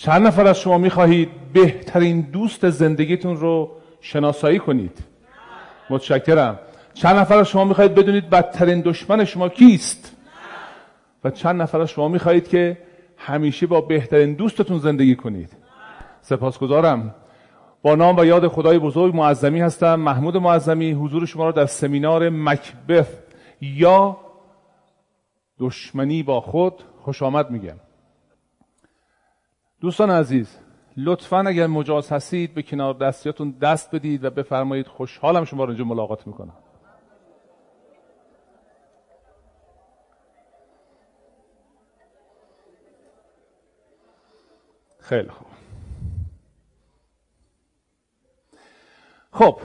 چند نفر از شما می‌خواهید بهترین دوست زندگیتون رو شناسایی کنید؟ متشکرم. چند نفر از شما می‌خواهید بدونید بدترین دشمن شما کیست؟ و چند نفر از شما می‌خواهید که همیشه با بهترین دوستتون زندگی کنید؟ سپاسگزارم. با نام و یاد خدای بزرگ معظمی هستم محمود معظمی. حضور شما را در سمینار مکبث یا دشمنی با خود خوش آمد میگم. دوستان عزیز لطفا اگر مجاز هستید به کنار دستیاتون دست بدید و بفرمایید خوشحالم شما رو اینجا ملاقات می‌کنم. خیلی خوب. خب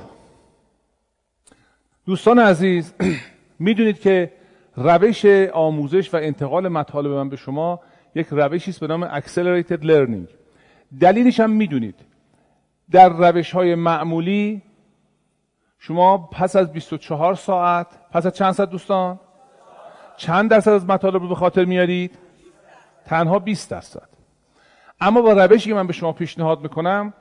دوستان عزیز می‌دونید که روش آموزش و انتقال مطالب من به شما یک روشی است به نام Accelerated Learning. دلیلش هم می‌دونید. در روش های معمولی شما پس از 24 ساعت پس از چند ساعت دوستان؟ چند درصد از مطالب رو به خاطر میارید؟ تنها 20 درصد. اما با روشی که من به شما پیشنهاد می‌کنم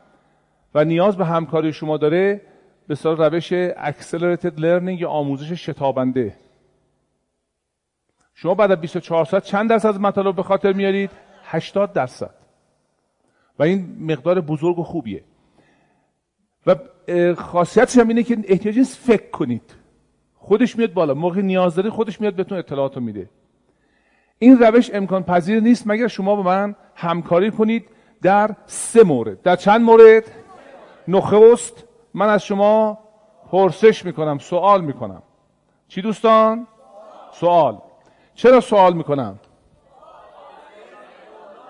و نیاز به همکاری شما داره به روش Accelerated Learning یا آموزش شتابنده شما بعد از 24 ساعت چند درصد از مطالب به خاطر میارید؟ 80 درصد. و این مقدار بزرگ و خوبیه. و خاصیتش هم اینه که احتیاج نیست فکر کنید. خودش میاد بالا. موقع نیاز دارید خودش میاد بهتون اطلاعات میده. این روش امکان پذیر نیست مگر شما با من همکاری کنید در سه مورد. در چند مورد؟ نخست من از شما پرسش می‌کنم سوال می‌کنم. چی دوستان؟ سوال. چرا سوال می‌کنم؟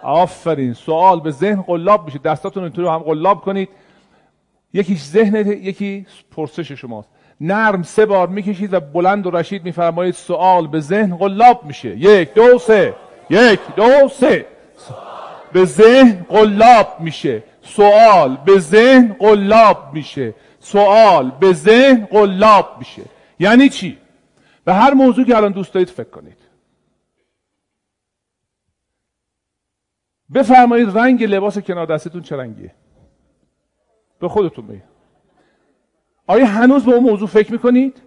آفرین سوال به ذهن قلاب میشه. دستاتون اینطوری هم قلاب کنید. یکیش ذهن یکی پرسش شماست. نرم سه بار می‌کشید و بلند و رشید میفرمایید سوال به ذهن قلاب میشه. یک دو سه. یک دو سه. به ذهن قلاب میشه. سوال به ذهن قلاب میشه. سوال به ذهن قلاب میشه. یعنی چی؟ به هر موضوع که الان دوست دارید فکر کنید. بفرمایید رنگ لباس کنار دستتون چه رنگیه؟ به خودتون بگید. آیا هنوز به اون موضوع فکر می‌کنید؟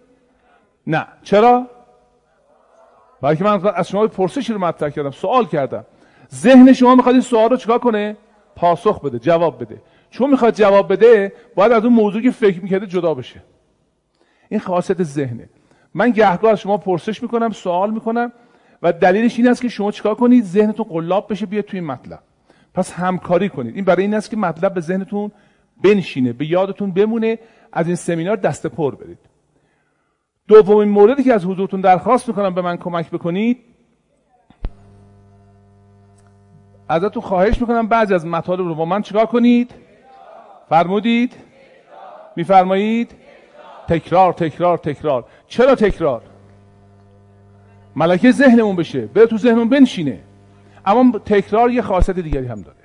نه. چرا؟ بلکه من از شما پرسشی رو مطرح کردم سوال کردم. ذهن شما می‌خواد این سوال رو چیکار کنه؟ پاسخ بده جواب بده. چون می‌خواد جواب بده باید از اون موضوع که فکر می‌کرده جدا بشه. این خاصیت ذهنه. من گهگاه از شما پرسش می‌کنم سوال می‌کنم. و دلیلش این است که شما چیکار کنید؟ ذهنتون قلاب بشه بیاد توی این مطلب. پس همکاری کنید. این برای این است که مطلب به ذهنتون بنشینه به یادتون بمونه از این سمینار دست پر برید. دومین موردی که از حضورتون درخواست می‌کنم به من کمک بکنید ازتون خواهش می‌کنم بعضی از مطالب رو با من چیکار کنید؟ فرمودید؟ میفرمایید؟ تکرار تکرار تکرار. چرا تکرار؟ ملکه ذهنمون بشه بره تو ذهنمون بنشینه. اما تکرار یه خاصیت دیگری هم داره.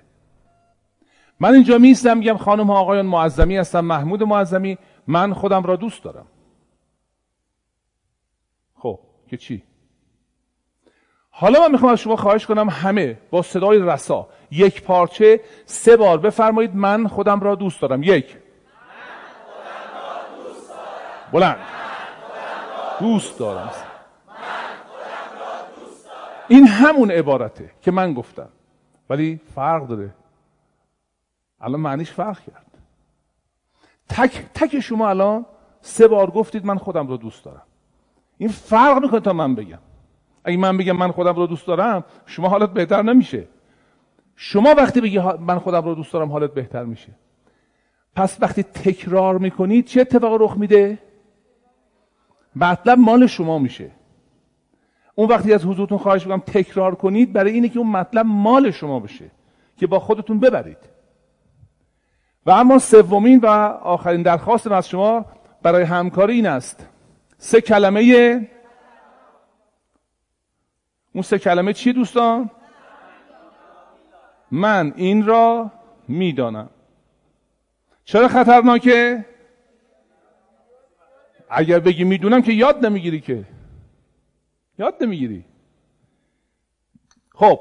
من اینجا میستم میگم خانم ها آقایان معظمی هستم محمود معظمی من خودم را دوست دارم. خب که چی؟ حالا من می‌خوام از شما خواهش کنم همه با صدای رسا. یک پارچه سه بار بفرمایید من خودم را دوست دارم. یک. بلند. دوست دارم. این همون عبارته که من گفتم. ولی فرق داره. الان معنیش فرق کرد. تک تک شما الان سه بار گفتید من خودم رو دوست دارم. این فرق می‌کنه تا من بگم. اگه من بگم من خودم رو دوست دارم شما حالت بهتر نمیشه. شما وقتی بگی من خودم رو دوست دارم حالت بهتر میشه. پس وقتی تکرار می‌کنید چه اتفاق رخ میده؟ مطلب مال شما میشه. اون وقتی از حضورتون خواهش می‌کنم تکرار کنید برای اینه که اون مطلب مال شما بشه که با خودتون ببرید و اما سومین و آخرین درخواست از شما برای همکاری این است سه کلمه اون سه کلمه چی دوستان؟ من این را می‌دانم چرا خطرناکه؟ اگر بگی می‌دونم که یاد نمی‌گیری که یاد نمی‌گیری؟ خب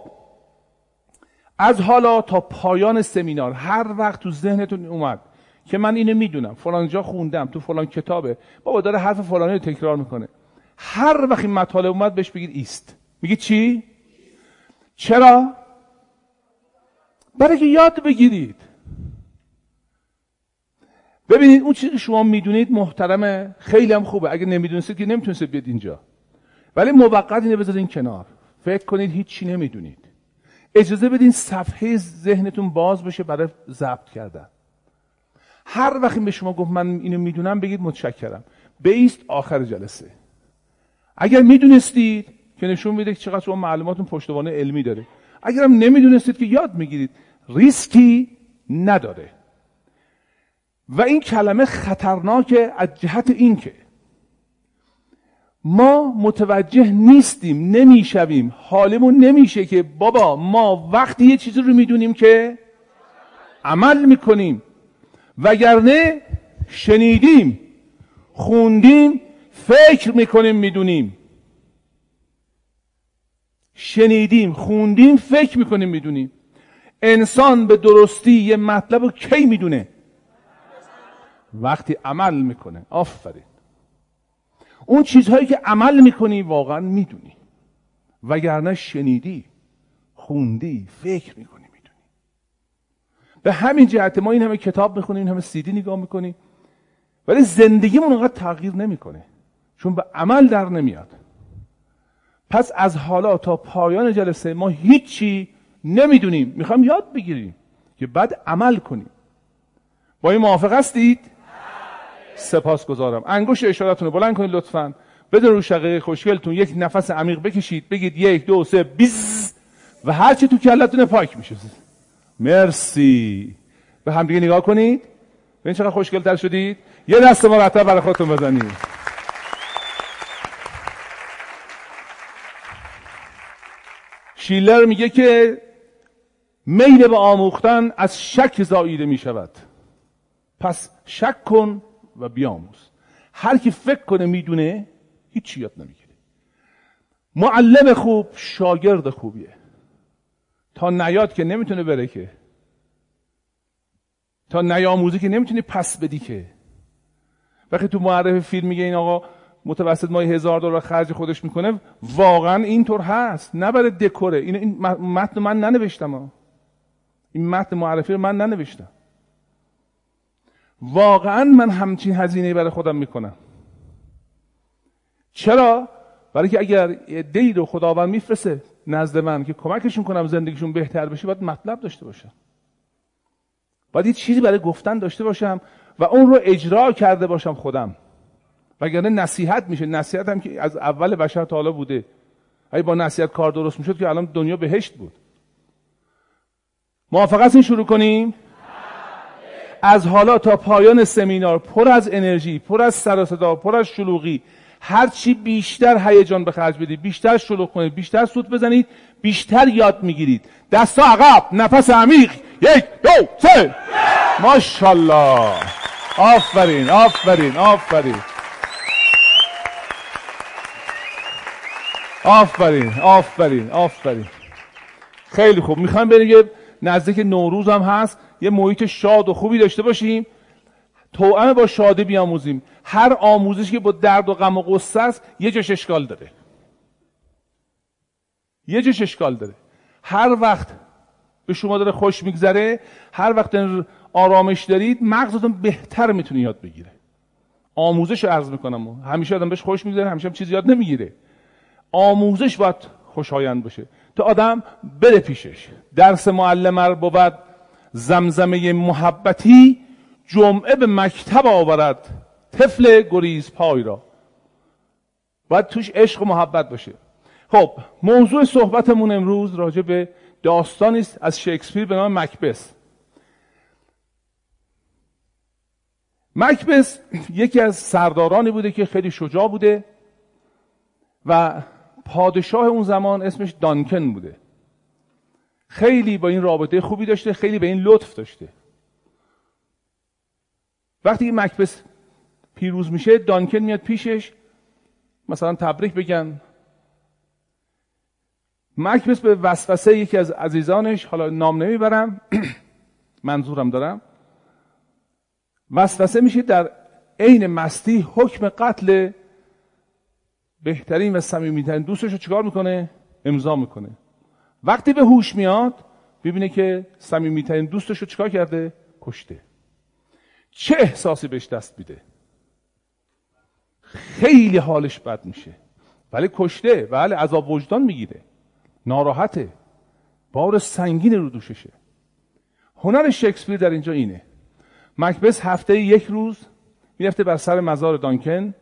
از حالا تا پایان سمینار هر وقت تو ذهنتون اومد که من اینو می‌دونم فلان جا خوندم تو فلان کتابه بابا داره حرف فلانی رو تکرار می‌کنه. هر وقت این مطالب اومد بهش بگید ایست. میگه چی؟ چرا؟ برای که یاد بگیرید. ببینید اون چیزی که شما می‌دونید محترمه خیلی هم خوبه. اگه نمی‌دونستید که نمی‌تونستید بیاد اینجا. ولی موقت اینو بذارین کنار. فکر کنید هیچی نمی‌دونید. اجازه بدین صفحه ذهنتون باز بشه برای ضبط کردن. هر وقتی به شما گفت من اینو می‌دونم بگید متشکرم. بیست آخر جلسه. اگر می‌دونستید که نشون میده که چقدر شما معلوماتون پشتوانه علمی داره. اگرم نمی‌دونستید که یاد می‌گیرید ریسکی نداره. و این کلمه خطرناکه از جهت این که ما متوجه نیستیم نمی‌شویم. حالمون نمیشه که بابا ما وقتی یه چیزی رو می‌دونیم که عمل می‌کنیم وگرنه شنیدیم خوندیم فکر می‌کنیم می‌دونیم. شنیدیم خوندیم فکر می‌کنیم می‌دونیم. انسان به درستی یه مطلب رو کی می‌دونه؟ وقتی عمل می‌کنه. آفرین. اون چیزهایی که عمل می‌کنی واقعا می‌دونی. وگرنه شنیدی خوندی فکر می‌کنی می‌دونی. به همین جهت ما این همه کتاب می‌خونیم این همه سیدی نگاه می‌کنیم ولی زندگیمون اونقدر تغییر نمی‌کنه. چون به عمل در نمیاد. پس از حالا تا پایان جلسه ما هیچی نمی‌دونیم. می‌خوایم یاد بگیریم که بعد عمل کنیم. با این موافق هستید؟ سپاس گذارم انگوش اشارتون رو بلند کنید لطفا. بدون رو شقیقه خوشگلتون یک نفس عمیق بکشید بگید یک دو سه بیز و هرچی تو کلتون پاک میشه. مرسی. به همدیگه نگاه کنید. ببین چقدر خوشگلتر شدید. یه دست مرتب برای خودتون بزنید. شیلر میگه که میل به آموختن از شک زاییده می شود پس شک کن و بیاموز. هر کی فکر کنه می‌دونه هیچی یاد نمی‌گیره. معلم خوب شاگرد خوبیه. تا نیاد که نمی‌تونه بره که. تا نیاموزی که نمی‌تونی پس بدی که. وقتی تو معرف فیلم میگه این آقا متوسط ماهی هزار دلار خرج خودش می‌کنه واقعا اینطور هست. نه برای دکوره. این, متن من ننوشتم این متن معرفی رو من ننوشتم. واقعا من همچین هزینه برای خودم می‌کنم. چرا؟ برای که اگر دی رو خداوند میفرسه نزد من که کمکشون کنم زندگیشون بهتر بشه باید مطلب داشته باشم. باید یه چیزی برای گفتن داشته باشم و اون رو اجرا کرده باشم خودم. وگرنه نصیحت میشه. نصیحت هم که از اول بشر تا حالا بوده. اگه با نصیحت کار درست می‌شد که الان دنیا بهشت بود. موافقت این شروع کنیم؟ از حالا تا پایان سمینار پر از انرژی پر از سر صدا پر از شلوغی هرچی بیشتر هیجان به خرج بدید بیشتر شلوغ کنید بیشتر سوت بزنید بیشتر یاد می‌گیرید. دستا عقب نفس عمیق. یک دو سه. ماشاءالله. آفرین آفرین آفرین. آفرین آفرین آفرین. خیلی خوب. می‌خوام بریم نزدیک نوروز هم هست. یه محیط شاد و خوبی داشته باشیم توأم با شاده بیاموزیم. هر آموزشی که با درد و غم و غصه است یه جاش اشکال داره. یه جاش اشکال داره. هر وقت به شما داره خوش میگذره هر وقت آرامش دارید مغزتون بهتر می‌تونه یاد بگیره. آموزش رو عرض می‌کنم. همیشه آدم بهش خوش میگذره همیشه هم چیزی یاد نمی‌گیره. آموزش باید خوشایند باشه. تا آدم بره پیشش. درس معلم بود. زمزمه محبتی جمعه به مکتب آورد طفل گریز پای را. باید توش عشق و محبت باشه. خب موضوع صحبتمون امروز راجع به داستانی است از شکسپیر به نام مکبس مکبس یکی از سردارانی بوده که خیلی شجاع بوده و پادشاه اون زمان اسمش دانکن بوده. خیلی با این رابطه خوبی داشته خیلی به این لطف داشته. وقتی مکبس پیروز میشه دانکن میاد پیشش مثلا تبریک بگن مکبس به وسوسه یکی از عزیزانش حالا نام نمی‌برم منظورم دارم. وسوسه میشه در عین مستی حکم قتل بهترین و صمیمیترین دوستش رو چیکار می‌کنه؟ امضا می‌کنه. وقتی به هوش میاد ببینه که صمیمیترین دوستش رو چیکار کرده؟ کشته. چه احساسی بهش دست میده؟ خیلی حالش بد میشه. ولی کشته بله عذاب وجدان می‌گیره. ناراحته. بار سنگین رو دوششه. هنر شکسپیر در اینجا اینه. مکبس هفته یک روز می‌رفته بر سر مزار دانکن.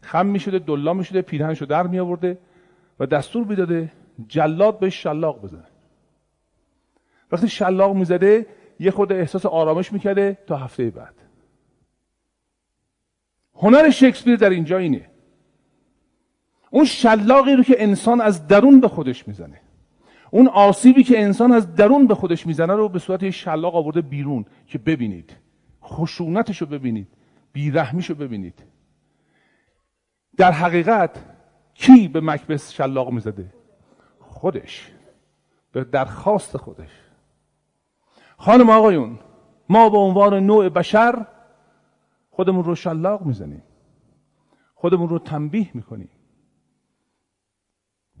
خم می‌شده دلا می‌شده پیرهنشو در میآورده و دستور می‌داده جلاد به شلاق بزنه. وقتی شلاق می‌زده یه خود احساس آرامش می‌کرده تا هفته بعد. هنر شکسپیر در اینجا اینه. اون شلاقی رو که انسان از درون به خودش می‌زنه. اون آسیبی که انسان از درون به خودش می‌زنه رو به صورت شلاق آورده بیرون که ببینید. خشونتش رو ببینید. بیرحمیش رو ببینید. در حقیقت کی به مکبس شلاق می‌زده؟ خودش به درخواست خودش. خانم آقایون ما به عنوان نوع بشر خودمون رو شلاق می‌زنیم. خودمون رو تنبیه می‌کنیم.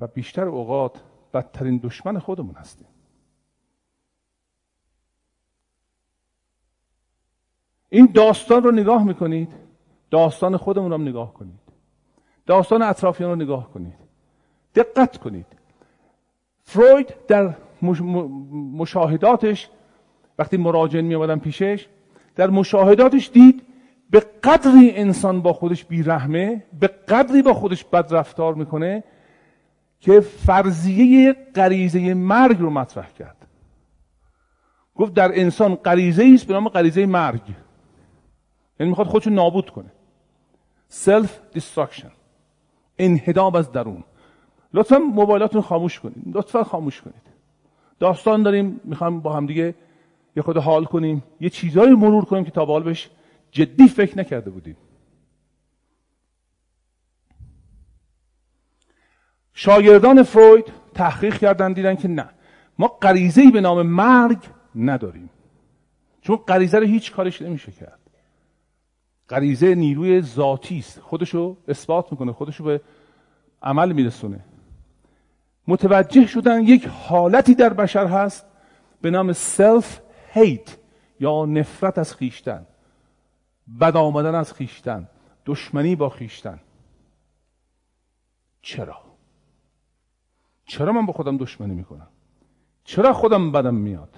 و بیشتر اوقات بدترین دشمن خودمون هستیم. این داستان رو نگاه می‌کنید داستان خودمون رو نگاه کنید. داستان اطرافیان رو نگاه کنید. دقت کنید. فروید در مشاهداتش وقتی مراجعین می پیشش در مشاهداتش دید به قدری انسان با خودش بیرحمه به قدری با خودش بد رفتار می‌کنه که فرضیه غریزه مرگ رو مطرح کرد. گفت در انسان غریزه است به نام غریزه مرگ. یعنی می‌خواد خودشو نابود کنه. self destruction انهدام از درون. لطفا موبایلاتون خاموش کنید. لطفا خاموش کنید. داستان داریم. می‌خوام با هم دیگه یه خود حال کنیم. یه چیزایی مرور کنیم که تا به بهش جدی فکر نکرده بودیم. شاگردان فروید تحقیق کردن دیدن که نه. ما غریزه به نام مرگ نداریم. چون غریزه رو هیچ کارش نمیشه کرد. غریزه نیروی ذاتی است. خودشو اثبات می‌کنه. خودشو به عمل میرسونه. متوجه شدن یک حالتی در بشر هست به نام سلف هیت یا نفرت از خیشتن بد آمدن از خیشتن دشمنی با خیشتن. چرا؟ چرا من با خودم دشمنی می‌کنم؟ چرا خودم بدم میاد؟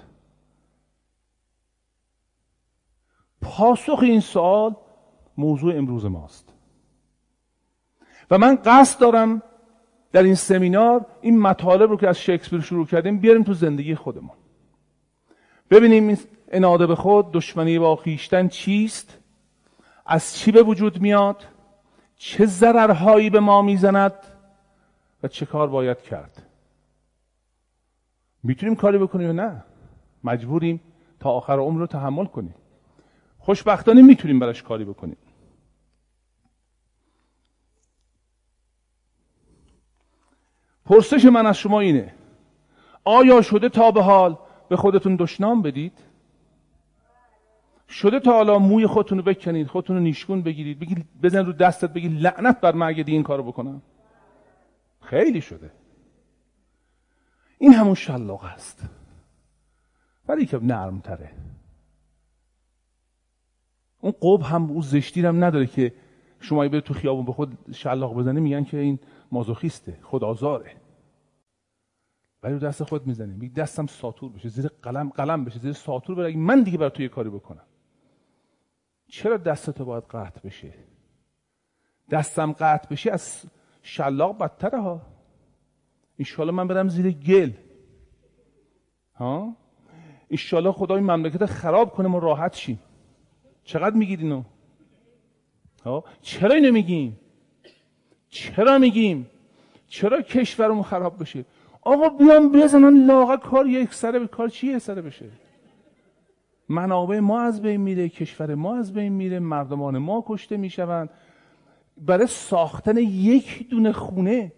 پاسخ این سوال موضوع امروز ماست. و من قصد دارم در این سمینار این مطالب رو که از شکسپیر شروع کردیم بیاریم تو زندگی خودمون. ببینیم این اناده به خود دشمنی با خیشتن چیست؟ از چی به وجود میاد؟ چه ضررهایی به ما می‌زند؟ و چه کار باید کرد؟ می‌تونیم کاری بکنیم یا نه؟ مجبوریم تا آخر عمر رو تحمل کنیم. خوشبختانه می‌تونیم براش کاری بکنیم. پرسش من از شما اینه. آیا شده تا به حال به خودتون دشنام بدید؟ شده تا حالا موی خودتون رو بکنید خودتون رو نیشگون بگیرید بگید بزن رو دستت بگید لعنت بر من اگه این کارو بکنم. خیلی شده. این همون شلاق است. ولی که نرم تره اون قب هم اون زشتی هم نداره که شما به تو خیابون به خود شلاق بزنی میگن که این مازوخیسته خدازاره ولی دست خود می‌زنی میگه دستم ساتور بشه زیر قلم قلم بشه زیر ساتور بره. من دیگه بر تو یه کاری بکنم. چرا دستتو باید قطع بشه؟ دستم قطع بشه از شلاق بدتره ها. اینشالا من برم زیر گل. ها؟ اینشالا خدای مملکت خراب کنه ما راحت شیم. چقدر میگید اینو ها؟ چرا اینو میگیم چرا میگیم؟ چرا کشورمون خراب بشه؟ آقا بیان بزنن لاغه کار یک سره کار چیه سره بشه؟ منابع ما از بین میره کشور ما از بین میره مردمان ما کشته می‌شوند. برای ساختن یک دونه خونه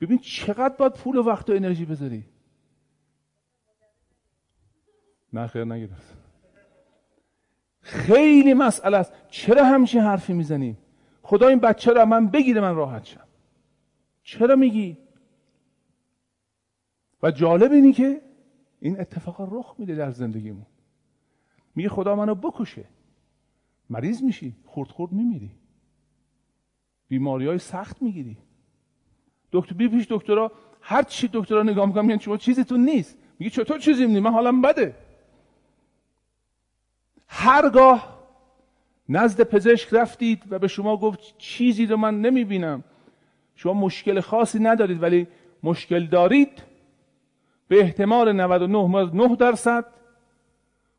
ببین چقدر باید پول و وقت و انرژی بذاری؟ نه خیر نگرفت خیلی مسئله است. چرا همچین حرفی می‌زنیم؟ خدا این بچه رو من بگیره من راحت شم. چرا میگی؟ و جالب اینی که این اتفاق رخ میده در زندگیمون. میگه خدا منو بکشه. مریض میشی خورد خورد میمیری بیماری های سخت می‌گیری. دکتر بی پیش دکترا هر چی دکترا نگاه می‌کنم میگن شما چیزتون نیست. میگه چطور چیزی نیست؟ من حالم بده. هرگاه نزد پزشک رفتید و به شما گفت چیزی رو من نمی‌بینم. شما مشکل خاصی ندارید ولی مشکل دارید. به احتمال 99 درصد.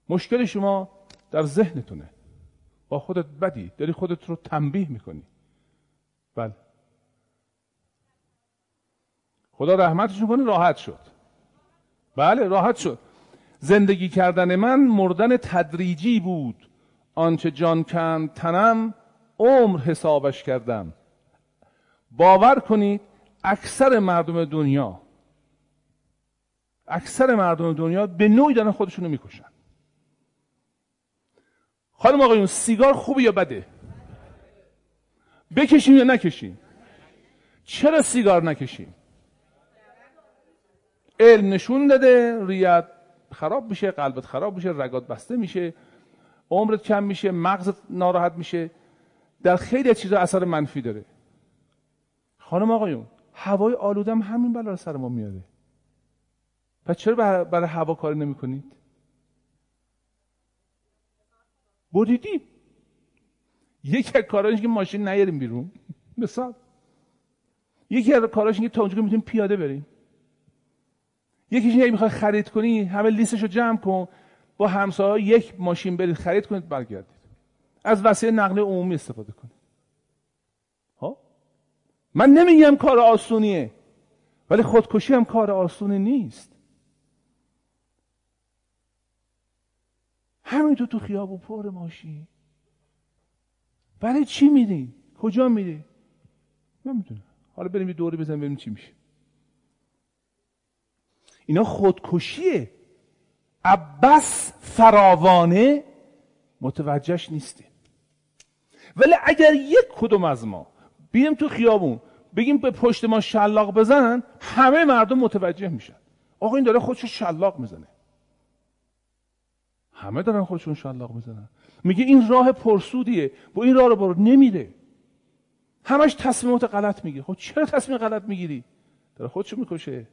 مشکل شما در ذهنتونه. با خودت بدی. داری خودت رو تنبیه می‌کنی. بله. خدا رحمتش کنه راحت شد. بله راحت شد. زندگی کردن من مردن تدریجی بود. آنچه جان کند تنم عمر حسابش کردم. باور کنید اکثر مردم دنیا اکثر مردم دنیا به نوعی دارن خودشونو می‌کشن. خانم آقایون سیگار خوبه یا بده؟ بکشیم یا نکشیم؟ چرا سیگار نکشیم؟ علم نشون داده ریت خراب میشه قلبت خراب میشه رگات بسته میشه. عمرت کم میشه مغزت ناراحت میشه در خیلی چیزا اثر منفی داره. خانم آقایون هوای آلودم همین بلا سر ما میاره. پس چرا برای هوا کاری نمی کنید؟ بریدیم یکی از کاراش که ماشین نیاریم بیرون. مثال. یکی از کاراش که تا اونجا می‌تونیم پیاده بریم. یکیش اینه می‌خوای خرید کنی همه لیستش رو جمع کن. با همسایه یک ماشین برید خرید کنید برگردید. از وسیله نقل عمومی استفاده کنید. ها من نمیگم کار آسونیه ولی خودکشی هم کار آسونی نیست. همینطور تو خیابون پر ماشین. برای چی میری؟ کجا میری؟ نمی‌دونم. حالا بریم یه دوری بزنیم ببینیم چی میشه. اینا خودکشیه. عباس فراوانه متوجهش نیستیم. ولی اگر یک کدوم از ما بیریم تو خیابون بگیم به پشت ما شلاق بزنن همه مردم متوجه میشن. آقا این داره خودشو شلاق می‌زنه. همه دارن خودشون شلاق می‌زنن. میگه این راه پرسودیه. با این راه رو برو. نمیره. همش تصمیمات غلط می‌گیره خب چرا تصمیم غلط می‌گیری؟ داره خودشو می‌کشه.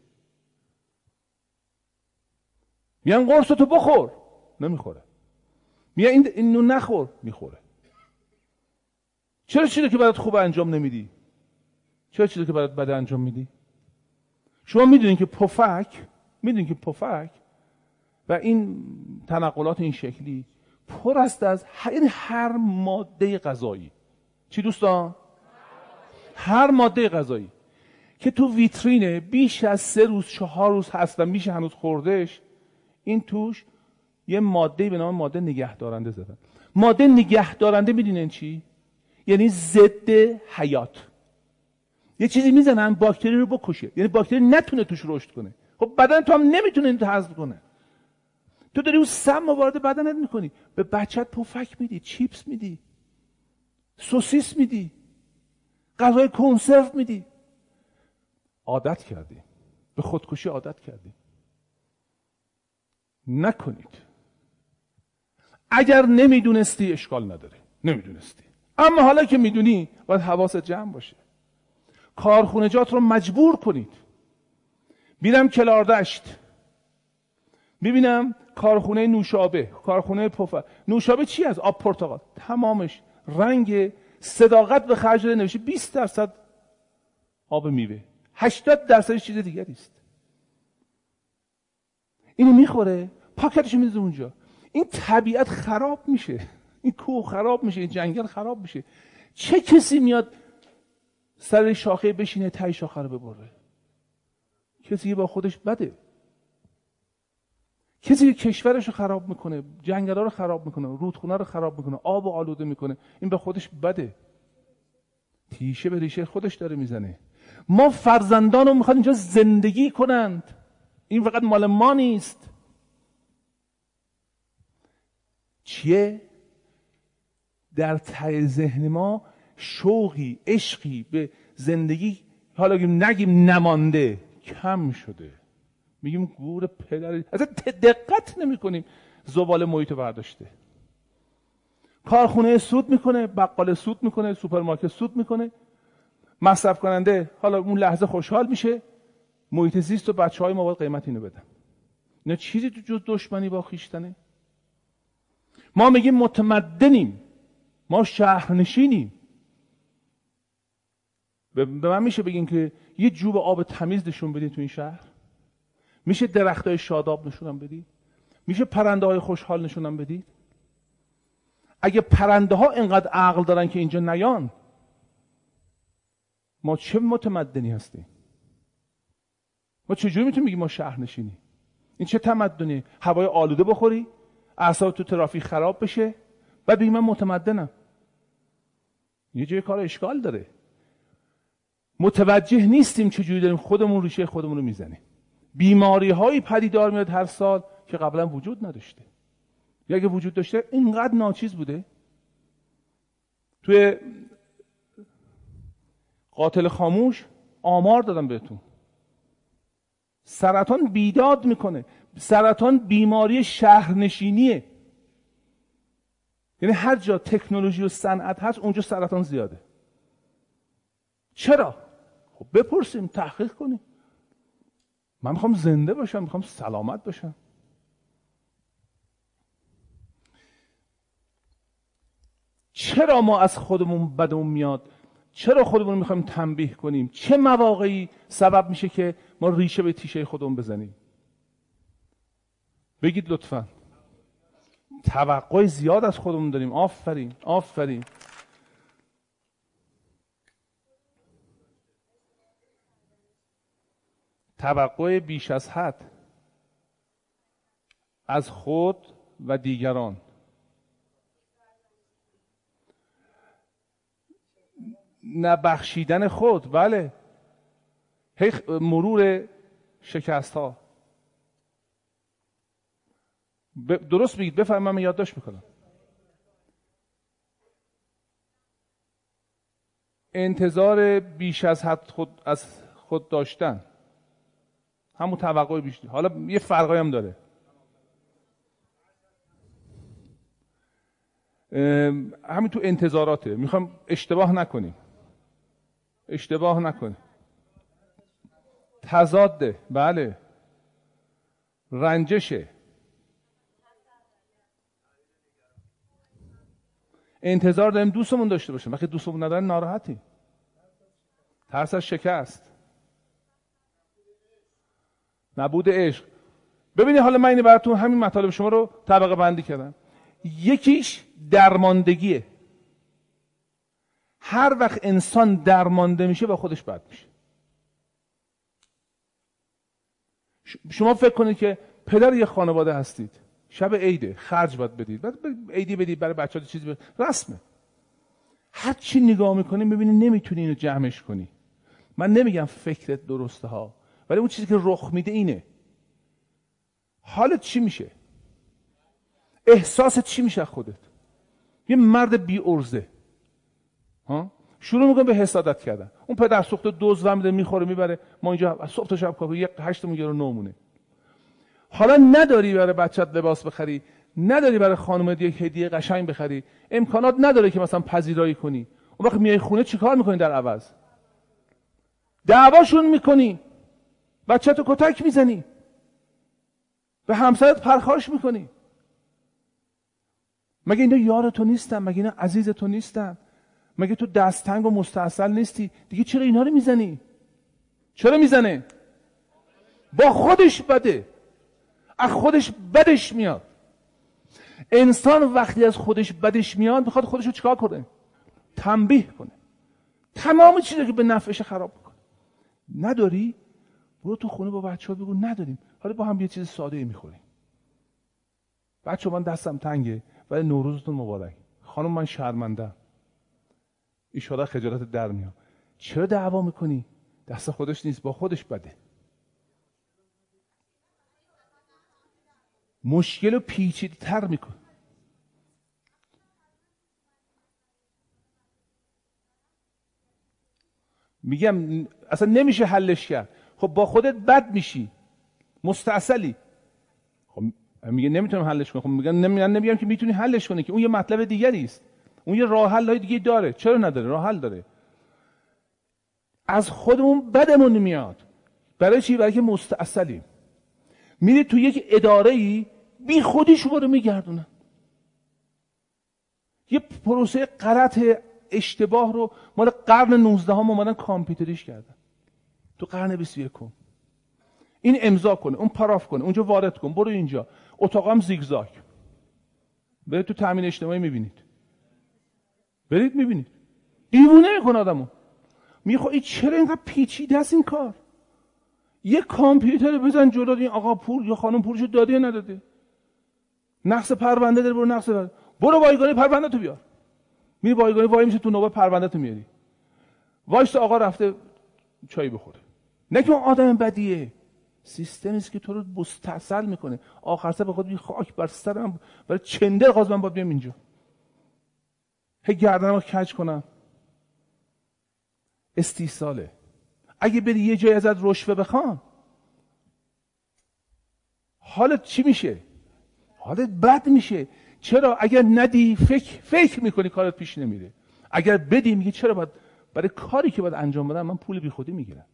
میگن قرص تو بخور. نمی‌خوره. میگن این اینو نخور. می‌خوره. چرا چیزی که برات خوب انجام نمیدی؟ چرا چیزی که برات بد انجام میدی؟ شما می‌دونید که پفک می‌دونید که پفک و این تنقلات این شکلی پر است از یعنی هر ماده غذایی. چی دوستان؟ هر ماده غذایی. که تو ویترینه بیش از سه روز چهار روز هست میشه هنوز خوردش این توش یه ماده به نام ماده نگهدارنده زدن. ماده نگهدارنده می‌دونین چی؟ یعنی ضد حیات. یه چیزی می‌زنن باکتری رو بکشه. یعنی باکتری نتونه توش رشد کنه. خب بدن تو هم نمی‌تونه این حذف کنه. تو داری اون سم وارد بدنت می‌کنی. به بچت پفک میدی چیپس میدی سوسیس میدی غذای کنسرو میدی. عادت کردی. به خودکشی عادت کردی. نکنید. اگر نمی‌دونستی اشکال نداره. نمی‌دونستی. اما حالا که می‌دونی باید حواست جمع باشه. کارخونجات رو مجبور کنید. میرم کلاردشت. می‌بینم کارخونه نوشابه کارخونه پفه نوشابه چی از آب پرتقال. تمامش رنگ صداقت به خرج نوشته 20 درصد آب میوه. 80 درصد چیز دیگری است. اینو می‌خوره پاکتش می‌ذاره اونجا. این طبیعت خراب میشه. این کوه خراب میشه این جنگل خراب میشه. چه کسی میاد سر شاخه بشینه تای شاخه رو ببره؟ کسی با خودش بده. کسی که کشورش رو خراب می‌کنه جنگل رو خراب می‌کنه رودخونه رو خراب می‌کنه آب و آلوده می‌کنه این به خودش بده. تیشه به ریشه خودش داره می‌زنه. ما فرزندان رو می‌خواد اینجا زندگی کنند. این فقط مال ما نیست. چیه؟ در ته ذهن ما شوقی عشقی به زندگی حالا نگیم نمانده کم شده. میگیم گور پدر اصلا دقت نمی کنیم زباله محیط برداشته. کارخونه سود می‌کنه بقال سود می‌کنه سوپرمارکت سود می‌کنه. مصرف کننده حالا اون لحظه خوشحال میشه. محیط زیست و بچه های ما باید قیمت اینو بدن. اینا چیزی تو جز دشمنی با خیشتنه. ما میگیم متمدنیم. ما شهرنشینیم. به من میشه بگین که یه جوب آب تمیز نشون بدین تو این شهر؟ میشه درخت های شاداب نشونم بدید میشه پرنده های خوشحال نشونم بدید اگه پرنده ها اینقدر عقل دارن که اینجا نیان ما چه متمدنی هستیم؟ ما چجوری می‌تونیم بگیم ما شهر نشینی این چه تمدنی هوای آلوده بخوری؟ اعصاب تو ترافیک خراب بشه؟ بعد بگی من متمدنم. یه جای کار اشکال داره. متوجه نیستیم چجوری داریم خودمون ریشه خودمون رو می‌زنیم. بیماری هایی پدیدار میاد هر سال که قبلا وجود نداشته. یا اگه وجود داشته اینقدر ناچیز بوده. توی قاتل خاموش آمار دادم بهتون. سرطان بیداد می‌کنه. سرطان بیماری شهرنشینیه. یعنی هر جا تکنولوژی و صنعت هست اونجا سرطان زیاده. چرا؟ خب بپرسیم تحقیق کنیم. من می‌خوام زنده باشم می‌خوام سلامت باشم. چرا ما از خودمون بدمون میاد؟ چرا خودمون می‌خوایم تنبیه کنیم؟ چه مواقعی سبب میشه که ما ریشه به تیشه خودمون بزنیم. بگید لطفا. توقع زیاد از خودمون داریم. آفرین آفرین. توقع بیش از حد از خود و دیگران. نبخشیدن خود. بله. مرور شکست ها درست بگید من یادداشت می‌کنم. انتظار بیش از حد خود از خود داشتن. همون توقع بیشتر حالا یه فرقایی هم داره. همین تو انتظاراته. می‌خوام اشتباه نکنیم. اشتباه نکنیم. تضاده. بله. رنجشه. انتظار داریم دوستمون داشته باشیم. وقتی دوستمون ندارن ناراحتی ترس از شکست. نبود عشق. ببینید حالا من این براتون همین مطالب شما رو طبقه بندی کردم. یکیش درماندگیه. هر وقت انسان درمانده میشه با خودش بد میشه. شما فکر کنید که پدر یه خانواده هستید. شب عیده خرج باید بدید. بعد عیدی بدید برای بچه ها چیزی بدید رسمه. هر چی نگاه می‌کنی می‌بینی نمی‌تونی اینو جمعش کنی. من نمیگم فکرت درسته ها ولی اون چیزی که رخ میده اینه. حالت چی میشه؟ احساست چی میشه خودت؟ یه مرد بی ارزه ها؟ شروع می‌کنه به حسادت کردن. اون پدر سوخته دوز میده می‌خوره می‌بره. ما اینجا صبح تا شب کافی. یک هشت میگه رو نمونه حالا نداری برای بچت لباس بخری نداری برای خانم یک هدیه قشنگ بخری. امکانات نداره که مثلا پذیرایی کنی. اون وقت میای خونه چیکار می‌کنی در عوض؟ دعواشون می‌کنی. بچه تو کتک می‌زنی. به همسرت پرخاش می‌کنی. مگه اینا یار تو نیستن؟ مگه اینا عزیز تو نیستن؟ مگه تو دستنگ و مستاصل نیستی؟ دیگه چرا اینا رو می‌زنی؟ چرا می‌زنه؟ با خودش بده. از خودش بدش میاد. انسان وقتی از خودش بدش میاد می‌خواد خودش رو چیکار کنه؟ تنبیه کنه. تمام چیزی که به نفعش خراب کنه نداری؟ برو تو خونه با بچه ها بگو نداریم. حالا با هم یه چیز ساده ای می‌خوریم. بچه من دستم تنگه ولی نوروزتون مبارک. خانم من شرمنده ایشالا خجالت در میام چرا دعوا می‌کنی؟ دست خودش نیست با خودش بده. مشکل رو پیچیده تر میکن میگم اصلا نمیشه حلش کرد. خب با خودت بد میشی. مستاصلی. خب میگه نمی‌تونم حلش کنم. خب میگن نمیگم که می‌تونی حلش کنی که اون یه مطلب دیگری است. اون یه راه حل دیگه داره. چرا نداره؟ راه حل داره. از خودمون بدمون میاد. برای چی؟ برای که مستاصلیم میری تو یک اداره ای بی خودی شما رو میگردونن. یه پروسه غلط اشتباه رو مال قرن 19 هم اومدن کامپیوتریش کردن. تو قرن 21 این امضا کنه اون پاراف کنه اونجا وارد کن برو اینجا. اتاقم زیگزاگ. برید تو تامین اجتماعی می‌بینید. برید می‌بینید. دیوونه می‌کنه آدمو. میخوا این چرا اینقدر پیچیده است این کار؟ یه کامپیوتر بزن جلو این آقا پول یا خانم پولشو داده یا نداده نقص پرونده داره برو نقص پرونده. برو بایگانی پرونده تو بیار. میری بایگانی وای میشه تو نوبت پرونده تو میاری. وایس آقا رفته چای بخوره. نه که آدم بدیه. سیستمی است که تو رو مستاصل می‌کنه. آخر سر به خود خاک بر سرم برای چندر غاز من باید بیام اینجا. هی گردنمو کج کنم. استیصاله. اگه بری یه جای ازت رشوه بخوان حالت چی میشه؟ حالت بد میشه. چرا؟ اگر ندی فکر فکر می‌کنی کارت پیش نمیره. اگر بدی میگی چرا باید؟ برای کاری که باید انجام بدم من پول بیخودی می‌گیرم.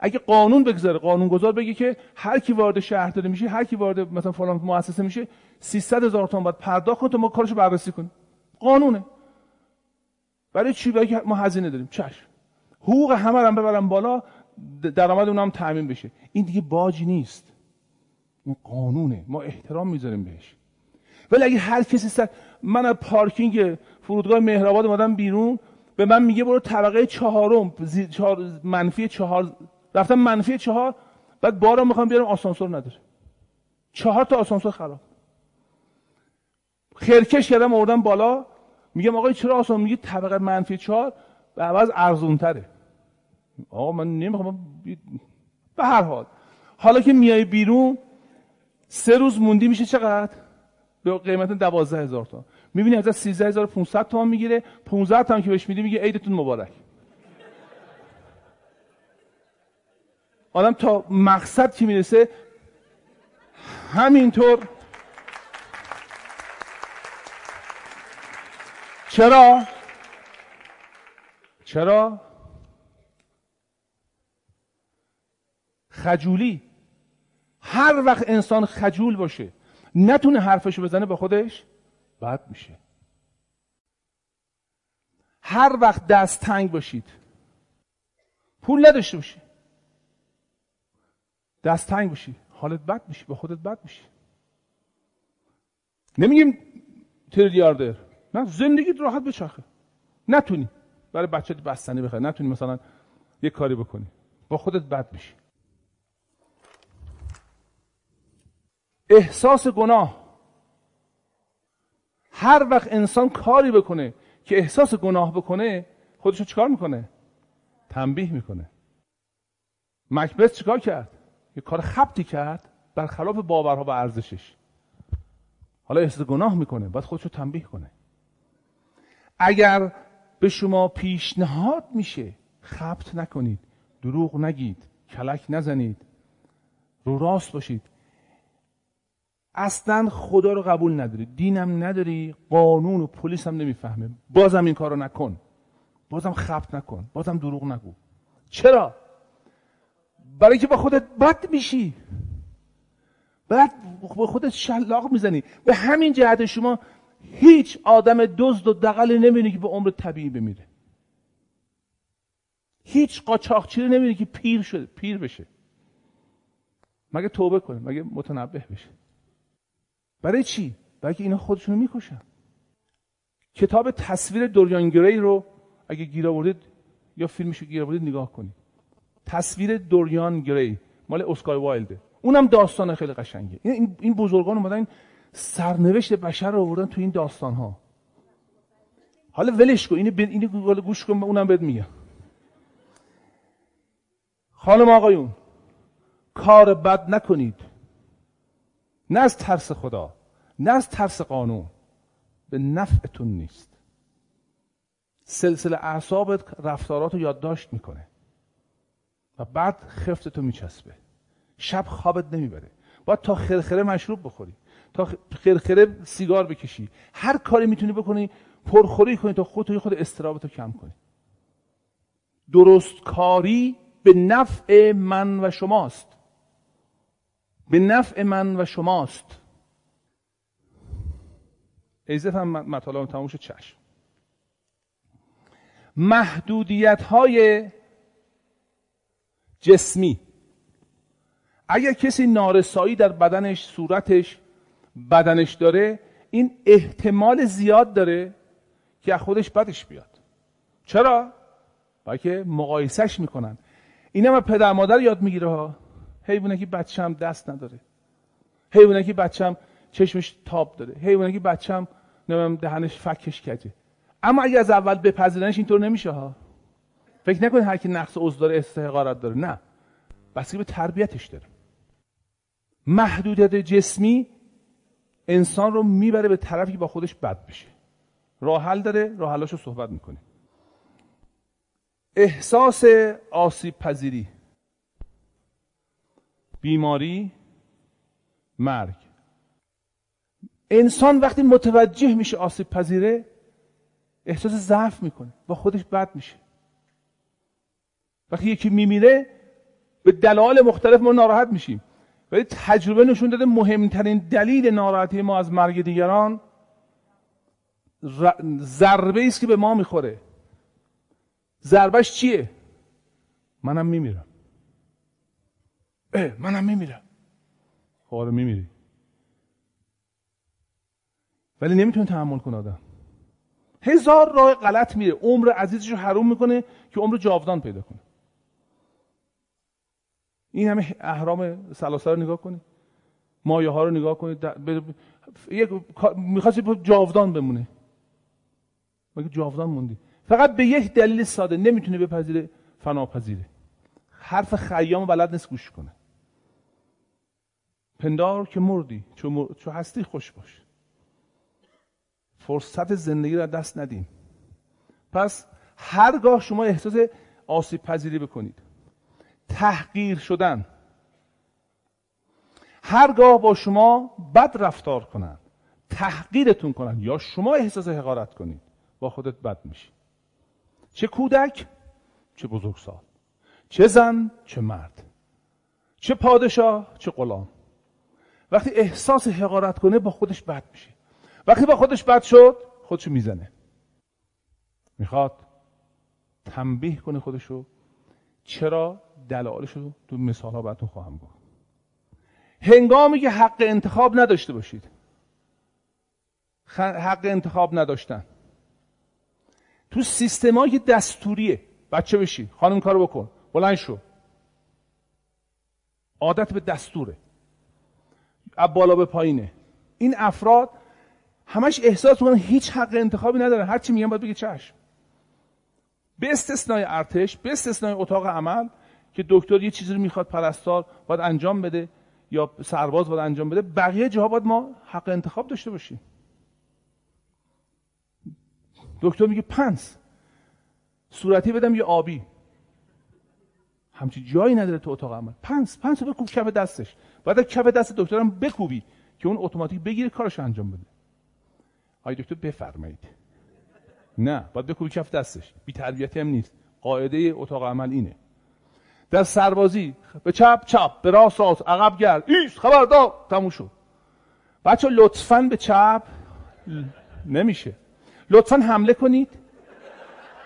اگه قانون بگذاره قانون گذار بگه که هر کی وارد شهرداری میشه هر کی وارد مثلا فلان مؤسسه میشه 300 هزار تومان باید پرداخت کنه تا ما کارشو بررسی کنیم. قانونه. برای چی؟ برای ما هزینه داریم. چشم. حقوق همه رو ببرم بالا درآمد اونم تامین بشه. این دیگه باج نیست. این قانونه. ما احترام می‌ذاریم بهش. ولی اگه هر کسی سر من از پارکینگ فرودگاه مهرآباد اومدم بیرون به من میگه برو طبقه چهارم چهار منفی چهار رفتم منفی چهار بعد بارا می‌خوام بیارم آسانسور نداره. چهار تا آسانسور خراب. خرکش کردم آوردم بالا. میگم آقای چرا آسان میگه طبقه منفی چهار؟ به عوض ارزون تره آقا من نمی‌خوام به هر حال. حالا که میای بیرون سه روز موندی میشه چقدر؟ به قیمت دوازده هزار تومان. می‌بینی از سیزده هزار 500 تومان می‌گیره 15 تومان که بهش میدی میگه عیدتون مبارک. آدم تا مقصد که می‌رسه؟ همینطور چرا؟ چرا؟ خجولی. هر وقت انسان خجول باشه نتونه حرفشو بزنه به خودش بد میشه. هر وقت دست تنگ باشید پول نداشته باشی. دست تنگ باشی حالت بد میشه به خودت بد میشه نمیگیم تریلیاردر. نه زندگیت راحت بچرخه. نتونی. برای بچه بستنی بخری. نتونی مثلا یه کاری بکنی. با خودت بد میشی احساس گناه. هر وقت انسان کاری بکنه که احساس گناه بکنه خودشو چیکار می‌کنه؟ تنبیه می‌کنه. مکبث چیکار کرد؟ یه کار خبتی کرد برخلاف باورها و ارزشش. حالا احساس گناه می‌کنه. باید خودشو تنبیه کنه. اگر به شما پیشنهاد میشه خبت نکنید دروغ نگید کلک نزنید رو راست باشید. اصلا خدا رو قبول نداری دینم نداری قانون و پلیس هم نمی‌فهمه. بازم این کارو نکن. بازم خبت نکن. بازم دروغ نگو. چرا؟ برای که با خودت بد میشی. بعد با خودت شلاق می‌زنی. به همین جهت شما هیچ آدم دزد و دقل نمی‌بینی که به عمر طبیعی بمیره. هیچ قاچاقچی رو که پیر شده پیر بشه. مگه توبه کنه مگه متنبه بشه. برای چی؟ برای که اینا خودشونو می‌کشن. کتاب تصویر دوریان گری رو اگه گیر آوردید یا فیلمشو گیر آوردید نگاه کنید. تصویر دوریان گری مال اسکای وایلده. اونم داستان خیلی قشنگه. این این بزرگان اومدن سرنوشت بشر رو آوردن تو این داستان ها حالا ولش کن اینو اینو گوش کن اونم بهت میگم. خانم آقایون کار بد نکنید. نه از ترس خدا نه از ترس قانون به نفعتون نیست. سلسله اعصابت رفتارات رو یادداشت می‌کنه. و بعد خفتتو میچسبه. شب خوابت نمی‌بره. باید تا خرخره مشروب بخوری. تا خرخره سیگار بکشی. هر کاری می‌تونی بکنی پرخوری کنی تا خودتو خود استرابتو کم کنی. درست کاری به نفع من و شماست. به نفع من و شماست. ایزت هم مطالعه تموم شد چشم. محدودیت های جسمی. اگر کسی نارسایی در بدنش صورتش بدنش داره این احتمال زیاد داره که خودش بدش بیاد. چرا؟ برای که مقایسش می‌کنن. این هم پدر مادر یاد می‌گیره ها. حیوانه که بچم دست نداره. حیوانه که بچم چشمش تاب داره. حیوانه که بچم نمیم دهنش فکش کجه اما اگه از اول بپذیرنش اینطور نمیشه ها. فکر نکنید هر کی نقص عضو داره استحقارت داره. نه. بس به تربیتش داره. محدودیت جسمی انسان رو می‌بره به طرفی با خودش بد بشه. راه حل داره راه حلاشو صحبت می‌کنه. احساس آسیب پذیری. بیماری مرگ. انسان وقتی متوجه میشه آسیب پذیره احساس ضعف می‌کنه با خودش بد میشه. وقتی یکی میمیره به دلایل مختلف ما ناراحت میشیم. ولی تجربه نشون داده مهمترین دلیل ناراحتی ما از مرگ دیگران ضربه است که به ما می‌خوره. ضربش چیه؟ منم میمیرم. منم میمیرم. خب آره میمیری. ولی نمی‌تونه تحمل کنه آدم. هزار راه غلط میره. عمر عزیزش رو حروم می‌کنه که عمر جاودان پیدا کنه. این همه اهرام سلاسه رو نگاه کنید مایه ها رو نگاه کنید یک می‌خواستی جاودان بمونه مگه جاودان موندی؟ فقط به یک دلیل ساده. نمی‌تونه بپذیره فناپذیره حرف خیام بلد نیست گوش کنه. پندار که مردی چون, هستی خوش باش. فرصت زندگی رو دست ندیم پس هرگاه شما احساس آسیب پذیری بکنید. تحقیر شدن. هرگاه با شما بد رفتار کنند تحقیرتون کنند یا شما احساس حقارت کنید با خودت بد میشی. چه کودک چه بزرگسال چه زن چه مرد چه پادشاه چه غلام. وقتی احساس حقارت کنه با خودش بد میشه. وقتی با خودش بد شد خودشو می‌زنه. می‌خواد تنبیه کنه خودشو. چرا؟ دلایلش رو تو مثال ها براتون خواهم گفت. هنگامی که حق انتخاب نداشته باشید. حق انتخاب نداشتن. تو سیستمای دستوریه بچه بشی خانم کارو بکن بلند شو. عادت به دستوره. از بالا به پایینه. این افراد همش احساس می‌کنن هیچ حق انتخابی ندارن. هر چی میگن باید بگه چشم. به استثنای ارتش به استثنای اتاق عمل که دکتر یه چیزی رو می‌خواد پرستار باید انجام بده یا سرباز باید انجام بده بقیه جاها باید ما حق انتخاب داشته باشیم. دکتر میگه پنس. صورتی بدم یه آبی. همچی جایی نداره تو اتاق عمل. پنس پنس رو بکوب کف دستش. باید کف دست دکترم بکوبی که اون اتوماتیک بگیره کارش انجام بده. آی دکتر بفرمایید. نه باید بکوبی کف دستش. بی تربیتی هم نیست. قاعده اتاق عمل اینه. در سربازی به چپ چپ به راست راست عقب گرد. ایست خبردار تموم شد. بچه لطفا به چپ. نمیشه. لطفا حمله کنید.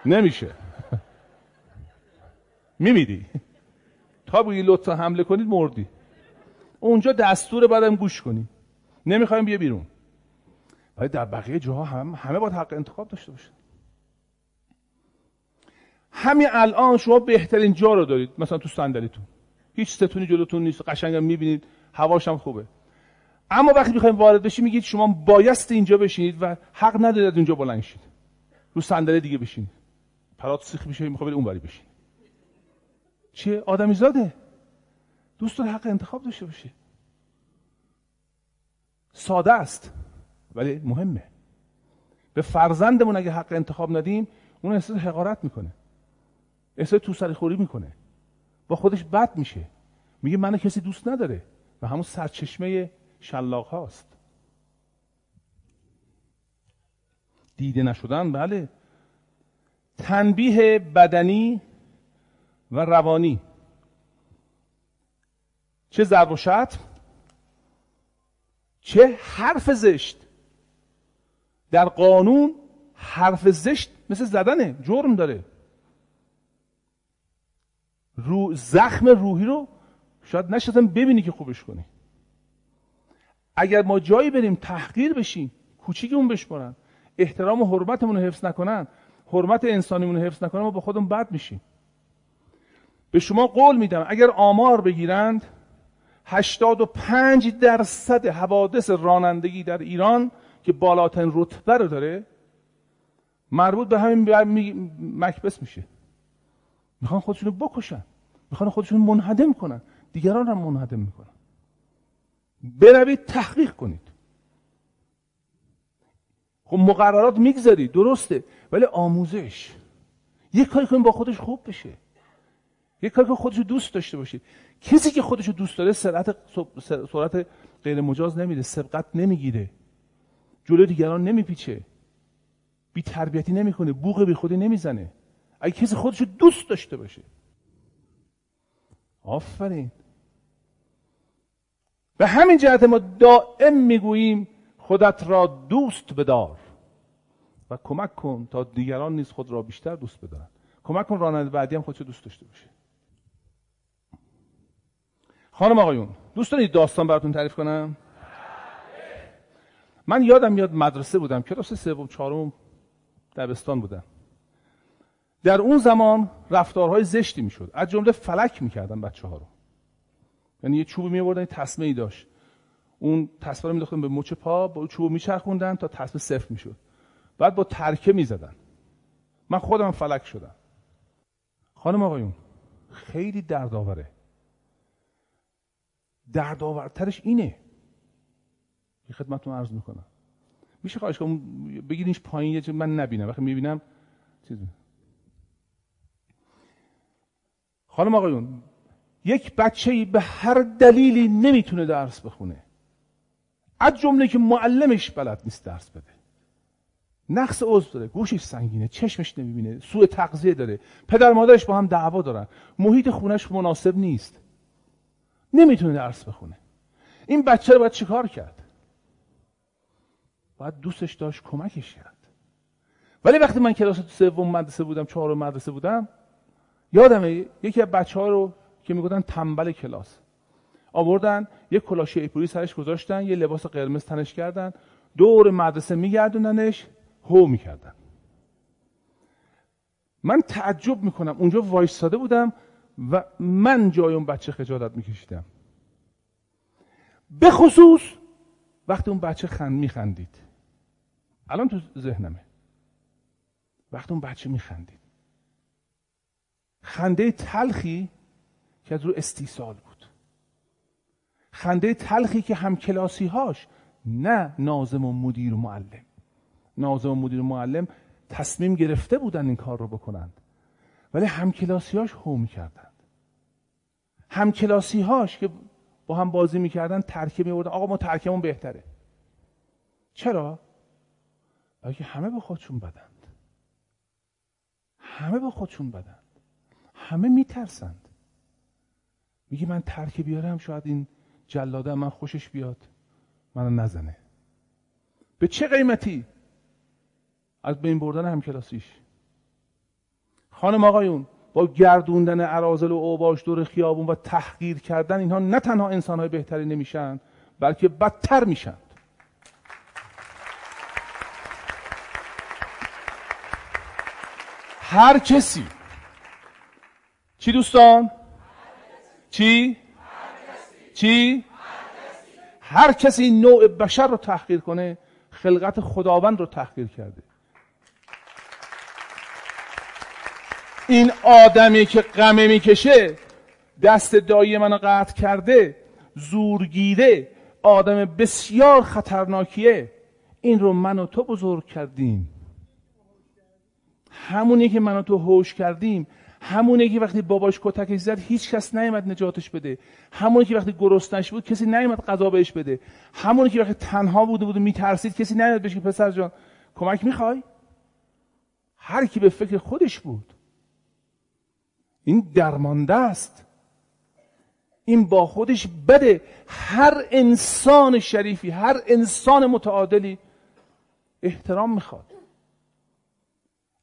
نمیشه. میمیدی. تا بگی لطفا حمله کنید مردی. اونجا دستور بعدم گوش کنی. نمی‌خوایم بیا بیرون. ولی در بقیه جاها هم همه باید حق انتخاب داشته باشن. همین الان شما بهترین جا رو دارید مثلا تو صندلیتون. هیچ ستونی جلوتون نیست قشنگم می‌بینید هواش هم خوبه. اما وقتی می‌خوایم وارد بشید میگید شما بایست اینجا بشینید و حق ندارید اینجا بلند شید. رو صندلی دیگه بشینید. پرات سیخ میشه می‌خواد بری بشین چیه آدمی زاده؟ دوست حق انتخاب داشته باشه. ساده است ولی مهمه. به فرزندمون اگه حق انتخاب ندیم اون احساس حقارت می‌کنه. احساس تو سری خوری می‌کنه. با خودش بد میشه. میگه منو کسی دوست نداره. و همون سرچشمه شلاق هاست. دیده نشدن بله. تنبیه بدنی و روانی. چه ضرب و شتم چه حرف زشت. در قانون حرف زشت مثل زدنه جرم داره. رو زخم روحی رو شاید نشستم ببینی که خوبش کنی. اگر ما جایی بریم تحقیر بشیم کوچیکمون بشمارن احترام و حرمتمون رو حفظ نکنن حرمت انسانیمون رو حفظ نکنن ما با خودمون بد میشیم. به شما قول میدم اگر آمار بگیرند 85 درصد حوادث رانندگی در ایران که بالاترین رتبه رو داره مربوط به همین مکبس میشه. می‌خوان خودشونو بکشن. می‌خوان خودشون منهدم کنن. دیگران هم منهدم می‌کنن. بروید تحقیق کنید. خب مقررات می‌گذاری درسته ولی آموزش. یک کاری کنیم با خودش خوب بشه. یک کاری که خودشو دوست داشته باشید. کسی که خودشو دوست داره سرعت سرعت غیر مجاز نمیده سبقت نمی‌گیره. جلو دیگران نمیپیچه. بی تربیتی نمی‌کنه بوق بی خودی نمی‌زنه. اگه کسی خودشو دوست داشته باشه. آفرین. به همین جهت ما دائم می‌گوییم خودت را دوست بدار و کمک کن تا دیگران نیز خود را بیشتر دوست بدارن. کمک کن راننده بعدی هم خودشو دوست داشته باشه. خانم آقایون دوست دارید داستان براتون تعریف کنم؟ من یادم میاد مدرسه بودم کلاس سوم چهارم دبستان بودم. در اون زمان رفتارهای زشتی می‌شد. از جمله فلک می‌کردن بچه ها رو. یعنی یه چوب می آوردن تسمه ای داشت. اون تسمه رو میداختن به مچ پا با چوب میچرخوندن تا تسمه صفر می‌شد. بعد با ترکه می‌زدن. من خودم فلک شدم. خانم آقایون خیلی دردآوره. دردآورترش اینه. یه خدمتتون عرض می‌کنم. میشه خواهش کنم بگیرینش پایین یه من نبینم. وقتی می‌بینم چیز خانم آقایون یک بچه به هر دلیلی نمی‌تونه درس بخونه. از جمله که معلمش بلد نیست درس بده. نقص عضو داره گوشش سنگینه چشمش نمی‌بینه سوء تغذیه داره پدر مادرش با هم دعوا دارن. محیط خونش مناسب نیست. نمی‌تونه درس بخونه. این بچه رو باید چیکار کرد؟ باید دوستش داشت کمکش کرد. ولی وقتی من کلاس سوم مدرسه بودم چهارم مدرسه بودم یادمه یکی از بچه ها رو که می‌گفتن تنبل کلاس. آوردن یه کلاه ایپوری سرش گذاشتن یه لباس قرمز تنش کردن دور مدرسه میگردوندنش هو می‌کردن. من تعجب می‌کنم. اونجا وایستاده بودم و من جای اون بچه خجالت میکشیدم. به خصوص وقتی اون بچه خند میخندید. الان تو ذهنمه. وقتی اون بچه میخندید. خنده تلخی که از رو استیصال بود. خنده تلخی که هم کلاسی هاش نه نازم و مدیر و معلم. نازم و مدیر و معلم تصمیم گرفته بودن این کار رو بکنند. ولی همکلاسی هاش هو می‌کردند همکلاسی هاش که با هم بازی می‌کردن ترکیب میوردن آقا ما ترکیبمون بهتره. چرا؟ که همه به خودشون بدند. همه به خودشون بدند. همه میترسند. میگه من ترک بیارم شاید این جلاده من خوشش بیاد. منو نزنه. به چه قیمتی؟ از بین بردن همکلاسیش خانم آقایون با گردوندن عرازل و اوباش دور خیابون و تحقیر کردن اینها نه تنها انسانهای بهتری نمیشن بلکه بدتر میشن. هر کسی چی دوستان؟ چی؟ چی؟ هر کسی نوع بشر رو تحقیر کنه خلقت خداوند رو تحقیر کرده این آدمی که غمه می‌کشه دست دایی منو قطع کرده زورگیره آدم بسیار خطرناکیه این رو من و تو بزرگ کردیم همونی که من و تو هوش کردیم همونی که وقتی باباش کتکش زد هیچ کس نیامد نجاتش بده. همونی که وقتی گرسنش بود کسی نیامد غذا بهش بده. همونی که وقتی تنها بوده بود و میترسید کسی نیامد بهش پسر جان کمک می‌خوای؟ هر کی به فکر خودش بود. این درمانده است. این با خودش بده. هر انسان شریفی هر انسان متعادلی احترام می‌خواد.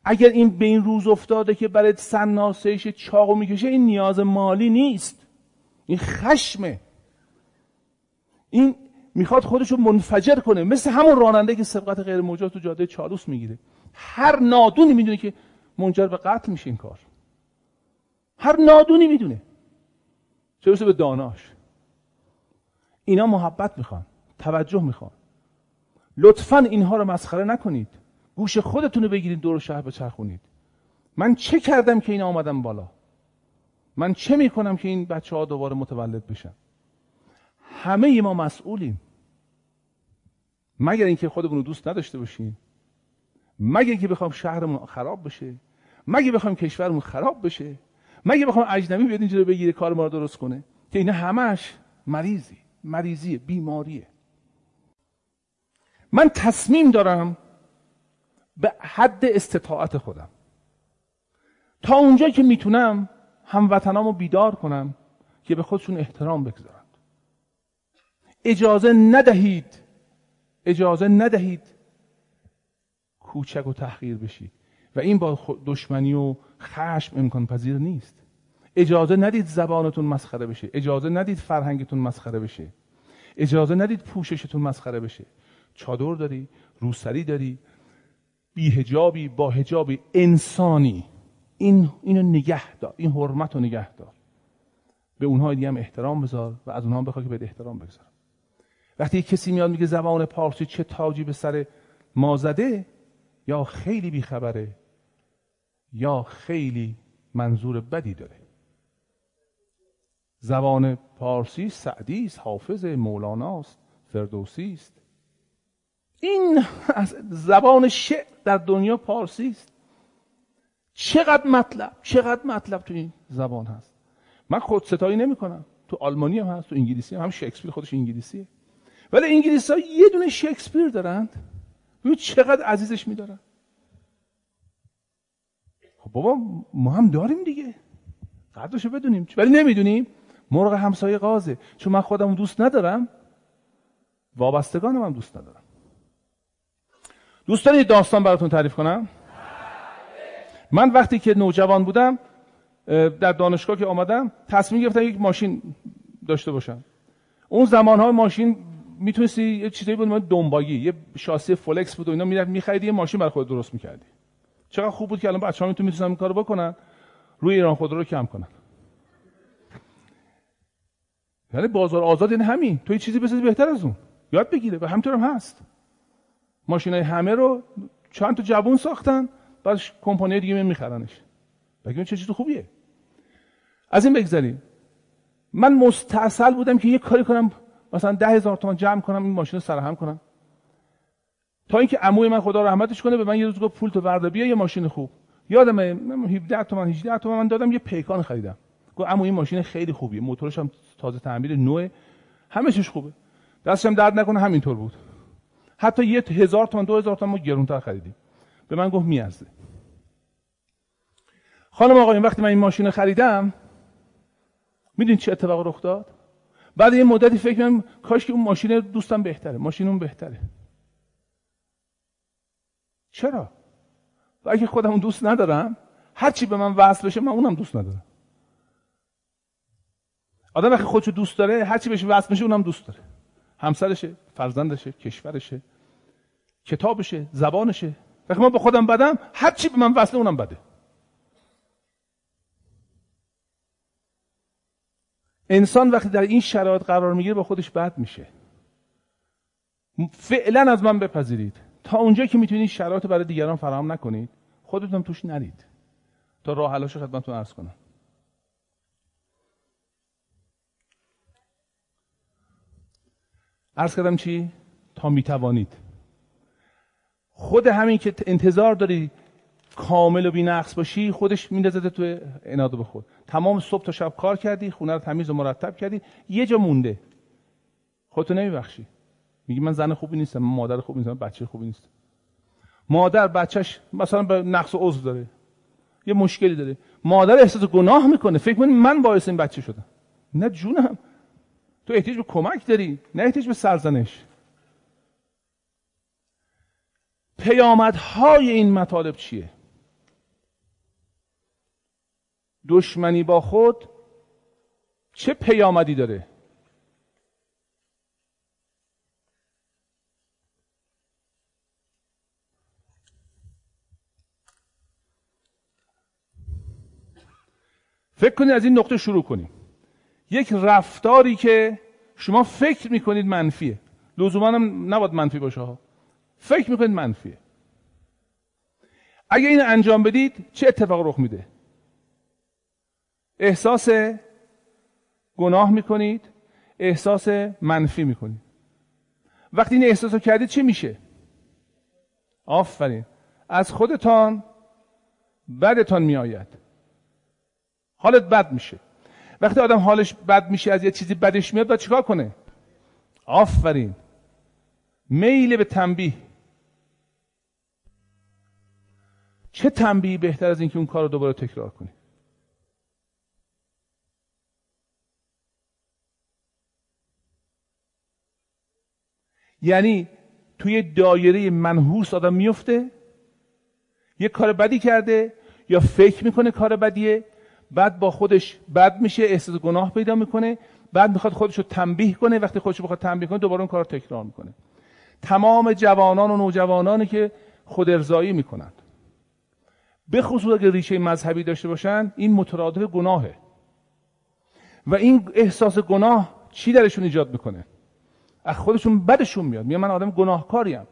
اگر این به این روز افتاده که برای سناسهش چاقو می‌کشه این نیاز مالی نیست. این خشمه. این می‌خواد خودش رو منفجر کنه. مثل همون راننده که سبقت غیر موجود تو جاده چالوس می‌گیره. هر نادونی می‌دونه که منجر به قتل میشه این کار. هر نادونی می‌دونه. چه به داناش. اینا محبت می‌خوان. توجه می‌خوان. لطفا اینها رو مسخره نکنید. گوش خودتون رو بگیرید دور شهر بچرخونید. من چه کردم که اینا آمدم بالا؟ من چه می‌کنم که این بچه ها دوباره متولد بشن؟ همه ما مسئولیم. مگر اینکه خودمون رو دوست نداشته باشیم؟ مگر اینکه بخوام شهرمون خراب بشه؟ مگه بخوام کشورمون خراب بشه؟ مگه بخوام اجنبی بیاد اینجا بگیره کار ما رو درست کنه؟ که اینا همش مریضی مریضیه بیماریه. من تصمیم دارم به حد استطاعت خودم. تا اونجا که می‌تونم هموطنامو بیدار کنم که به خودشون احترام بگذارند. اجازه ندهید اجازه ندهید کوچک و تحقیر بشید و این با دشمنی و خشم امکان پذیر نیست. اجازه ندید زبانتون مسخره بشه. اجازه ندید فرهنگتون مسخره بشه. اجازه ندید پوششتون مسخره بشه. چادر داری؟ روسری داری؟ بیهجابی با هجابی انسانی. این اینو نگه دار این حرمت رو نگه دار. به اونها دیگه هم احترام بذار و از اونها بخواه که به احترام بگذار وقتی کسی میاد میگه زبان پارسی چه تاجی به سر ما زده یا خیلی بیخبره یا خیلی منظور بدی داره. زبان پارسی سعدی است حافظ مولاناست فردوسی است. این زبان شعر در دنیا پارسی است. چقدر مطلب چقدر مطلب تو این زبان هست. من خود ستایی نمی کنم. تو آلمانی هم هست تو انگلیسی هم, هم شکسپیر خودش انگلیسیه. ولی انگلیسی ها یه دونه شکسپیر دارند. ببین چقدر عزیزش میدارن خب بابا ما هم داریم دیگه. قدرشو بدونیم. ولی نمی‌دونیم. مرغ همسایه قازه. چون من خودم دوست ندارم وابستگانم هم دوست ندارم. دوست دارید داستان براتون تعریف کنم؟ من وقتی که نوجوان بودم در دانشگاه که آمدم تصمیم گرفتم یک ماشین داشته باشم. اون زمان های ماشین می‌تونستی یه چیزایی بود دنباگی یه شاسی فلکس بود و اینا می‌رفت میخریدی یه ماشین برای خود درست می‌کردی. چقدر خوب بود که الان بچه‌ها می‌تونن می‌تونن این کارو بکنن روی ایران خودرو رو کم کنن. یعنی بازار آزاد یعنی همین. تو یه چیزی بسازی بهتر از اون. یاد بگیره و همینطور هم هست. ماشینای همه رو چند تا جوون ساختن بعدش کمپانی دیگه میخرنش. بگیم چه چیز خوبیه؟ از این بگذاریم من مستاصل بودم که یه کاری کنم مثلا ده هزار تومان جمع کنم این ماشین رو سرهم کنم. تا اینکه عموی من خدا رحمتش کنه به من یه روز گفت پول تو ورده بیا یه ماشین خوب. یادم 17 تومن 18 تومن من دادم یه پیکان خریدم. گفت عمو این ماشین خیلی خوبیه موتورش هم تازه تعمیر نوع همه چیش خوبه. دستم درد نکنه همینطور بود. حتی یه هزار تومن دو هزار تومن ما گرونتر خریدیم. به من گفت میارزه. خانم آقایون وقتی من این ماشین خریدم می‌دونید چه اتفاق رخ داد؟ بعد یه مدتی فکر کنم کاش که اون ماشین دوستم بهتره ماشین اون بهتره. چرا؟ و اگه خودم دوست ندارم هرچی به من وصل بشه من اونم دوست ندارم. آدم وقتی خودشو دوست داره هرچی بهش وصل بشه اونم دوست داره. همسرشه فرزندشه کشورشه. کتابشه زبانشه. وقتی من به خودم بدم هر چی به من وصله اونم بده. انسان وقتی در این شرایط قرار می‌گیره با خودش بد میشه. فعلا از من بپذیرید. تا اونجا که می‌تونید شرایط برای دیگران فراهم نکنید خودتون توش نرید. تا راه حلاشو خدمتتون عرض کنم. عرض کردم چی؟ تا می‌توانید. خود همین که انتظار داری کامل و بی نقص باشی خودش میندازه تو اناده به خود. تمام صبح تا شب کار کردی خونه رو تمیز و مرتب کردی یه جا مونده. خودتو نمیبخشی. میگی من زن خوبی نیستم من مادر خوبی نیستم بچه خوبی نیستم. مادر بچهش مثلا به نقص عضو داره. یه مشکلی داره. مادر احساس گناه می‌کنه. فکر کنی من باعث این بچه شدم. نه جونم. تو احتیاج به کمک داری نه احتیاج به سرزنش. پیامدهای این مطالب چیه؟ دشمنی با خود چه پیامدی داره؟ فکر کنید از این نقطه شروع کنیم. یک رفتاری که شما فکر می‌کنید منفیه. لزوما هم نباید منفی باشه ها. فکر می‌کنید منفیه. اگه این انجام بدید چه اتفاق رخ میده؟ احساس گناه می‌کنید احساس منفی می‌کنید. وقتی این احساس رو کردید چه میشه؟ آفرین. از خودتان بدتان میآید. حالت بد میشه. وقتی آدم حالش بد میشه از یه چیزی بدش میاد باید چیکار کنه؟ آفرین. میل به تنبیه. چه تنبیهی بهتر از اینکه اون کار رو دوباره تکرار کنی؟ یعنی توی دایره منحوس آدم میفته یه کار بدی کرده یا فکر می‌کنه کار بدیه بعد با خودش بد میشه احساس گناه پیدا می‌کنه بعد می‌خواد خودش رو تنبیه کنه وقتی خودش رو بخواد تنبیه کنه دوباره اون کار رو تکرار می‌کنه. تمام جوانان و نوجوانانی که خود ارزایی می‌کنند. به خصوص اگر ریشه مذهبی داشته باشن این مترادف گناهه. و این احساس گناه چی درشون ایجاد می‌کنه؟ از خودشون بدشون میاد. میگه من آدم گناهکاریم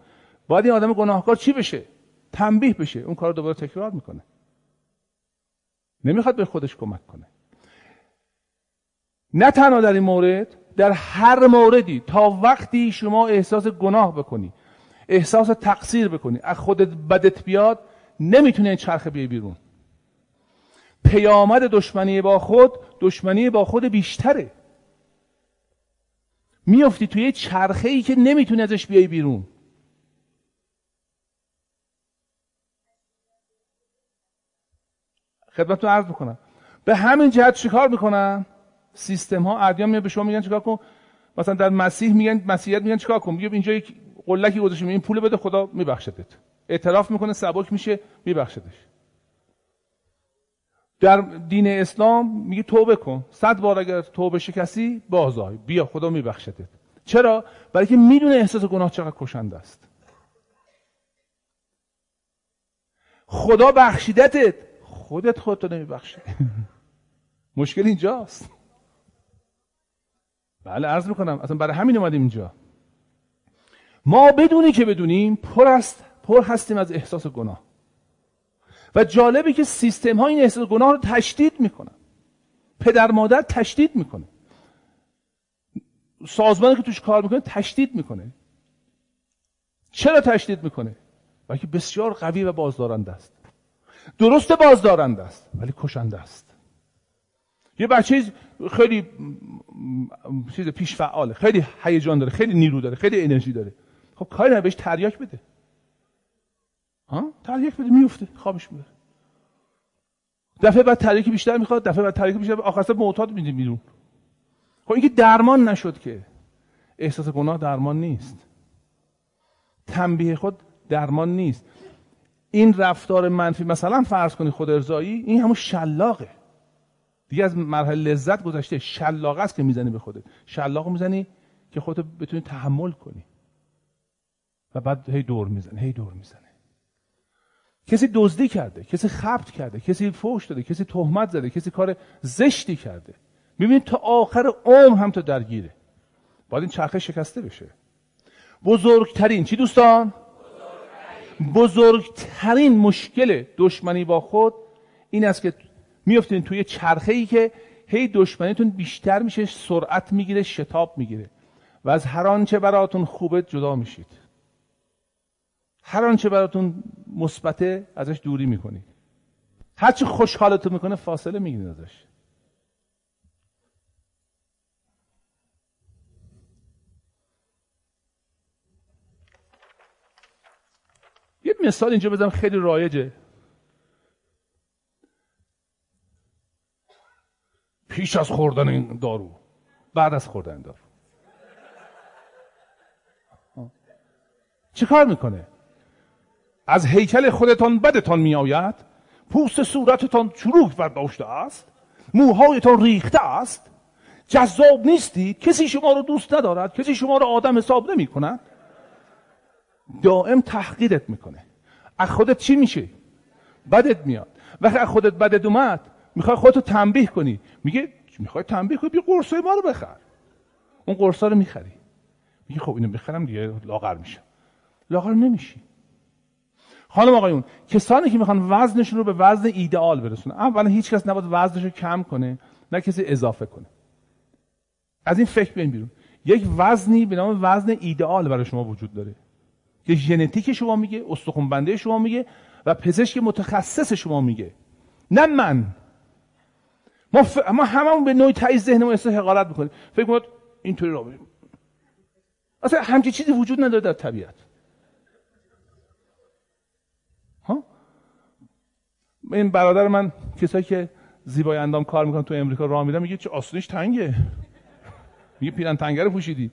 باید این آدم گناهکار چی بشه؟ تنبیه بشه. اون کار دوباره تکرار می‌کنه. نمی‌خواد به خودش کمک کنه. نه تنها در این مورد در هر موردی تا وقتی شما احساس گناه بکنی احساس تقصیر بکنی از خودت بدت بیاد نمی‌تونه این چرخه بیای بیرون. پیامد دشمنی با خود دشمنی با خود بیشتره. میافتی توی چرخه ای که نمی‌تونی ازش بیای بیرون. خدمتتون عرض بکنم به همین جهت چیکار می‌کنن؟ سیستم ها ادیان میاد به شما میگن چیکار کن؟ مثلا در مسیح میگن مسیحیت میگن چیکار کن؟ میگه اینجا یک قلکی گذاشتیم این پول بده خدا میبخشدت. اعتراف می‌کنه سبک میشه میبخشدش. در دین اسلام میگه توبه کن. صد بار اگر توبه شکستی بازای بیا خدا میبخشدت. چرا؟ برای که می‌دونه احساس گناه چقدر کشنده است. خدا بخشیدتت. خودت خودتو نمیبخشی. مشکل اینجاست. بله عرض می‌کنم اصلا برای همین اومدیم اینجا. ما بدونی که بدونیم پر است پر هستیم از احساس گناه. و جالبه که سیستم ها این احساس گناه رو تشدید می‌کنن. پدر مادر تشدید می‌کنه. سازمانی که توش کار می‌کنه تشدید می‌کنه. چرا تشدید می‌کنه؟ که بسیار قوی و بازدارنده است. درست بازدارنده است ولی کشنده است. یه بچه خیلی چیز پیش فعاله خیلی هیجان داره خیلی نیرو داره خیلی انرژی داره. خب کاری بهش تریاک بده. تریاک بده میفته خوابش می‌بره. دفعه بعد تریاک بیشتر می‌خواد دفعه بعد تریاک بیشتر آخر معتاد میده بیرون. خب اینکه درمان نشد که احساس گناه درمان نیست. تنبیه خود درمان نیست. این رفتار منفی مثلا فرض کنی خود ارزایی این همون شلاقه. دیگه از مرحله لذت گذشته شلاقه است که می‌زنی به خودت. شلاق می‌زنی که خودت بتونی تحمل کنی. و بعد هی دور می‌زنه هی دور می‌زنه کسی دزدی کرده کسی خبت کرده کسی فوش داده کسی تهمت زده کسی کار زشتی کرده. می‌بینید تا آخر عمر هم تا درگیره. باید این چرخه شکسته بشه. بزرگترین چی دوستان؟ بزرگترین مشکل دشمنی با خود این است که میفتین توی چرخه ای که هی دشمنیتون بیشتر میشه سرعت می‌گیره شتاب می‌گیره. و از هر آنچه براتون خوبه جدا میشید. هر آنچه براتون مثبته ازش دوری می‌کنید. هرچی خوشحالتون می‌کنه فاصله می‌گیرید ازش. یه مثال اینجا بزنم خیلی رایجه. پیش از خوردن این دارو. بعد از خوردن دارو. چه کار می‌کنه؟ از هیکل خودتان بدتان میآید؟ پوست صورتتان چروک برداشته است؟ موهایتان ریخته است؟ جذاب نیستید کسی شما رو دوست ندارد؟ کسی شما رو آدم حساب نمی کند؟ دائم تحقیرت می‌کنه. از خودت چی میشه؟ بدت میاد. وقتی از خودت بدت اومد می‌خوای خودتو تنبیه کنی. میگه می‌خوای تنبیه کنی؟ بیا قرصای ما رو بخر. اون قرصا رو می‌خری. میگه خب اینو بخرم دیگه لاغر میشم لاغر نمیشی. خانم آقایون کسانی که می‌خوان وزنشون رو به وزن ایدئال برسونن اولا هیچ کس نباید وزنش رو کم کنه نه کسی اضافه کنه. از این فکر بیاین بیرون. یک وزنی به نام وزن ایدئال برای شما وجود داره. که ژنتیک شما میگه استخون بنده شما میگه و پزشک متخصص شما میگه. نه من. ما, ف... ما هممون به نوعی تایید ذهنمون احساس حقارت می‌کنیم. فکر کنید اینطوری را بریم اصلا همچین چیزی وجود نداره در طبیعت. این برادر من کسایی که زیبای اندام کار می‌کنن تو امریکا راه میرن میگه چه آسونش تنگه. میگه پیرن تنگه رو پوشیدی.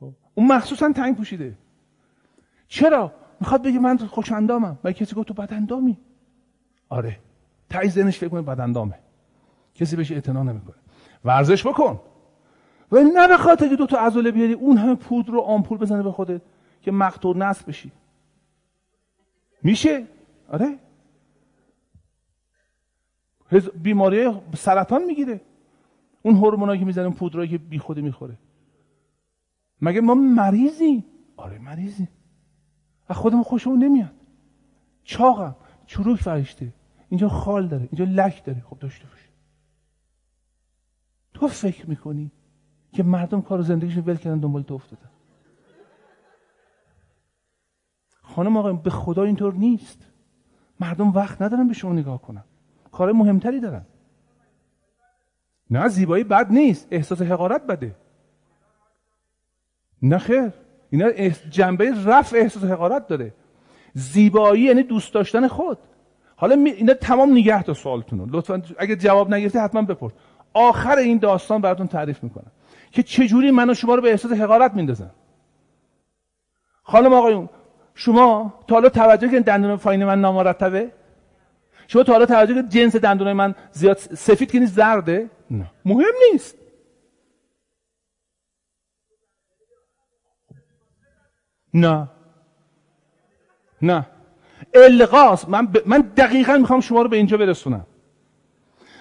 خب. اون مخصوصا تنگ پوشیده. چرا؟ می‌خواد بگه من خوش اندامم و کسی گفت تو بد اندامی آره. تای ذهنش فکر کنه بد اندامه کسی بهش اعتنا نمی‌کنه. ورزش بکن. و نه به خاطر که دو تا عضله بیاری اون همه پودر رو آمپول بزنه به خودت که مقطور نصب بشی. میشه؟ آره. بیماری سرطان می‌گیره. اون هورمونایی که می‌زنه پودرایی که بی خودی می‌خوره. مگه ما مریضی آره مریضی از خودمون خوشمون نمیاد. چاقم چروک فرشته. اینجا خال داره اینجا لک داره. خب داشته باشه. تو فکر می‌کنی که مردم کار زندگیشون ول کردن دنبال تو افتادن؟ خانم آقا به خدا اینطور نیست. مردم وقت ندارن به شما نگاه کنن. کار مهمتری دارن. نه زیبایی بد نیست. احساس حقارت بده. نه خیر. اینا جنبه رفع احساس حقارت داره. زیبایی یعنی دوست داشتن خود. حالا اینا تمام نگه تا سوالتون رو لطفا اگه جواب نگرفته حتما بپرس. آخر این داستان براتون تعریف می‌کنم. که چجوری من و شما رو به احساس حقارت میندازن. خانم آقایون شما تا حالا توجه که دندون پایین من نامرتبه؟ شما تا حالا توجه که جنس دندون من زیاد سفید که نیست زرده؟ نه. مهم نیست. نه. نه. الغاز من, ب... من دقیقا می‌خوام شما رو به اینجا برسونم.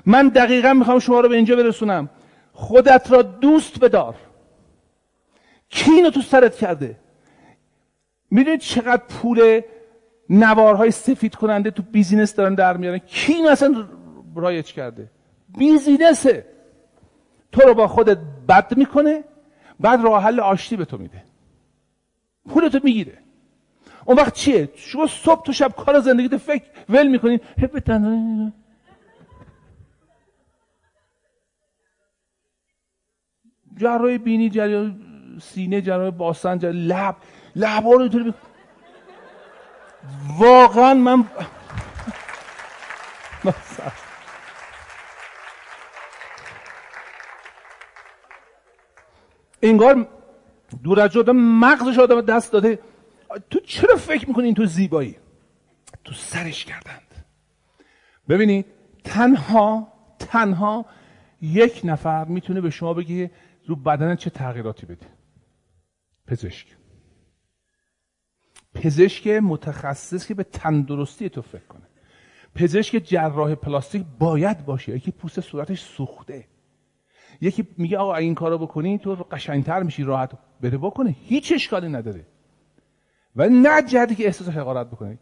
من دقیقا می‌خوام شما رو به اینجا برسونم. خودت را دوست بدار. کی اینو تو سرت کرده. می‌دونید چقدر پول نوارهای سفید کننده تو business دارن در میارن. کی اینو اصلا رایج کرده؟ business ه. تو رو با خودت بد می‌کنه بعد راه حل آشتی به تو میده. پولتو می‌گیره. اون وقت چیه؟ شما صبح تو شب کار زندگیت فکر ول می‌کنین هپ بینی جراح سینه جراح باسن جراح لب لب رو اینطوری واقعا من انگار دور از جدا مغزش آدم دست داده. تو چرا فکر می‌کنی این تو زیبایی؟ تو سرش کردند. ببینید تنها تنها یک نفر می‌تونه به شما بگه رو بدن چه تغییراتی بده. پزشک. پزشک متخصص که به تندرستی تو فکر کنه. پزشک جراح پلاستیک باید باشه. یکی پوست صورتش سوخته. یکی میگه آقا این کارو بکنی تو قشنگتر میشی راحت بده بکنه. هیچ اشکالی نداره. و نه جهتی که احساس حقارت بکنی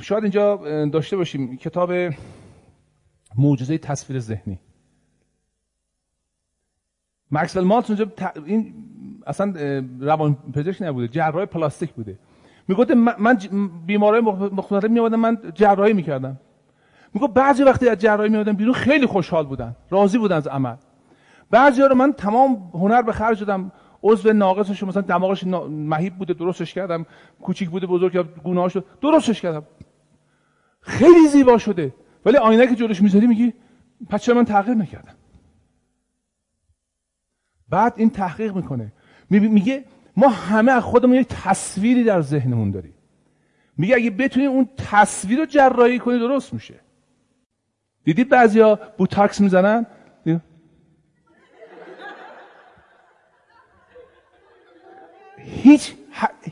شاید اینجا داشته باشیم. کتاب معجزه تصویر ذهنی. مکسول مالتس اونجا این اصلا روان پزشک نبوده. جراح پلاستیک بوده. می‌گفت من بیمارای مختلف میومدم من جراحی می‌کردم. می‌گفت بعضی وقتی از جراحی میادم بیرون خیلی خوشحال بودن راضی بودن از عمل. بعضی رو من تمام هنر به خرج دادم عضو ناقصش مثلا دماغش مهیب بوده درستش کردم. کوچیک بوده بزرگ یا گناهاش درستش کردم. خیلی زیبا شده. ولی آینه که جلوش می‌ذاری میگی پس چرا من تغییر نکردم؟ بعد این تحقیق می‌کنه. میگه ما همه از خودمون یک تصویری در ذهنمون داریم. میگه اگه بتونیم اون تصویر رو جراحی کنی درست میشه. دیدید بعضیا بوتاکس می‌زنن؟ هیچ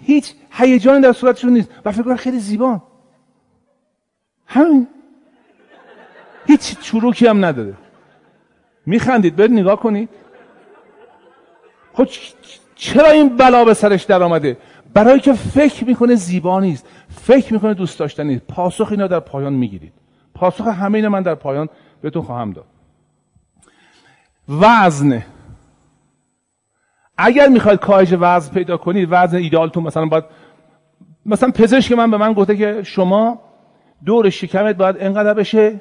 هیچ هیجانی در صورتشون نیست و فکر خیلی زیبان همین. هیچ چروکی هم نداره. میخندید برید نگاه کنید. خب چرا این بلا به سرش در آمده؟ برای که فکر می‌کنه زیبا نیست فکر می‌کنه دوست داشتنی پاسخ اینا در پایان می‌گیرید. پاسخ همه اینا من در پایان بهتون خواهم داد. وزن. اگر می‌خواید کاهش وزن پیدا کنید وزن ایدالتون مثلا باید مثلا پزشک من به من گفته که شما دور شکمت باید انقدر بشه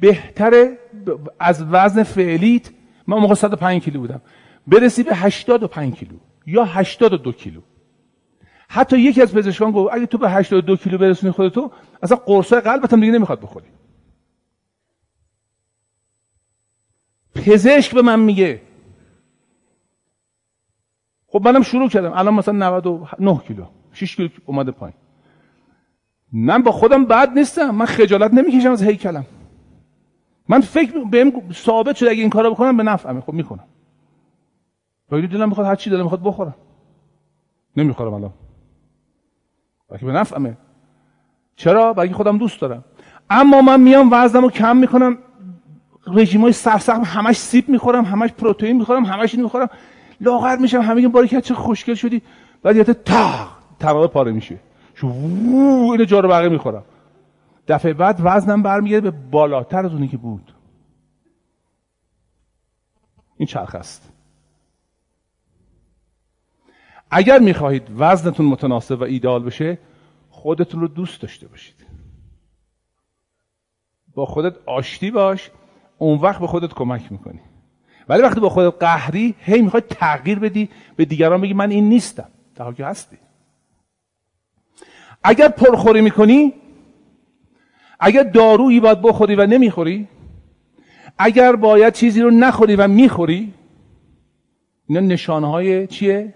بهتره از وزن فعلیت من موقع 105 کیلو بودم. برسی به 85 کیلو یا 82 کیلو. حتی یکی از پزشکان گفت اگه تو به 82 کیلو برسونی خودتو اصلا قرصای قلبت هم دیگه نمی‌خواد بخوری. پزشک به من میگه. خب منم شروع کردم. الان مثلا 99 کیلو 6 کیلو اومده پایین. من با خودم بد نیستم. من خجالت نمی‌کشم از هیکلم. من فکر بهم ثابت شده اگه این کارو بکنم به نفعمه. خب می‌کنم ولی دلم می‌خواد هر چی دلم می‌خواد بخورم. نمی‌خورم الان. بلکه به نفعمه. چرا؟ برای خودم دوست دارم. اما من میام وزنمو کم می‌کنم رژیم های سرسخت همش سیب می‌خورم همش پروتئین می‌خورم همش این می‌خورم. لاغر میشم همه باری که چه خوشگل شدی. بعد یه تا تمام پاره میشه. شو اینو جارو بقیه می‌خورم. دفعه بعد وزنم برمیگرده به بالاتر از اونی که بود. این چرخ است. اگر می‌خواهید وزنتون متناسب و ایدال بشه خودتون رو دوست داشته باشید. با خودت آشتی باش اون وقت به خودت کمک می‌کنی. ولی وقتی با خودت قهری هی می‌خوای تغییر بدی به دیگران بگی من این نیستم. تا که هستی. اگر پرخوری می‌کنی اگر دارویی باید بخوری و نمی‌خوری اگر باید چیزی رو نخوری و می‌خوری اینا نشانه های چیه؟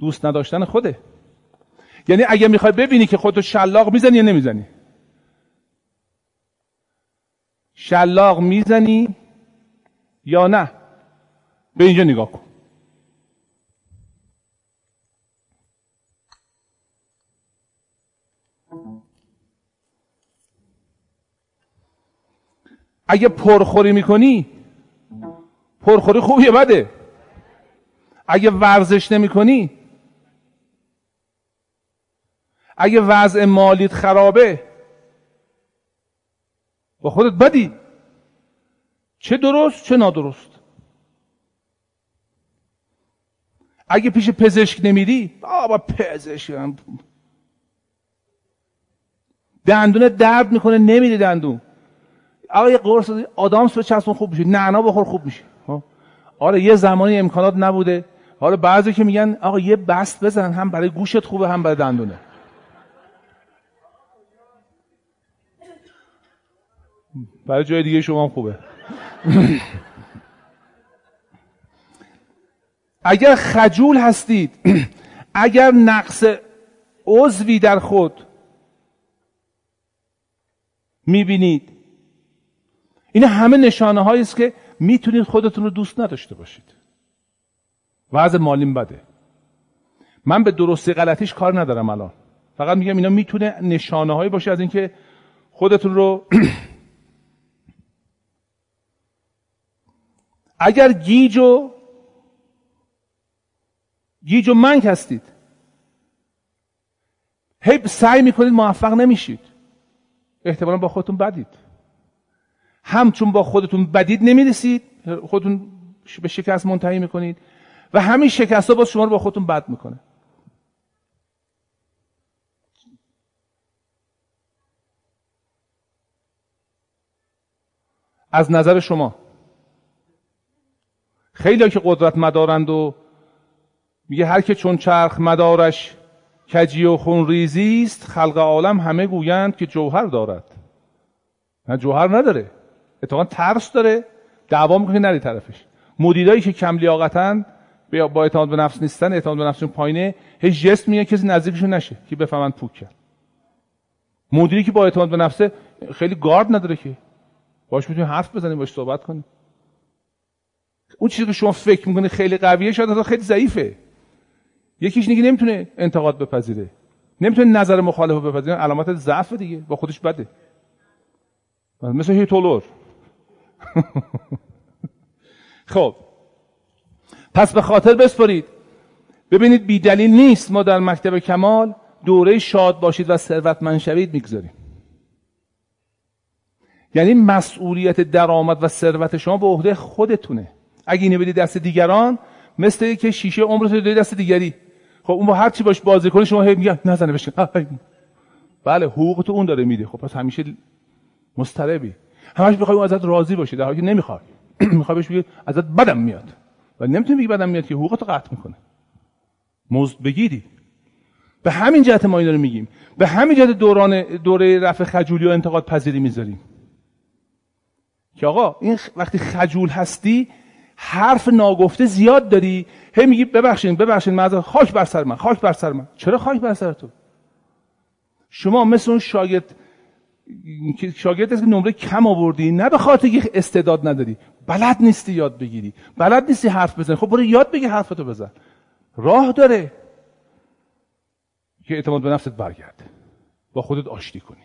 دوست نداشتن خوده. یعنی اگه می‌خوای ببینی که خودتو شلاق می‌زنی یا نمی‌زنی. شلاق می‌زنی یا نه؟ به اینجا نگاه کن. اگه پرخوری می‌کنی پرخوری خوبیه بده. اگه ورزش نمی‌کنی اگه وضع مالیت خرابه با خودت بدی. چه درست چه نادرست. اگه پیش پزشک نمیری با پزشک. دندون درد می‌کنه نمیری دندون. آقا یه قرص آدامس به چسبون خوب میشه. نعنا بخور خوب میشه. خب؟ آره یه زمانی امکانات نبوده. حالا بعضی که میگن آقا یه بست بزن هم برای گوشت خوبه هم برای دندونه. برای جای دیگه شما هم خوبه. اگر خجول هستید اگر نقص عضوی در خود می‌بینید این همه نشانه هایی است که می‌تونید خودتون رو دوست نداشته باشید. وضع مالیم بده. من به درستی غلطیش کار ندارم الان. فقط میگم اینا می‌تونه نشانه هایی باشه از اینکه خودتون رو اگر گیج و گیج و منگ هستید هی سعی می‌کنید موفق نمیشید. احتمالا با خودتون بدید. هم چون با خودتون بدید نمی‌رسید خودتون به شکست منتهی می‌کنید و همین شکست ها باز شما رو با خودتون بد می‌کنه. از نظر شما خیلی که قدرت مدارند و میگه هر که چون چرخ مدارش کجی و خونریزی است خلق عالم همه گویند که جوهر دارد. نه جوهر نداره. اتفاقا ترس داره. دعوا می‌کنه نری طرفش. مدیرایی که کم لیاقتن با اعتماد به نفس نیستن اعتماد به نفسشون پایینه. هیچ جست میگه کسی نزدیکشون نشه که بفهمن پوک کرد. مدیری که با اعتماد به نفسه خیلی گارد نداره که. باش می‌تونی حرف بزنی باش صحبت کنی. اون چیزی که شما فکر می‌کنه خیلی قویه شاید خیلی ضعیفه. یکیش دیگه نمی‌تونه انتقاد بپذیره. نمی‌تونه نظر مخالف بپذیره. علامت ضعف دیگه. با خودش بده. مثل هیتولور خب. پس به خاطر بسپرید. ببینید بی دلیل نیست ما در مکتب کمال دوره شاد باشید و ثروتمند شوید می‌گذاریم. یعنی مسئولیت درآمد و ثروت شما به عهده خودتونه. اگه اینو بدی دست دیگران مثل که شیشه عمرت رو دست دیگری. خب اون با هر چی باش بازی کنه شما هی میگن نزنه بشین. بله حقوق تو اون داره میده. خب پس همیشه مستربی همش می‌خوای اون ازت راضی باشه در حالی که نمی‌خوای. می‌خوای بهش بگی ازت بدم میاد. ولی نمی‌تونی بگی بدم میاد که حقوقت قطع می‌کنه. مزد بگیری. به همین جهت ما اینا رو میگیم. به همین جهت دوران دوره رفع خجولی و انتقاد پذیری می‌ذاریم. که آقا این وقتی خجول هستی حرف ناگفته زیاد داری. هی میگی ببخشین ببخشین من خاک بر سر من خاک بر سر من. چرا خاک بر سر تو؟ شما مثل اون شاگرد شاگرد است که نمره کم آوردی نه به خاطر که استعداد نداری. بلد نیستی یاد بگیری. بلد نیستی حرف بزنی. خب برو یاد بگیر حرفتو بزن. راه داره که اعتماد به نفست برگرده با خودت آشتی کنی.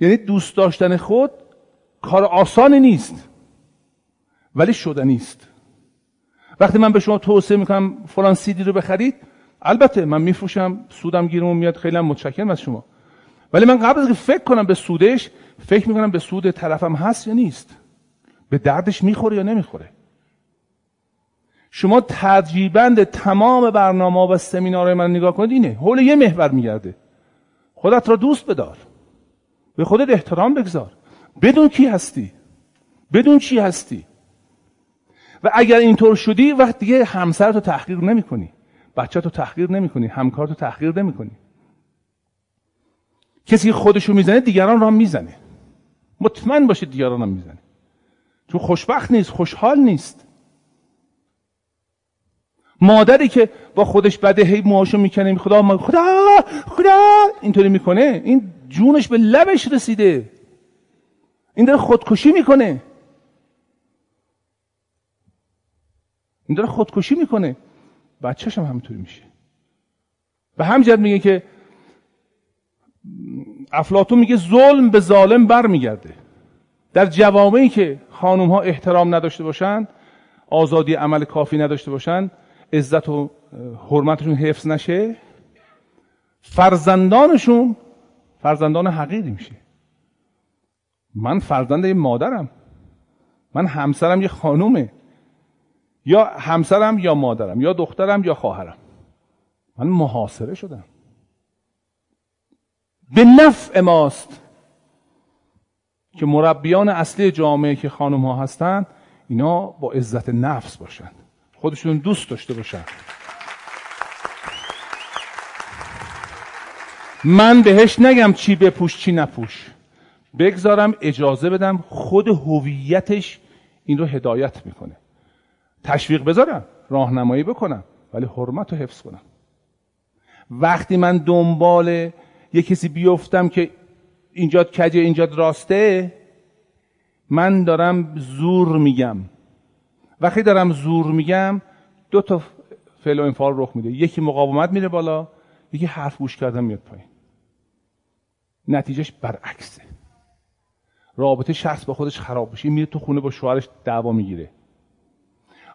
یعنی دوست داشتن خود کار آسانی نیست. ولی شدنی است وقتی من به شما توصیه می‌کنم فلان سیدی رو بخرید البته من میفروشم سودم گیرم میاد خیلی متشکرم از شما. ولی من قبل از که فکر کنم به سودش فکر می‌کنم به سود طرفم هست یا نیست. به دردش می‌خوره یا نمی‌خوره. شما تجریبند تمام برنامه و سمینارهای من نگاه کنید اینه. حول یه محور میگرده. خودت را دوست بدار. به خودت احترام بگذار. بدون کی هستی؟ بدون چی هستی؟ و اگر اینطور شدی وقت دیگه همسر رو تحقیر نمی کنی بچه تو تحقیر نمی کنی همکار تو تحقیر نمی کنی کسی که خودشو می‌زنه دیگران را می‌زنه. مطمئن باشید دیگران هم می‌زنه. چون خوشبخت نیست خوشحال نیست. مادری که با خودش بده هی موهاشو می‌کنه خدا خدا خدا! اینطوری می‌کنه. این جونش به لبش رسیده. این داره خودکشی می‌کنه. این داره خودکشی می‌کنه. بچهش هم همینطوری میشه. به همجد میگه که افلاتون میگه ظلم به ظالم برمیگرده. در جوامعی که خانم ها احترام نداشته باشند آزادی عمل کافی نداشته باشند عزت و حرمتشون حفظ نشه فرزندانشون فرزندان حقیقی میشه. من فرزند یه مادرم. من همسرم یه خانومه. یا همسرم یا مادرم یا دخترم یا خواهرم. من محاصره شدم. به نفع ماست که مربیان اصلی جامعه که خانم ها هستند اینا با عزت نفس باشند خودشون دوست داشته باشند من بهش نگم چی بپوش چی نپوش. بگذارم اجازه بدم خود هویتش این رو هدایت می‌کنه. تشویق بذارم راهنمایی بکنم ولی حرمت رو حفظ کنم. وقتی من دنبال یه کسی بیفتم که اینجا کجه اینجا راسته من دارم زور میگم. وقتی دارم زور میگم دو تا فعل و انفعال رخ میده. یکی مقاومت میره بالا یکی حرف گوش کردن میاد پایین. نتیجهش برعکسه. رابطه شخص با خودش خراب بشه. میره تو خونه با شوهرش دعوا می‌گیره.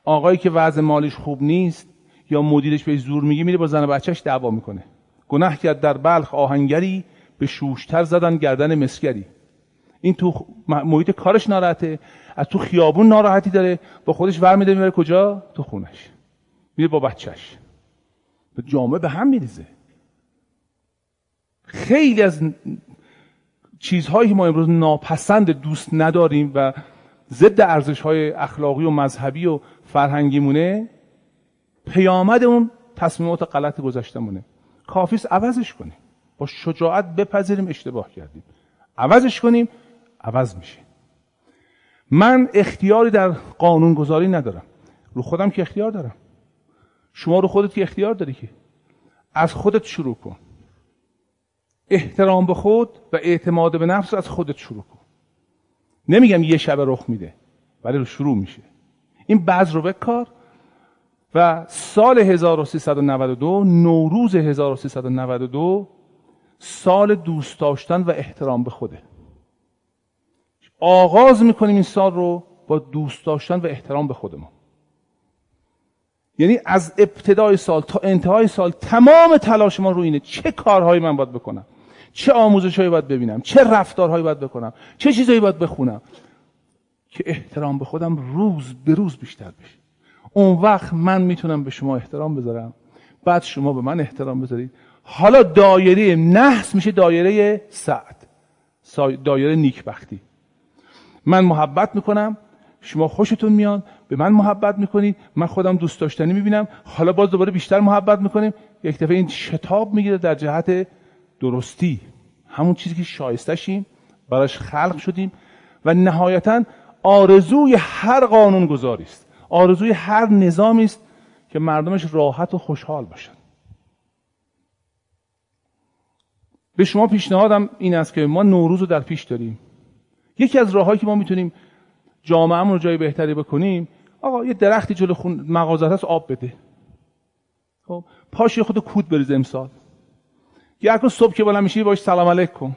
آقایی که وضع مالیش خوب نیست یا مدیرش به زور میگه میره با زن و بچهش دعوا می‌کنه. گناه کرد در بلخ آهنگری به شوشتر زدن گردن مسگری این تو محیط کارش ناراحته از تو خیابون ناراحتی داره با خودش ور میده می‌بره کجا؟ تو خونش. میره با بچهش به جامعه به هم میریزه. خیلی از چیزهایی ما امروز ناپسند دوست نداریم و ضد ارزش های اخلاقی و مذهبی و فرهنگیمونه پیامد اون تصمیمات غلط گذشتمونه کافیس عوضش کنیم. با شجاعت بپذیریم اشتباه کردیم. عوضش کنیم عوض میشه. من اختیاری در قانون گذاری ندارم. رو خودم که اختیار دارم. شما رو خودت که اختیار داری که. از خودت شروع کن. احترام به خود و اعتماد به نفس از خودت شروع کن. نمیگم یه شب رخ میده ولی رو شروع میشه. این بعض رو بکار. و سال 1392 نوروز 1392 سال دوست داشتن و احترام به خوده. آغاز می‌کنیم این سال رو با دوست داشتن و احترام به خودمون. یعنی از ابتدای سال تا انتهای سال تمام تلاش ما رو اینه چه کارهایی من باید بکنم چه آموزشهایی باید ببینم چه رفتارهایی باید بکنم چه چیزهایی باید بخونم. که احترام به خودم روز به روز بیشتر بشه. اون وقت من می‌تونم به شما احترام بذارم. بعد شما به من احترام بذارید. حالا دایره نحس میشه دایره سعد. دایره نیکبختی. من محبت می‌کنم. شما خوشتون میاد. به من محبت می‌کنید. من خودم دوست داشتنی می‌بینم. حالا باز دوباره بیشتر محبت می‌کنیم. یک دفعه این شتاب می‌گیره در جهت درستی. همون چیزی که شایستشیم براش خلق شدیم. و نهایتا آرزوی هر قانون گذاری است آرزوی هر نظامی است که مردمش راحت و خوشحال باشن. به شما پیشنهادم این است که ما نوروز رو در پیش داریم. یکی از راههایی که ما می‌تونیم جامعهمون رو جای بهتری بکنیم آقا یه درختی جلو خون مغازت هست آب بده. خب پاش خود کود بریز امسال. یه صبح که بالا میشی باش سلام علیک کن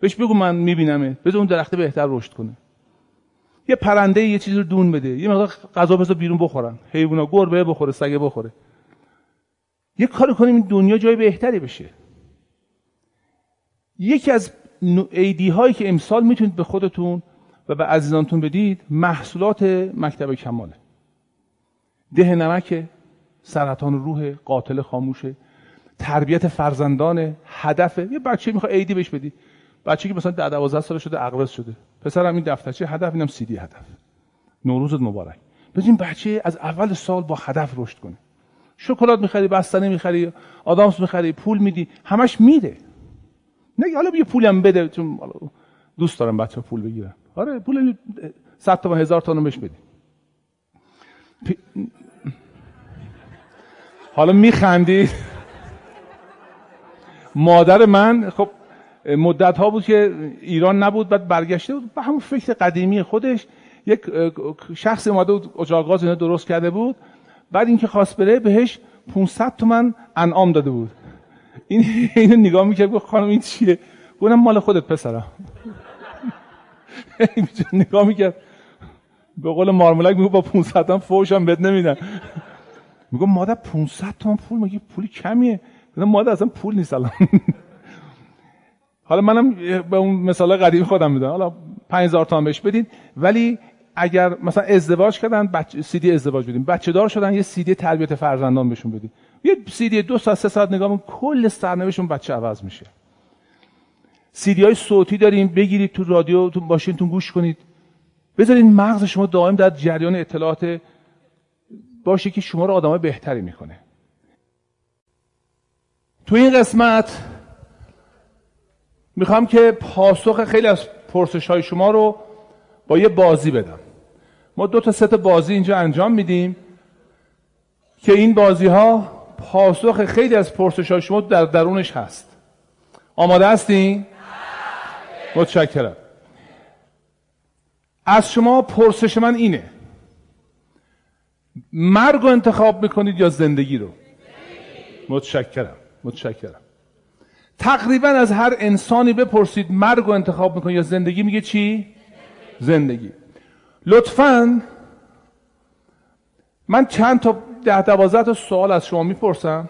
بهش بگو من میبینمه بذار اون درخت بهتر رشد کنه. یه پرنده یه چیزی رو دون بده. یه مقدار غذا بذار بیرون بخورن. حیونا گربه بخوره سگه بخوره. یه کار کنیم این دنیا جای بهتری بشه. یکی از ایدی هایی که امسال می‌تونید به خودتون و به عزیزانتون بدید محصولات مکتب کماله ده نمک سرطان روح قاتل خاموشه تربیت فرزندان هدف. یه بچه می‌خواد ایدی بهش بدی. بچه که مثلا ده 12 سال شده اقرض شده. پسرم این دفترچه هدف اینم سیدی هدف. نوروزت مبارک. ببین بچه از اول سال با هدف رشد کنه. شکلات می‌خری بستنی می‌خری آدامس می‌خری پول میدی همش میده. نه حالا یه پولم بده چون دوست دارم بچه پول بگیرم آره پول 100 تا هزار تا بهش بدی. حالا میخندید مادر من خب مدت ها بود که ایران نبود بعد برگشته بود. به همون فکر قدیمی خودش یک شخص اومده بود اجاقاز اینا درست کرده بود. بعد اینکه خواست بره بهش 500 تومن انعام داده بود. این اینو نگاه می‌کرد گفت خانم این چیه؟ گفتم مال خودت پسرم نگاه می‌کرد. به قول مارمولک میگه با 500 هم فوشم بد نمیدن. میگم مادر 500 تومن پول مگه پولی کمیه؟ مادر اصلا پول نیست الان. حالا منم به اون مثال قدیمی خودم میدم حالا 5000 تومان بهش بدین. ولی اگر مثلا ازدواج کردن بچه سی دی ازدواج بدیم بچه دار شدن یه سی دی تربیت فرزندان بهشون بدیم یه سی دی دو ساعت سه ساعت نگاه کل سرنوشتشون بچه عوض میشه. سی دی های صوتی داریم بگیرید تو رادیو تو ماشینتون گوش کنید. بذارید مغز شما دائم در جریان اطلاعات باشه که شما رو آدمای بهتری می‌کنه. تو این قسمت می‌خوام که پاسخ خیلی از پرسش های شما رو با یه بازی بدم. ما دو تا ست بازی اینجا انجام میدیم که این بازی ها پاسخ خیلی از پرسش های شما در درونش هست. آماده هستین؟ متشکرم. از شما پرسش من اینه. مرگ رو انتخاب می‌کنید یا زندگی رو؟ متشکرم متشکرم. تقریبا از هر انسانی بپرسید مرگ رو انتخاب می‌کنه یا زندگی میگه چی؟ زندگی. لطفا من چند تا ده دوازده تا سوال از شما می‌پرسم.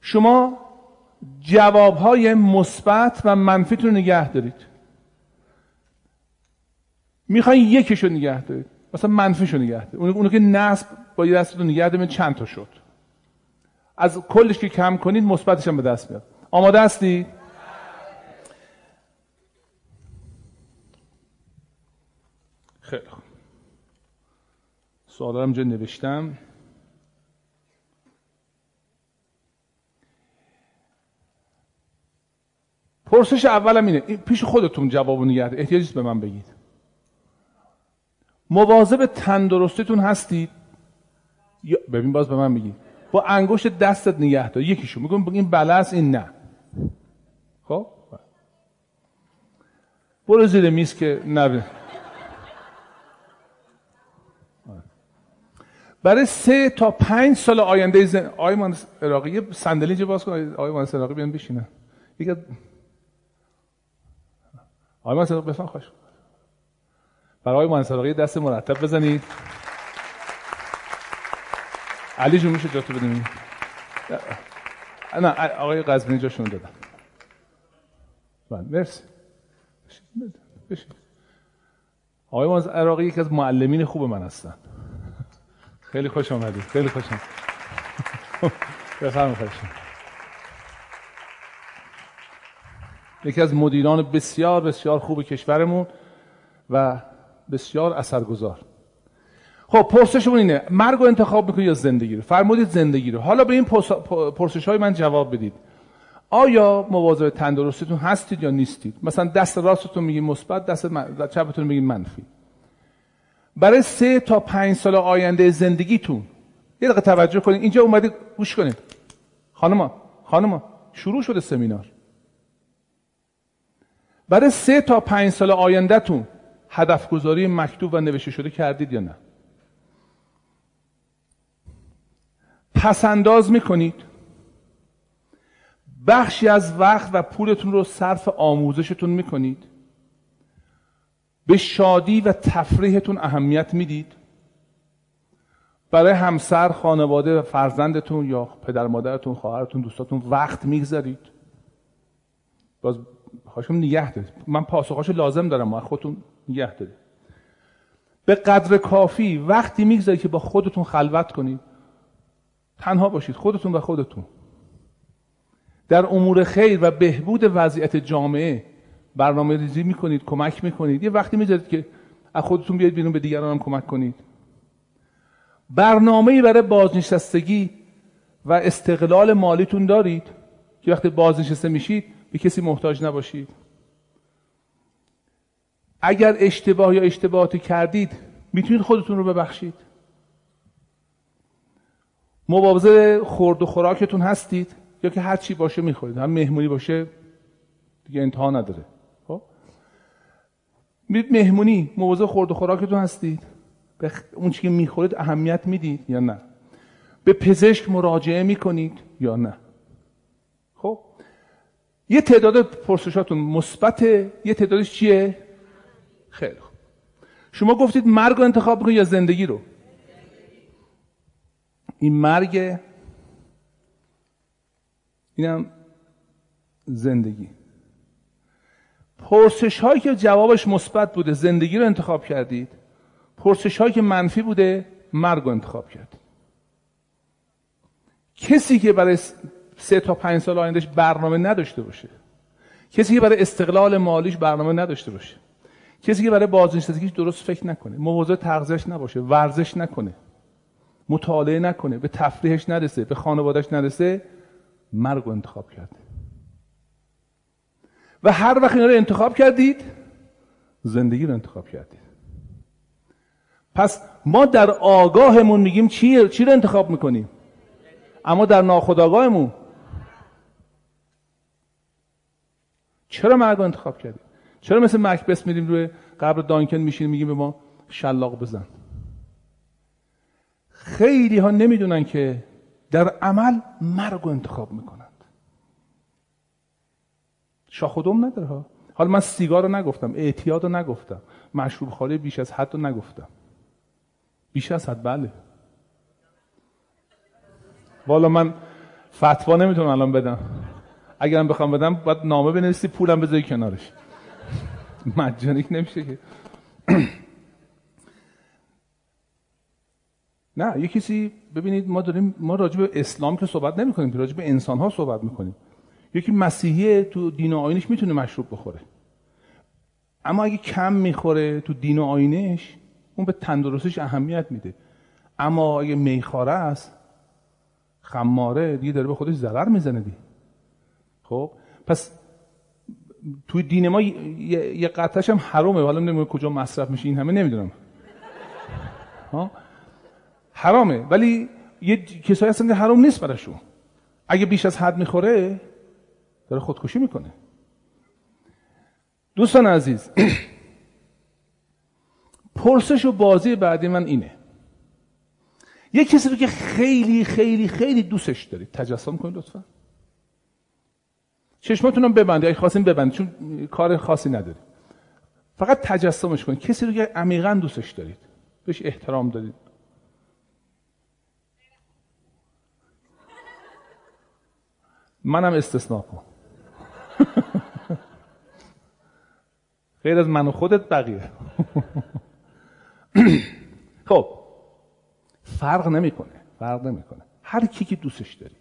شما جوابهای مثبت و منفیتون رو نگه دارید. می‌خواین یکیشو نگه دارید. مثلا منفیشو نگه دارید. اونو, که نصب با یه دستتون نگه دارید چند تا شد. از کلش که کم کنید مثبتش هم به دست میاد. آماده هستی؟ خیلی خوب. سوالا رو نوشتم. پرسش اولم اینه. پیش خودتون جواب نگرد احتیاجی به من بگید. مواظب تندرستیتون هستید؟ ببین باز به من میگی با انگشت دستت نگه دار. یکیشو. میگم این بله این نه. خب؟ برو زیر میز که نبه. برای سه تا پنج سال آینده زن... آقای مهندس عراقی یه صندلی باز کن. آقای مهندس عراقی بیان بشینن. یک آقای مهندس عراقی بفهم خوش برای آقای مهندس عراقی دست مرتب بزنید. علی جون میشه جاتو بدیم؟ نه آقای قزوینی جاشون دادم. بله، مرسی. بشین آقای مهندس عراقی یکی از معلمین خوب من هستن. خیلی خوش آمدی خیلی خوش آمدی بفرمایید یکی از مدیران بسیار بسیار خوب کشورمون و بسیار اثرگذار. خب پرسشمون اینه. مرگ رو انتخاب می‌کنید یا زندگی رو؟ فرمودید زندگی رو. حالا به این پرسش های من جواب بدید. آیا مواظب تندرستیتون هستید یا نیستید؟ مثلا دست راستتون میگید مثبت دست چپتون میگید منفی. برای سه تا پنج سال آینده زندگیتون یه دقیقه توجه کنید. اینجا اومدید گوش کنید. خانما خانما شروع شده سمینار. برای سه تا پنج سال آیندهتون هدف گذاری مکتوب و نوشته شده کردید یا نه؟ پس انداز می‌کنید. بخشی از وقت و پولتون رو صرف آموزشتون می‌کنید. به شادی و تفریحتون اهمیت می‌دید. برای همسر خانواده و فرزندتون یا پدر مادرتون خواهرتون دوستاتون وقت می‌گذارید. باز خواهشم نگه دارید. من پاسخاشو لازم دارم. ما خودتون نگه دارید. به قدر کافی وقتی می‌گذارید که با خودتون خلوت کنید. تنها باشید خودتون و خودتون. در امور خیر و بهبود وضعیت جامعه برنامه ریزی می‌کنید کمک می‌کنید. یه وقتی می‌ذارید که از خودتون بیاید بیرون به دیگران هم کمک کنید. برنامه برای بازنشستگی و استقلال مالیتون دارید. که وقتی بازنشسته میشید به کسی محتاج نباشید. اگر اشتباه یا اشتباهاتی کردید می‌تونید خودتون رو ببخشید. مواظب خورد و خوراکتون هستید یا که هر چی باشه می‌خورید. هم مهمونی باشه دیگه انتها نداره. میرید مهمونی مواظب خورد و خوراکتون هستید؟ به اون چی که می‌خورید اهمیت می‌دید یا نه؟ به پزشک مراجعه می‌کنید یا نه؟ خب؟ یه تعداد پرسشاتون مثبت یه تعدادش چیه؟ خیلی خوب. شما گفتید مرگ رو انتخاب بکنید یا زندگی رو؟ این مرگ اینم زندگی. پرسش هایی که جوابش مثبت بوده زندگی رو انتخاب کردید. پرسش هایی که منفی بوده مرگ رو انتخاب کردید. کسی که برای سه تا پنج سال آیندهش برنامه نداشته باشه. کسی که برای استقلال مالیش برنامه نداشته باشه. کسی که برای بازنشستگیش درست فکر نکنه. مواظب تغذیهش نباشه. ورزش نکنه. مطالعه نکنه به تفریحش نرسه به خانوادهش نرسه مرگ رو انتخاب کرده. و هر وقت اینا رو انتخاب کردید زندگی رو انتخاب کردید. پس ما در آگاهمون میگیم چی, چی رو انتخاب می‌کنیم؟ اما در ناخودآگاهمون. چرا مرگ رو انتخاب کردیم؟ چرا مثل مکبس میریم روی قبر دانکن میشیم میگیم به ما شلاق بزن؟ خیلی ها نمی‌دونن که در عمل مرگ رو انتخاب می‌کنن شاخ و نداره ها. حالا من سیگار رو نگفتم اعتیاد رو نگفتم. مشروب خالی بیش از حد رو نگفتم. بیش از حد بله. والا من فتوا نمی‌تونم الان بدم. اگرم بخوام بدم باید نامه بنویسی پولم بذاری کنارش. مجانی نمیشه که. نه یه کسی ببینید ما داریم ما راجع به اسلام که صحبت نمی کنیم راجع به انسان ها صحبت می‌کنیم. یکی مسیحی تو دین و آینش می‌تونه مشروب بخوره. اما اگه کم می‌خوره تو دین و آینش اون به تندرستش اهمیت میده. اما اگه میخواره است خماره دیگه داره به خودش ضرر می‌زنه دی خب پس توی دین ما یه, قطعش هم حرامه. حالا نمی‌دونم کجا مصرف میشه این همه نمی‌دونم. ها؟ حرامه. ولی یه کسایی هستن که حرام نیست براشون. اگه بیش از حد می‌خوره داره خودکشی می‌کنه. دوستان عزیز پرسش و بازی بعدی من اینه. یه کسی رو که خیلی خیلی خیلی دوستش دارید تجسم کنید لطفا. چشماتون رو ببندید. اگه خواستین ببندید چون کار خاصی ندارید. فقط تجسمش کنید. کسی رو که عمیقا دوستش دارید بهش احترام دارید. منم استثناء کن. غیر از من و خودت بقیه. خب فرق نمی‌کنه فرق نمی‌کنه. هر کی که دوستش داری.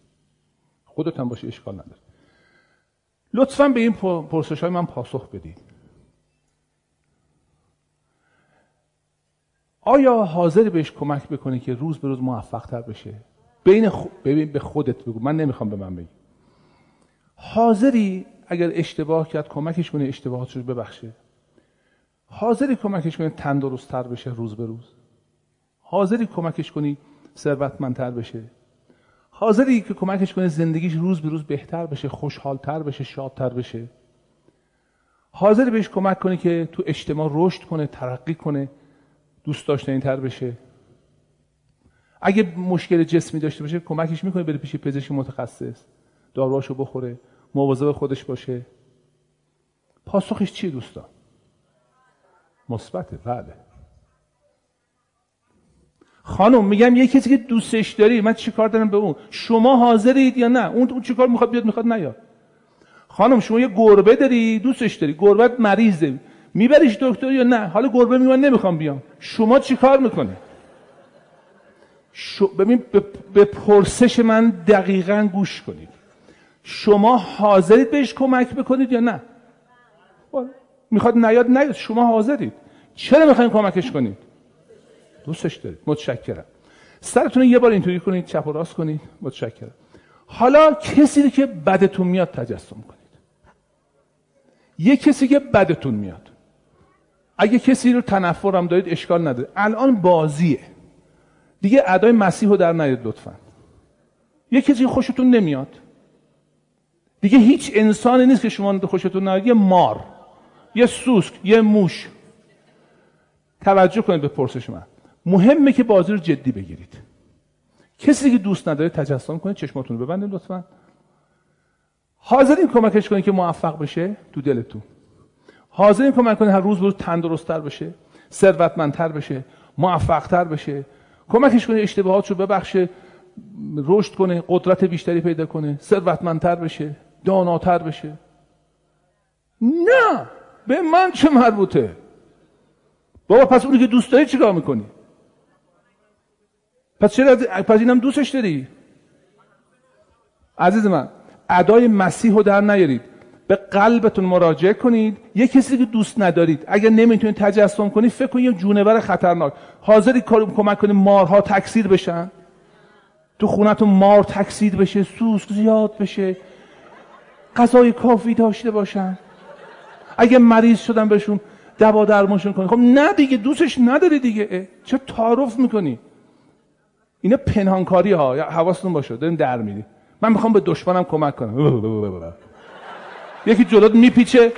خودت هم باشه اشکال نداره. لطفا به این پرسش های من پاسخ بدید. آیا حاضری بهش کمک بکنی که روز به روز موفق تر بشه؟ بین خ... ببین به خودت بگو. من نمی‌خوام به من بگی. حاضری اگر اشتباه کرد کمکش کنی اشتباهاتش رو ببخشه. حاضری کمکش کنی تندرست تر بشه روز به روز. حاضری کمکش کنی ثروتمندتر بشه. حاضری که کمکش کنی زندگیش روز به روز بهتر بشه خوشحالتر بشه شادتر بشه. حاضری بهش کمک کنی که تو اجتماع رشد کنه ترقی کنه دوست داشتنی تر بشه. اگه مشکل جسمی داشته باشه کمکش می‌کنه بره پیش پزشک متخصص داروهاشو بخوره. مواظب خودش باشه. پاسخش چیه دوستان مثبته بله. خانم میگم یه کسی که دوستش داری من چیکار دارم به اون؟ شما حاضرید یا نه؟ اون اون چیکار می‌خواد بیاد می‌خواد نیاد. خانم شما یه گربه داری دوستش داری گربه مریضه. میبریش دکتر یا نه؟ حالا گربه میگه نمی‌خوام بیام. شما چیکار می‌کنه شو... ببین به پرسش من دقیقا گوش کنید. شما حاضرید بهش کمک بکنید یا نه؟ می‌خواد نیاد نیاد. شما حاضرید. چرا می‌خواین کمکش کنید؟ دوستش دارید. متشکرم. سرتون یه بار اینطوری کنید چپ و راست کنید. متشکرم. حالا کسی که بدتون میاد تجسم کنید. یه کسی که بدتون میاد. اگه کسی رو تنفرم دارید اشکال نداره. الان بازیه. دیگه ادای مسیح رو در نیاد لطفا. یه کسی خوشتون نمیاد. دیگه هیچ انسانی نیست که شما خوشتون نیاد یه مار یه سوسک یه موش. توجه کنید به پرسش من. مهمه که بازی رو جدی بگیرید. کسی که دوست نداره تجسم کنید چشماتون رو ببندید لطفا. حاضرین کمکش کنید که موفق بشه تو دلتون. حاضرین کمک کنید هر روز روز تندرستتر بشه ثروتمندتر بشه موفقتر بشه. کمکش کنید اشتباهات رو ببخشه رشد کنه قدرت بیشتری پیدا کنه ثروتمندتر بشه. داناتر بشه. نه به من چه مربوطه؟ بابا پس اونی که دوست داری چیکار می‌کنی؟ پس چرا پس اینم دوستش داری؟ عزیز من ادای مسیح رو در نیارید. به قلبتون مراجعه کنید. یه کسی که دوست ندارید اگر نمی‌تونید تجسم کنید فکر کنید یه جونور خطرناک. حاضری کمک کنید مارها تکثیر بشن؟ تو خونتون مار تکثیر بشه سوسک زیاد بشه. غذای کافی داشته باشن. اگه مریض شدن بهشون دوا درمانشون کنی. خب نه دیگه دوستش نداری دیگه. چه تعارف می‌کنی؟ اینا پنهانکاری ها. حواستون باشه داریم در میری من می‌خوام به دشمنم کمک کنم. یکی جلوت میپیچه.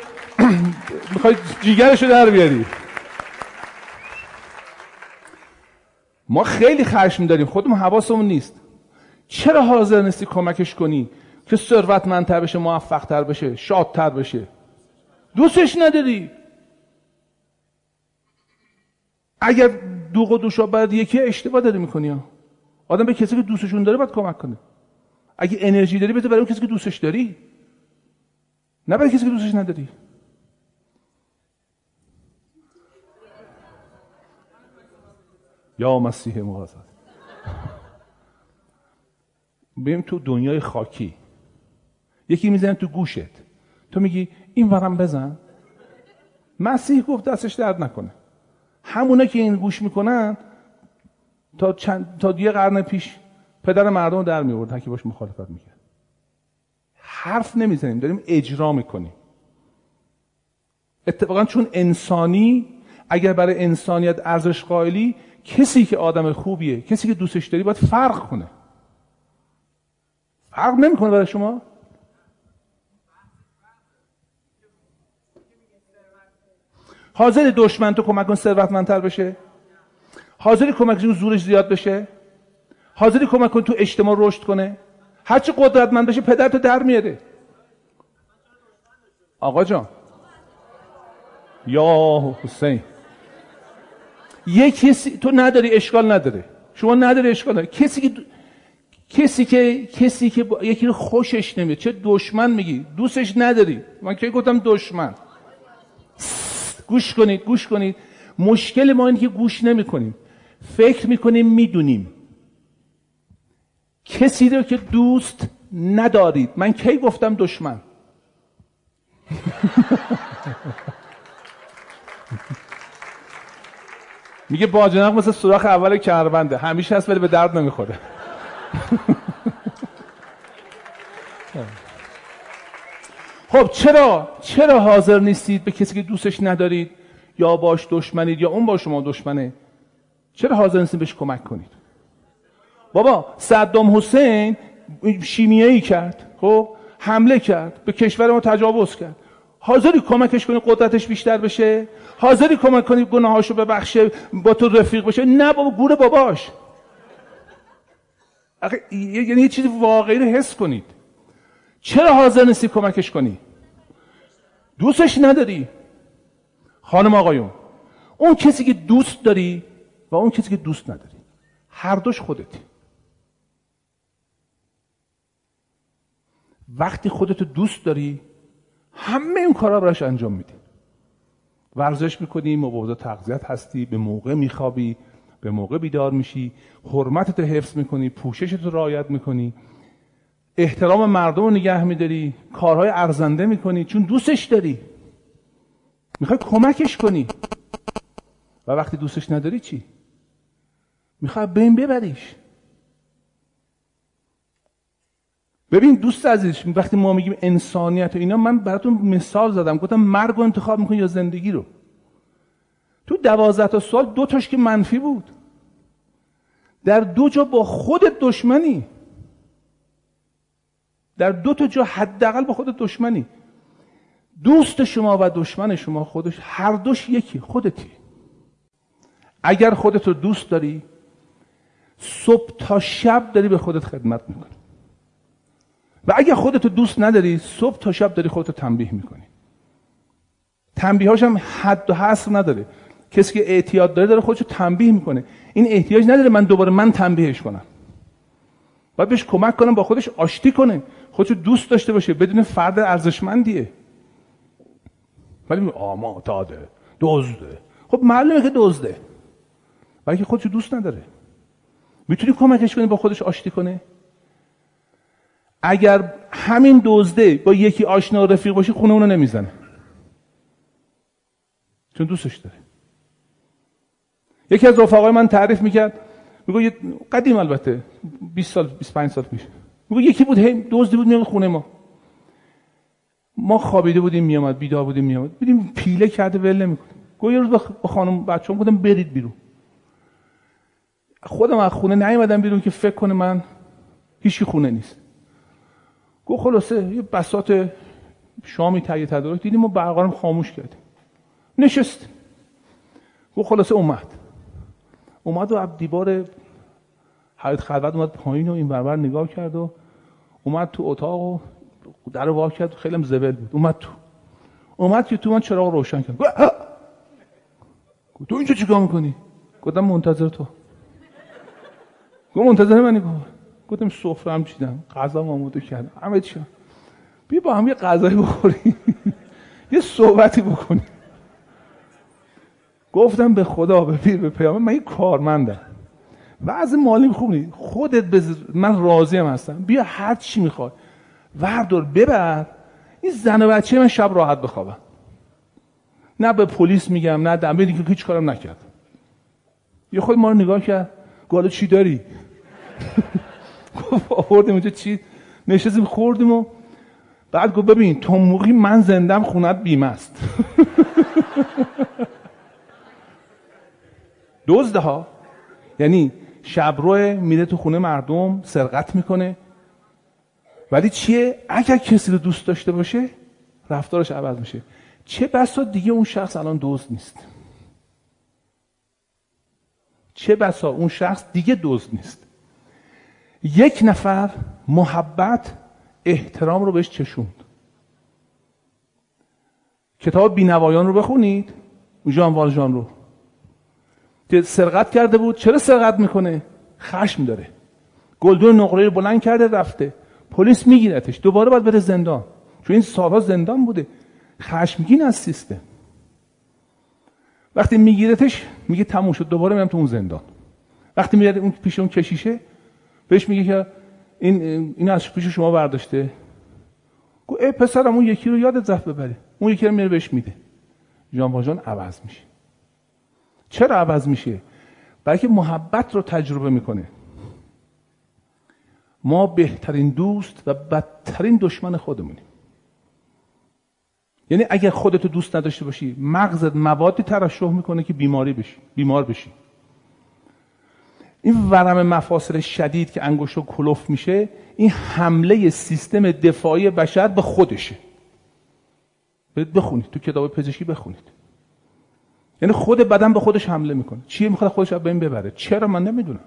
می‌خوای جیگرشو در بیاری. ما خیلی خشم داریم. خودمون حواسمون نیست. چرا حاضر نیستی کمکش کنی؟ که ثروتمندتر بشه موفقتر بشه شادتر بشه. دوستش نداری. اگر دوغ و دوشا بعد یکی اشتباه داری می‌کنی آدم به کسی که دوستشون داره باید کمک کنه. اگه انرژی داری بده برای اون کسی که دوستش داری. نه برای کسی که دوستش نداری. یا مسیح مقدس بریم تو دنیای خاکی یکی می‌زنه تو گوشت. تو میگی این ورم بزن. مسیح گفت دستش درد نکنه. همونه که این گوش می‌کنن تا, چند، تا یه قرن پیش پدر مردم در میورد که باش مخالفت می‌کرد. حرف نمی‌زنیم داریم اجرا می‌کنیم. اتفاقا چون انسانی اگر برای انسانیت ارزش قائلی کسی که آدم خوبیه کسی که دوستش داری باید فرق کنه. فرق نمی‌کنه برای شما؟ حاضر دشمن تو کمک کن ثروتمندتر بشه؟ حاضری کمک کن زورش زیاد بشه؟ حاضری کمک کن تو اجتماع رشد کنه؟ هرچی قدرتمند بشه پدرتو در میاره. آقا جان. یا حسین. یه کسی تو نداری اشکال نداره. شما نداری اشکال نداره. کسی که کسی که کسی که یکی رو خوشش نمیاد. چه دشمن میگی؟ دوستش نداری. من که گفتم دشمن. گوش کنید گوش کنید. مشکل ما اینه که گوش نمی کنیم فکر می‌کنیم می‌دونیم. کسی رو که دوست ندارید. من کی گفتم دشمن؟ میگه باجناق مثل سوراخ اول کربنده همیشه هست ولی به درد نمی‌خوره. خب چرا؟ چرا حاضر نیستید به کسی که دوستش ندارید؟ یا باش دشمنید یا اون با شما دشمنه. چرا حاضر نیستید بهش کمک کنید؟ بابا صدام حسین شیمیایی کرد خب؟ حمله کرد به کشور ما تجاوز کرد. حاضری کمکش کنی قدرتش بیشتر بشه؟ حاضری کمک کنی گناهاشو ببخشه با تو رفیق بشه؟ نه بابا گور باباش. یعنی یه چیزی واقعی رو حس کنید. چرا حاضر نیستی کمکش کنی؟ دوستش نداری. خانم آقایون اون کسی که دوست داری و اون کسی که دوست نداری. هر دوش خودتی. وقتی خودتو دوست داری همه این کارا براش انجام میدی. ورزش می‌کنی مواظب تغذیت هستی به موقع میخوابی به موقع بیدار میشی حرمتت حفظ می‌کنی پوششت رو رعایت می‌کنی. احترام مردم رو نگه میداری کارهای ارزنده می‌کنی چون دوستش داری. می‌خوای کمکش کنی. و وقتی دوستش نداری چی؟ می‌خوای بین ببریش. ببین دوست عزیز وقتی ما میگیم انسانیت و اینا من براتون مثال زدم. گفتم مرگ رو انتخاب می‌کنی یا زندگی رو؟ تو دوازده تا سال دو تاش که منفی بود. در دو جا با خودت دشمنی. در دو تا جا حداقل با خودت دشمنی. دوست شما و دشمن شما خودش هر دوش یکی خودتی اگر خودت رو دوست داری صبح تا شب داری به خودت خدمت می‌کنی. و اگر خودتو دوست نداری صبح تا شب داری خودتو تنبیه می‌کنی. تنبیهاش هم حد و حصر نداره. کسی که اعتیاد داره داره خودشو تنبیه می‌کنه. این احتیاج نداره من دوباره من تنبیهش کنم. باید بهش کمک کنم با خودش آشتی کنه. خودشو دوست داشته باشه بدون فرد ارزشمندیه. ولی آما داده دزده. خب معلومه که دزده. ولی که خودشو دوست نداره. می‌تونی کمکش کنی با خودش آشتی کنه اگر همین دزده با یکی آشنا رفیق باشه خونه اونو نمی‌زنه. چون دوستش داره. یکی از رفقای من تعریف می‌کرد میگو یه قدیم البته 20 سال 25 سال پیش. میگو یکی بود هی دزدی بود میاد خونه ما. ما خوابیده بودیم میامد بیدار بودیم میامد. بودیم پیله کرده ول نمی‌کنه. گو یه روز با خانم بچه‌ام گفتم برید بیرون. خودم از خونه نیومدم بیرون که فکر کنه من هیچی خونه نیست. گو خلاصه یه بسات شامی تهیه تدارک دیدیم ما برقرارم خاموش کردیم. نشست. گو خلاصه اومد. اومد و دیوار حیات خلوت اومد پایین و این بربر نگاه کرد و اومد تو اتاق و در وا کرد. خیلی زبل بود. اومد تو. اومد که تو من چراغ روشن کرد تو اینجا چیکار می‌کنی؟ گفتم منتظر تو. گفت منتظر منی گفت گفتم سفره هم چیدم. غذا آماده کردم. همه چی بیا با هم یه غذایی بخوریم. یه صحبتی بکنیم. گفتم به خدا به پیر به پیامه من یه کارمندم. وضع مالی خوب نیست. خودت بز... من راضی هم هستم. بیا هر چی می‌خوای. وردار ببر. این زن و بچه من شب راحت بخوابم نه به پلیس میگم نه دمه که هیچ کارم نکرد یه خود ما رو نگاه کرد. گالا چی داری؟ گفت آوردیم اونجا چی؟ نشستیم خوردیم و بعد گفت ببین تو موقعی من زندم خونت بیمه است دزده ها یعنی شبروه میره تو خونه مردم سرقت می‌کنه. ولی چیه؟ اگر کسی رو دوست داشته باشه رفتارش عوض میشه. چه بسا دیگه اون شخص الان دزد نیست. چه بسا اون شخص دیگه دزد نیست. یک نفر محبت احترام رو بهش چشوند. کتاب بینوایان رو بخونید. ژان والژان رو. که سرقت کرده بود. چرا سرقت می‌کنه؟ خشم داره. گلدون نقره رو بلند کرده رفته. پلیس میگیرتش. دوباره باید بره زندان. چون این سالها زندان بوده. خشمگین از سیستم. وقتی میگیرتش میگه تموم شد. دوباره میرم تو اون زندان. وقتی میاد اون پیش اون کشیشه بهش میگه که این این از پیش شما برداشته. گو ای پسرم اون یکی رو یادت زفت ببری اون یکی رو میره بهش میده. جان عوض میشه. چرا عوض میشه؟ بلکه محبت رو تجربه می‌کنه. ما بهترین دوست و بدترین دشمن خودمونیم. یعنی اگر خودتو دوست نداشته باشی مغزت موادی ترشح می‌کنه که بیماری بشی بیمار بشی. این ورم مفاصل شدید که انگشت کلوف میشه این حمله سیستم دفاعی بشر به خودشه. بخونید تو کتاب پزشکی بخونید. یعنی خود بدن به خودش حمله می‌کنه. چیه می‌خواد خودش به این ببره؟ چرا؟ من نمی‌دونم.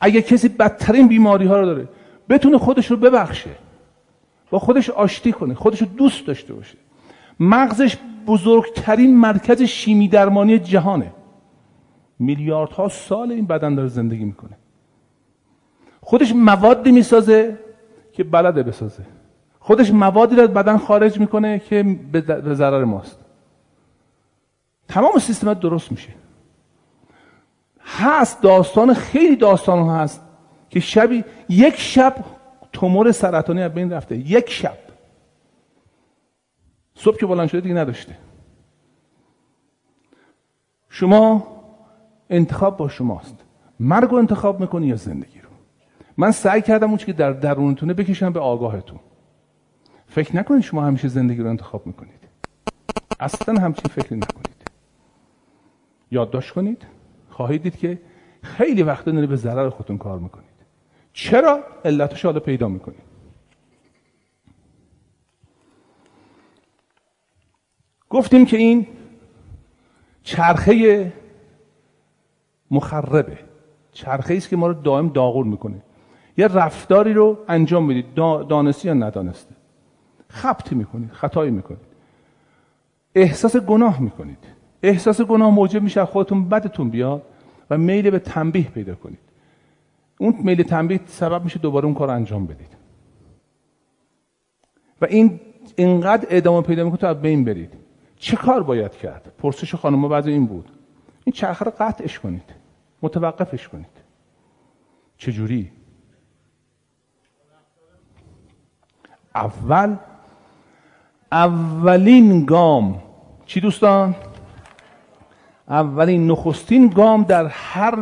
اگه کسی بدترین بیماری ها رو داره بتونه خودش رو ببخشه. با خودش آشتی کنه خودش رو دوست داشته باشه. مغزش بزرگترین مرکز شیمی درمانی جهانه. میلیاردها سال این بدن داره زندگی می‌کنه. خودش موادی می‌سازه که بلده بسازه. خودش موادی رو بدن خارج می‌کنه که به ضرر ماست. تمام سیستمت درست میشه. هست داستان خیلی داستان ها هست که شبی یک شب تومور سرطانی از بین رفته. یک شب. صبح که بلند شده دیگه نداشته. شما انتخاب با شماست. مرگ رو انتخاب می‌کنی یا زندگی رو؟ من سعی کردم اون که در درونتونه بکشم به آگاهتون. فکر نکنید شما همیشه زندگی رو انتخاب می‌کنید. اصلا همچین فکری نکنید. یادداشت کنید. خواهید دید که خیلی وقت دارید به ضرر خودتون کار می‌کنید. چرا؟ علتش حالا پیدا می‌کنید. گفتیم که این چرخه مخربه. چرخه است که ما رو دائم داغور می‌کنه. یه رفتاری رو انجام می‌دید. دانستی یا ندانسته. خبتی می‌کنید خطایی می‌کنید. احساس گناه می‌کنید. احساس گناه موجب میشه خودتون بدتون بیاد و میل به تنبیه پیدا کنید. اون میل تنبیه سبب میشه دوباره اون کار انجام بدید. و این اینقدر ادامه پیدا می‌کنه تا از بین برید. چه کار باید کرد؟ پرسش خانم بعد این بود. این چرخه رو قطعش کنید. متوقفش کنید. چجوری؟ اول اولین گام. چی دوستان؟ اولین نخستین گام در هر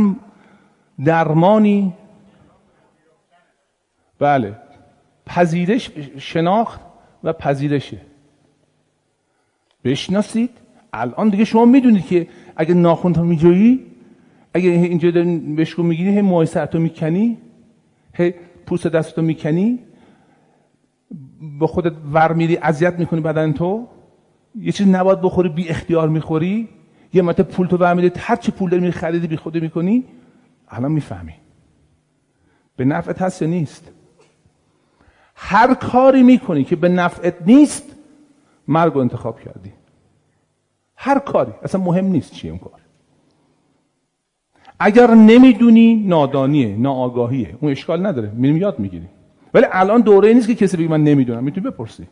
درمانی. بله. پذیرش شناخت و پذیرشه. بشناسید. الان دیگه شما می‌دونید که اگه ناخونتون میجویی اگه اینجا داری بشکو می‌گیری هی موهای سرتو می‌کنی هی پوست دستتو می‌کنی به خودت ور میری اذیت می‌کنی بدن تو یه چیز نباید بخوری بی اختیار می‌خوری. یه مت پول تو ور هر چی پول داری خریدی بی خودی می‌کنی. الان می‌فهمی. به نفعت هست یا نیست؟ هر کاری می‌کنی که به نفعت نیست مرگ انتخاب کردی. هر کاری. اصلا مهم نیست چی اون کار. اگر نمی‌دونی نادانیه ناآگاهیه. اون اشکال نداره. میریم یاد می‌گیریم. ولی الان دوره نیست که کسی بگه من نمی‌دونم. می‌تونی بپرسی.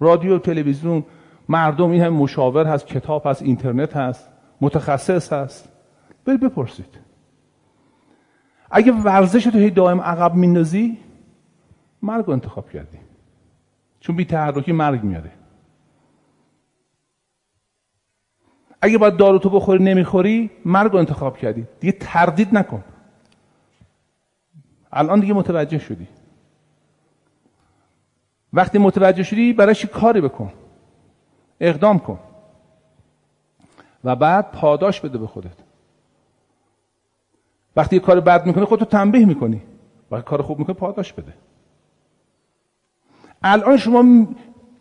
رادیو تلویزیون مردم این هم مشاور هست کتاب هست اینترنت هست متخصص هست. برید بپرسید. اگه ورزش تو هی دائم عقب میندازی مرگ رو انتخاب کردی. چون بی تحرکی مرگ میاره. اگه باید دارو تو بخوری نمی‌خوری مرگ رو انتخاب کردی. دیگه تردید نکن. الان دیگه متوجه شدی. وقتی متوجه شدی برایش کاری بکن؟ اقدام کن. و بعد پاداش بده به خودت. وقتی کار بد می‌کنی خودتو تنبیه می‌کنی. وقتی کار خوب می‌کنی پاداش بده. الان شما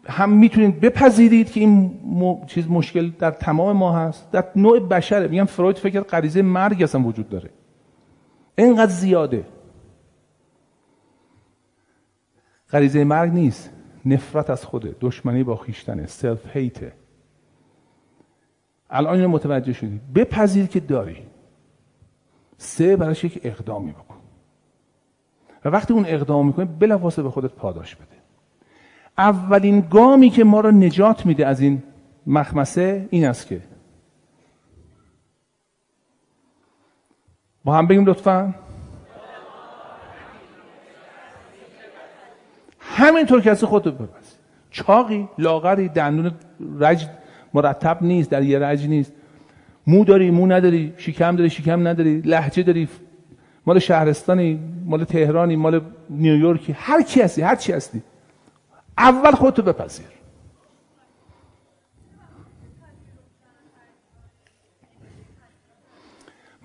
هم می‌تونید بپذیرید که این چیز مشکل در تمام ما هست. در نوع بشره. میگم فروید فکر غریزه مرگ اصلا وجود داره. اینقدر زیاده. غریزه مرگ نیست. نفرت از خوده دشمنی با خیشتنه. سلف هیته الان اینو متوجه شدی. بپذیر که داری. سه براش یک اقدامی بکن. و وقتی اون اقدام می‌کنی بلافاصله به خودت پاداش بده. اولین گامی که ما را نجات میده از این مخمسه این است که با هم بگیم لطفا. همینطور کسی خودت بپس چاقی لاغری دندون رج مرتب نیست در یه رج نیست. مو داری مو نداری شکم داری شکم نداری لحجه داری مال شهرستانی مال تهرانی مال نیویورکی هر کی هستی هر چی هستی. اول خودتو بپذیر.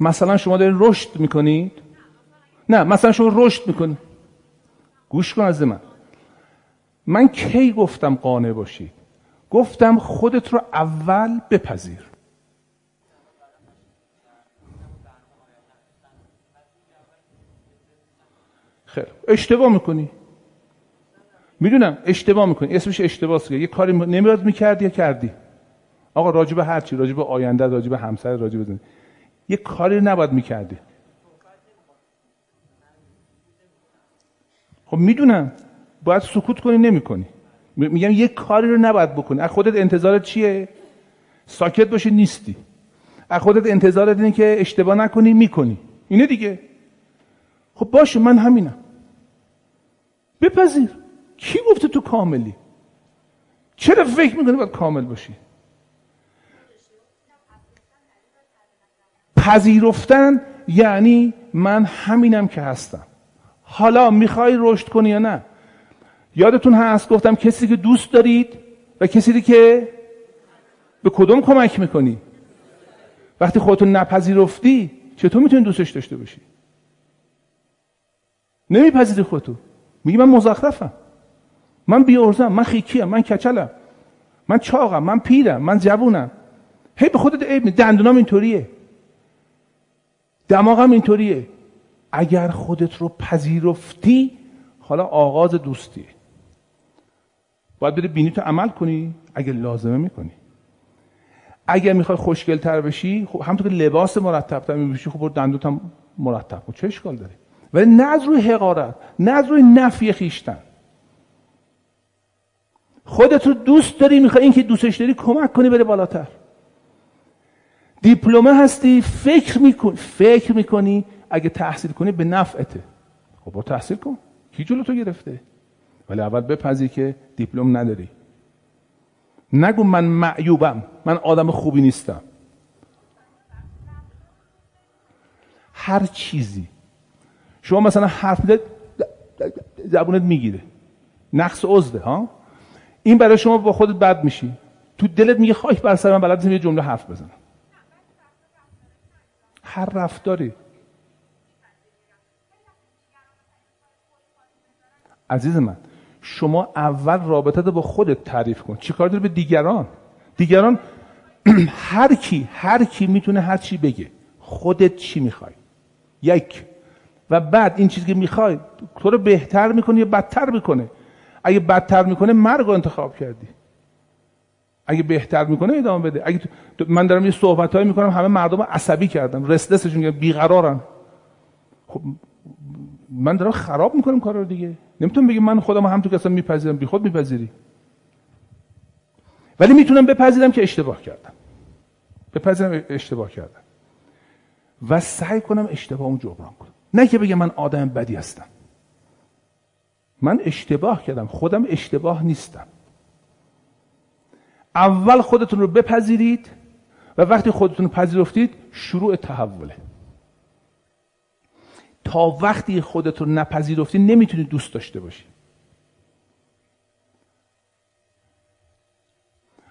مثلا شما دارین رشد می‌کنید؟ نه مثلا شما رشد می‌کنید. گوش کن از من. من کی گفتم قانع باشید گفتم خودت رو اول بپذیر. خیر اشتباه می‌کنی. می‌دونم اشتباه می‌کنی. اسمش اشتباهه یه کاری نمیاد می‌کردی یا کردی؟ آقا راجب هر چی راجب آینده راجب همسر راجب زندگی. یه کاری نباید می‌کردی. خب می‌دونم. باید سکوت کنی نمی‌کنی. میگم یه کاری رو نباید بکنی. از خودت انتظارت چیه؟ ساکت باشی نیستی. از خودت انتظارت اینه که اشتباه نکنی می‌کنی. اینه دیگه. خب باشه من همینم. بپذیر. کی گفته تو کاملی؟ چرا فکر می‌کنی باید کامل باشی؟ پذیرفتن یعنی من همینم که هستم. حالا می‌خوای رشد کنی یا نه؟ یادتون هست گفتم کسی که دوست دارید و کسی که به کدوم کمک می‌کنی؟ وقتی خودتون نپذیرفتی چطور می‌تونی دوستش داشته باشی؟ نمیپذیری خودتو. میگی من مزخرفم. من بیارزم من خیکیم من کچلم. من چاقم من پیرم من جوونم. هی به خودت عیب دندونام اینطوریه. دماغم اینطوریه. اگر خودت رو پذیرفتی حالا آغاز دوستیه. باید بری بینی تو عمل کنی اگر لازمه می‌کنی. اگر می‌خوای خوشگل تر بشی خب همونطور که لباس مرتب تر میبشی خب دندوت هم مرتب چه اشکال داره؟ ولی نه از روی حقارت نه از روی نفی خیشتن خودت رو دوست داری می‌خوای این که دوستش داری کمک کنی بره بالاتر. دیپلمه هستی فکر می‌کنی فکر می‌کنی اگه تحصیل کنی به نفعته. خب با تحصیل کن. کی جلو تو گرفته؟ ولی اول بپذیر که دیپلم نداری. نگو من معیوبم. من آدم خوبی نیستم. هر چیزی. شما مثلا حرف میده زبونت می‌گیره. نقص عزده ها؟ این برای شما با خودت بد میشی. تو دلت میگه خواهی بر سر من بلد یه جمله حرف بزنم. هر رفتاری. عزیز من شما اول رابطه با خودت تعریف کن. چیکار داری به دیگران؟ دیگران هر کی هر کی می‌تونه هر چی بگه. خودت چی می‌خوای؟ یک. و بعد این چیزی که می‌خوای تو رو بهتر می‌کنه یا بدتر می‌کنه؟ اگه بدتر می‌کنه مرگ رو انتخاب کردی. اگه بهتر می‌کنه ادامه بده. اگه من دارم یه صحبت می‌کنم همه مردم عصبی کردم رستسشون بیقرارن. خب من دارم خراب می‌کنم کار رو دیگه. نمی‌تونم بگم من خودم هم تو کسا میپذیرم. بی خود میپذیری. ولی می‌تونم بپذیرم که اشتباه کردم. بپذیرم اشتباه کردم. و سعی کنم اشتباهمو جبران کنم. نه که بگم من آدم بدی هستم. من اشتباه کردم. خودم اشتباه نیستم. اول خودتون رو بپذیرید و وقتی خودتون رو پذیرفتید شروع تحوله. تا وقتی خودتون رو نپذیرفتید نمی‌تونید دوست داشته باشید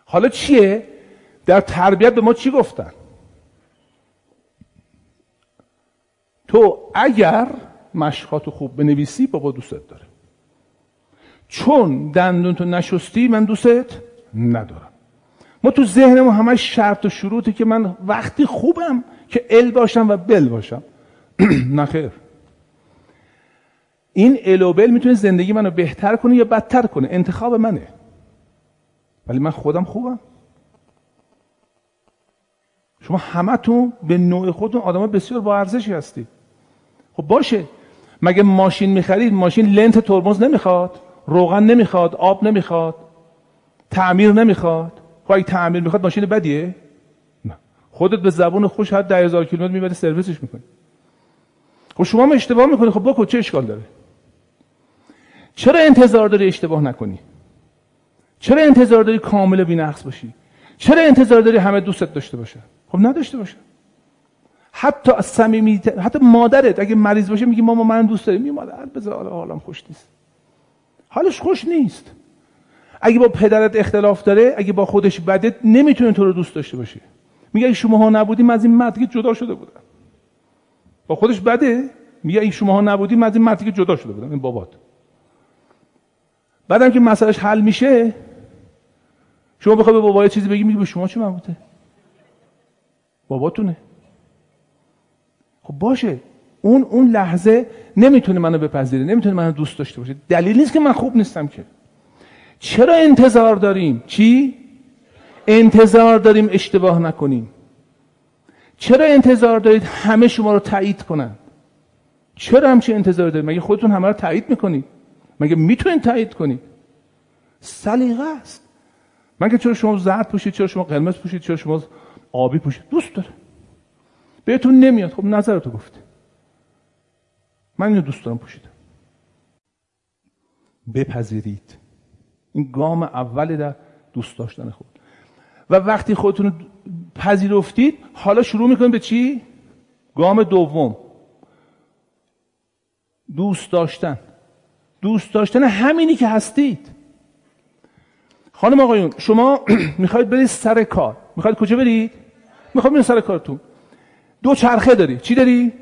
حالا چیه؟ در تربیت به ما چی گفتن؟ تو اگر مشقاتو خوب بنویسی بابا دوستت داره. چون دندون تو نشستی من دوستت ندارم. ما تو ذهنمون همش شرط و شروطی که من وقتی خوبم که ال باشم و بل باشم. نخیر این ال و بل می‌تونه زندگی منو بهتر کنه یا بدتر کنه؟ انتخاب منه. ولی من خودم خوبم. شما همتون به نوع خودتون آدم بسیار با ارزشی هستی خب باشه. مگه ماشین می‌خرید؟ ماشین لنت ترمز نمی‌خواد. روغن نمی‌خواد. آب نمی‌خواد. تعمیر نمی‌خواد. خب اگه تعمیر می‌خواد ماشین بدیه؟ نه. خودت به زبون خوش ده هزار کیلومتر می‌بری سرویسش می‌کنی. خب شما هم اشتباه می‌کنی. خب بکن چه اشکال داره؟ چرا انتظار داری اشتباه نکنی؟ چرا انتظار داری کامل بینقص باشی؟ چرا انتظار داری همه دوستت داشته باشه؟ خب نداشته باشه. حتی صمیمی حتی مادرت اگه مریض باشه میگه ماما من دوست دارم. میگه مادر بذار حالم خوش نیست. حالش خوش نیست. اگه با پدرت اختلاف داره اگه با خودش بده نمی‌تونه تو رو دوست داشته باشه. میگه اگه شما ها نبودیم از این مرد جدا شده بودم. با خودش بده میگه اگه شما ها نبودیم از این مرد جدا شده بودم. این بابات. بعدم که مسئلهش حل میشه شما بخوای به بابا چیزی بگی میگه به شما چه مربوطه؟ باباتونه. خب باشه. اون اون لحظه نمی‌تونه منو بپذیره نمی‌تونه منو دوست داشته باشه. دلیل نیست که من خوب نیستم که. چرا انتظار داریم؟ چی؟ انتظار داریم اشتباه نکنیم. چرا انتظار دارید همه شما رو تایید کنن؟ چرا همچین انتظار دارید؟ مگه خودتون همه رو تایید می‌کنید؟ مگه می‌تونید تایید کنید سلیقه است. مگه چرا شما زرد پوشید چرا شما قرمز پوشید چرا شما آبی پوشید؟ دوست داره بهتون نمیاد. خب نظرتو گفته من اینو دوست دارم پوشیدم. بپذیرید. این گام اول در دوست داشتن خود. و وقتی خودتون پذیرفتید حالا شروع می‌کنید به چی؟ گام دوم. دوست داشتن. دوست داشتن همینی که هستید. خانم آقایون شما می‌خواید برید سر کار. می‌خواید کجا برید؟ می‌خواید برید سر کارتون. دو چرخه داری. چی داری؟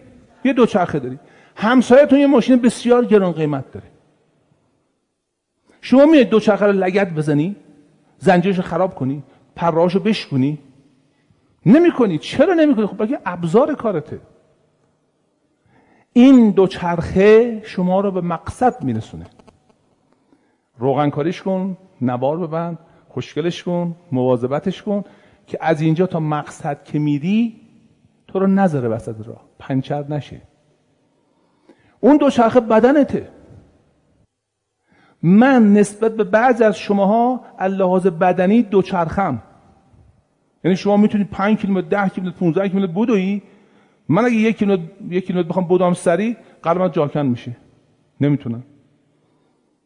یه دو چرخه داری. همسایتون یه ماشین بسیار گران قیمت داره. شما میاد دو چرخه رو لگت بزنی زنجیرش خراب کنی پراشو بشکنی نمی‌کنی. چرا نمی‌کنی؟ خب بگه ابزار کارته. این دو چرخه شما رو به مقصد میرسونه. روغن کاریش کن نوار ببند خوشگلش کن مواظبتش کن که از اینجا تا مقصد که میری تو رو نذاره وسط راه. پنچر نشه. اون دو چرخه بدنته. من نسبت به بعض از شماها لحاظ بدنی دو چرخم. یعنی شما می‌تونید 5 کیلومتر 10 کیلومتر 15 کیلومتر بدوی من اگه یک کیلومتر یک کیلومتر بخوام بدام سری قلبم جاکن میشه. نمی‌تونم.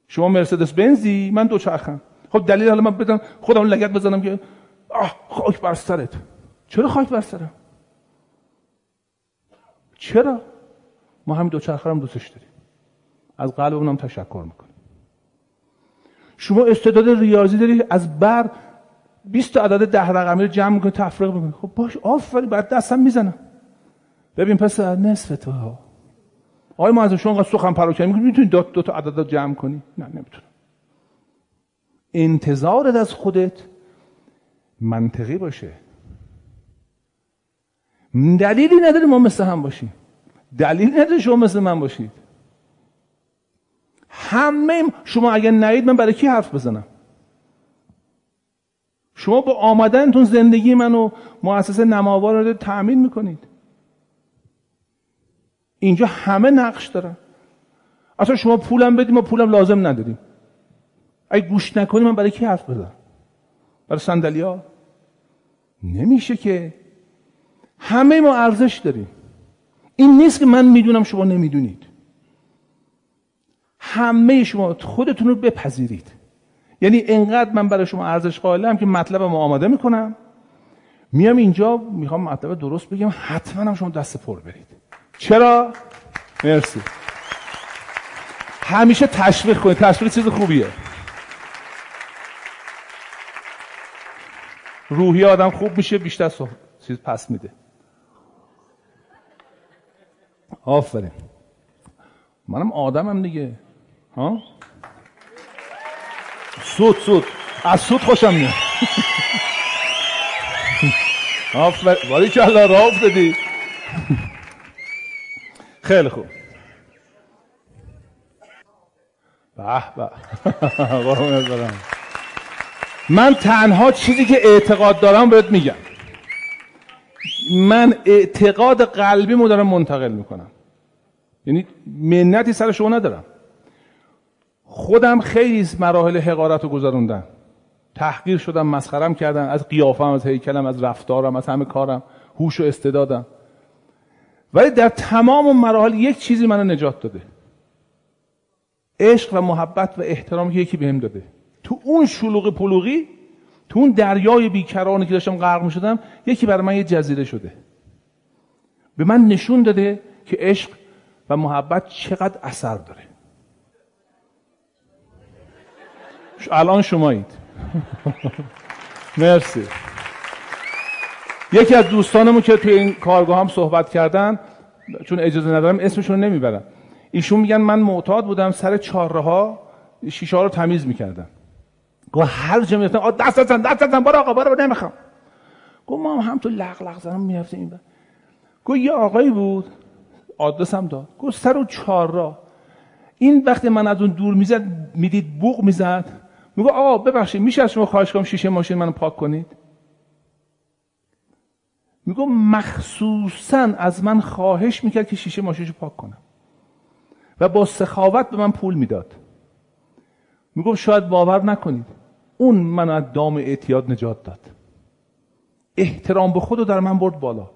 شما مرسدس بنزی من دو چرخم. خب دلیل حالا من بدم خودم لگت بزنم که آه خاک بر سرت. چرا خاک بر سرم؟ چرا؟ ما همین دو چرخه هم دوستش داریم. از قلب اونم تشکر می‌کنیم. شما استعداد ریاضی داری از بر 20 عدد ده رقمی رو جمع می‌کنی تفریق می‌کنی. خب باش آفرین بعد دستم می‌زنم. ببین پسر نصف تو. ها آقای ما از شما سخن پراکنی می‌کنی می‌تونی دو, دو تا عدد جمع کنی؟ نه نمی‌تونم. انتظارت از خودت منطقی باشه. دلیلی نداره ما مثل هم باشیم. دلیلی نداره شما مثل من باشید. همه شما اگر نهید من برای کی حرف بزنم؟ شما با آمدنتون زندگی منو مؤسسه نماوار رو تأمین می‌کنید. اینجا همه نقش دارن. اصلا شما پولم بدیم ما پولم لازم نداریم. اگه گوش نکنی من برای کی حرف بزنم؟ برای صندلی ها نمیشه که. همه ما ارزش داریم. این نیست که من می‌دونم شما نمی‌دونید. همه شما خودتون رو بپذیرید. یعنی انقدر من برای شما ارزش قائلم که مطلبم آماده می‌کنم. میام اینجا می‌خوام مطلب درست بگم حتما هم شما دست پر برید. چرا؟ مرسی. همیشه تشویق کنید. تشویق چیز خوبیه. روحی آدم خوب میشه بیشتر چیز پس میده. آفرین. منم آدمم دیگه. ها؟ سود سود. از سود خوشم میاد. آفرین. ولی که الله راه افتادی. خیلی خوب. به به. من تنها چیزی که اعتقاد دارم بهت میگم. من اعتقاد قلبی مو دارم منتقل می‌کنم. یعنی منتی سر شما ندارم. خودم خیلی مراحل حقارت رو گذروندم. تحقیر شدم مسخرم کردن از قیافم از هیکلم از رفتارم از همه کارم. هوش و استعدادم. ولی در تمام اون مراحل یک چیزی منو نجات داده. عشق و محبت و احترام که یکی بهم داده. تو اون شلوغ پلوغی تو اون دریای بیکرانی که داشتم غرق شدم یکی برای من یه جزیره شده. به من نشون داده که عشق و محبت چقدر اثر داره. الان شمایید. مرسی. یکی از دوستانمون که توی این کارگاه هم صحبت کردن چون اجازه ندارم اسمشون رو نمی‌برم. ایشون میگن من معتاد بودم سر چهارراه ها شیشه ها رو تمیز می‌کردم. گفت هر جا می‌رفتم آ دست دستن دست دستن برو آقا برو نمی‌خوام. گفت ما هم تو لغ لغ زنم می‌رفتیم این گفت یه آقایی بود آدرسم داد. گفت سر و چهارراه. این وقتی من از اون دور می‌زد می‌دید بوق می‌زد. میگه آقا ببخشید میشه از شما خواهش کنم شیشه ماشین منو پاک کنید؟ میگه مخصوصا از من خواهش می‌کرد که شیشه ماشینشو پاک کنم. و با سخاوت به من پول می‌داد. میگم شاید باور نکنید اون من از دام اعتیاد نجات داد. احترام به خودو در من برد بالا.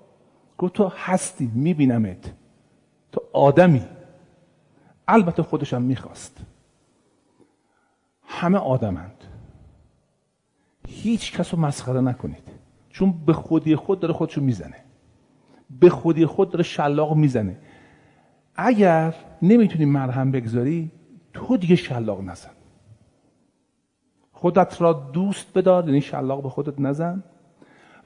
گفت تو هستی میبینمت. تو آدمی. البته خودشم می‌خواست. همه آدمند. هیچ کس رو مسخره نکنید. چون به خودی خود داره خودشو می‌زنه. به خودی خود داره شلاق می‌زنه. اگر نمی‌تونی مرهم بگذاری تو دیگه شلاق نزن. خودت را دوست بدار یعنی شلاق به خودت نزن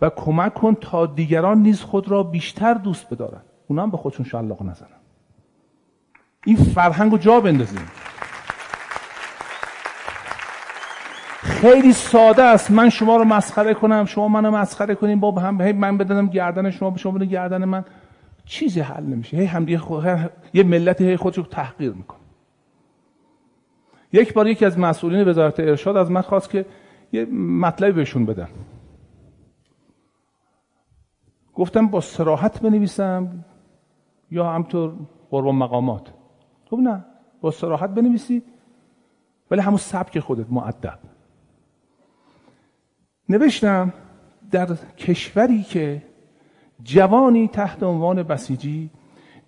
و کمک کن تا دیگران نیز خود را بیشتر دوست بدارن. اونا هم به خودشون شلاق نزنن. این فرهنگ رو جا بندازیم. خیلی ساده است. من شما رو مسخره کنم. شما منو مسخره کنیم با هم من بدنم گردن شما به شما بدن گردن من. چیزی حل نمیشه. هی هم یه ملت هی خودش رو تحقیر می‌کنه. یک بار یکی از مسئولین وزارت ارشاد از من خواست که یه مطلبی بهشون بدم. گفتم با سراحت بنویسم یا همطور قرب مقامات. گفت نه با سراحت بنویسید ولی همون سبک خودت معدب نوشتم در کشوری که جوانی تحت عنوان بسیجی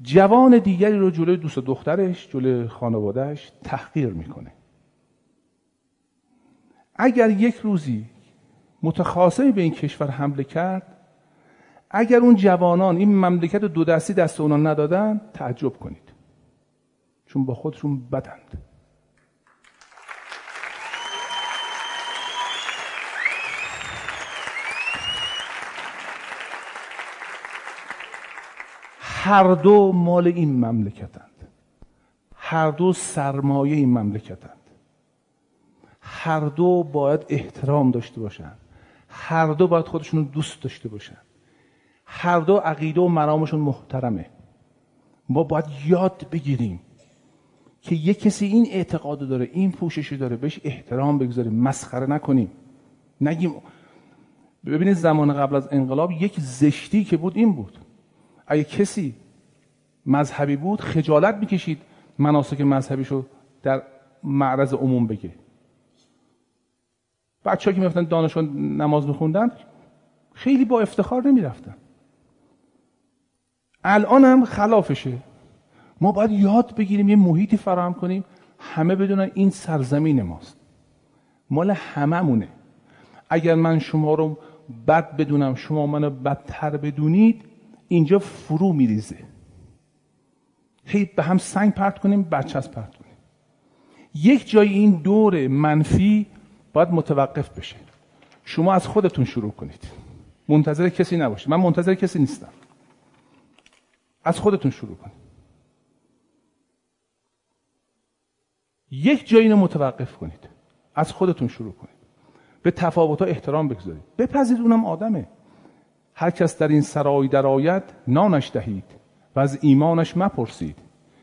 جوان دیگری رو جلوی دوست دخترش جلوی خانوادهش تحقیر می‌کنه. اگر یک روزی متخاصمی به این کشور حمله کرد اگر اون جوانان این مملکت دو دستی دست اونا ندادن تعجب کنید. چون با خودشون بدند. هر دو مال این مملکتند. هر دو سرمایه این مملکتند. هر دو باید احترام داشته باشن. هر دو باید خودشون دوست داشته باشن. هر دو عقیده و مرامشون محترمه. ما باید یاد بگیریم که یک کسی این اعتقاد داره این پوششی داره بهش احترام بگذاریم مسخره نکنیم. نگیم ببینید زمان قبل از انقلاب یک زشتی که بود این بود. اگه کسی مذهبی بود خجالت می‌کشید مناسک مذهبیشو در معرض عموم بگه بچه که می‌رفتن دانشان نماز میخوندن خیلی با افتخار نمی‌رفتن. الان هم خلافشه. ما باید یاد بگیریم یه محیطی فراهم کنیم همه بدونن این سرزمین ماست. مال هممونه. اگر من شما رو بد بدونم شما منو بدتر بدونید اینجا فرو میریزه. هی به هم سنگ پرت کنیم برچسب پرت کنیم. یک جای این دور منفی باید متوقف بشه. شما از خودتون شروع کنید. منتظر کسی نباشید. من منتظر کسی نیستم. از خودتون شروع کنید. یک جایی رو متوقف کنید. از خودتون شروع کنید. به تفاوت احترام بگذارید. بپذیرید اونم آدمه. هر کس در این سرای درآید نانش دهید و از ایمانش مپرسید.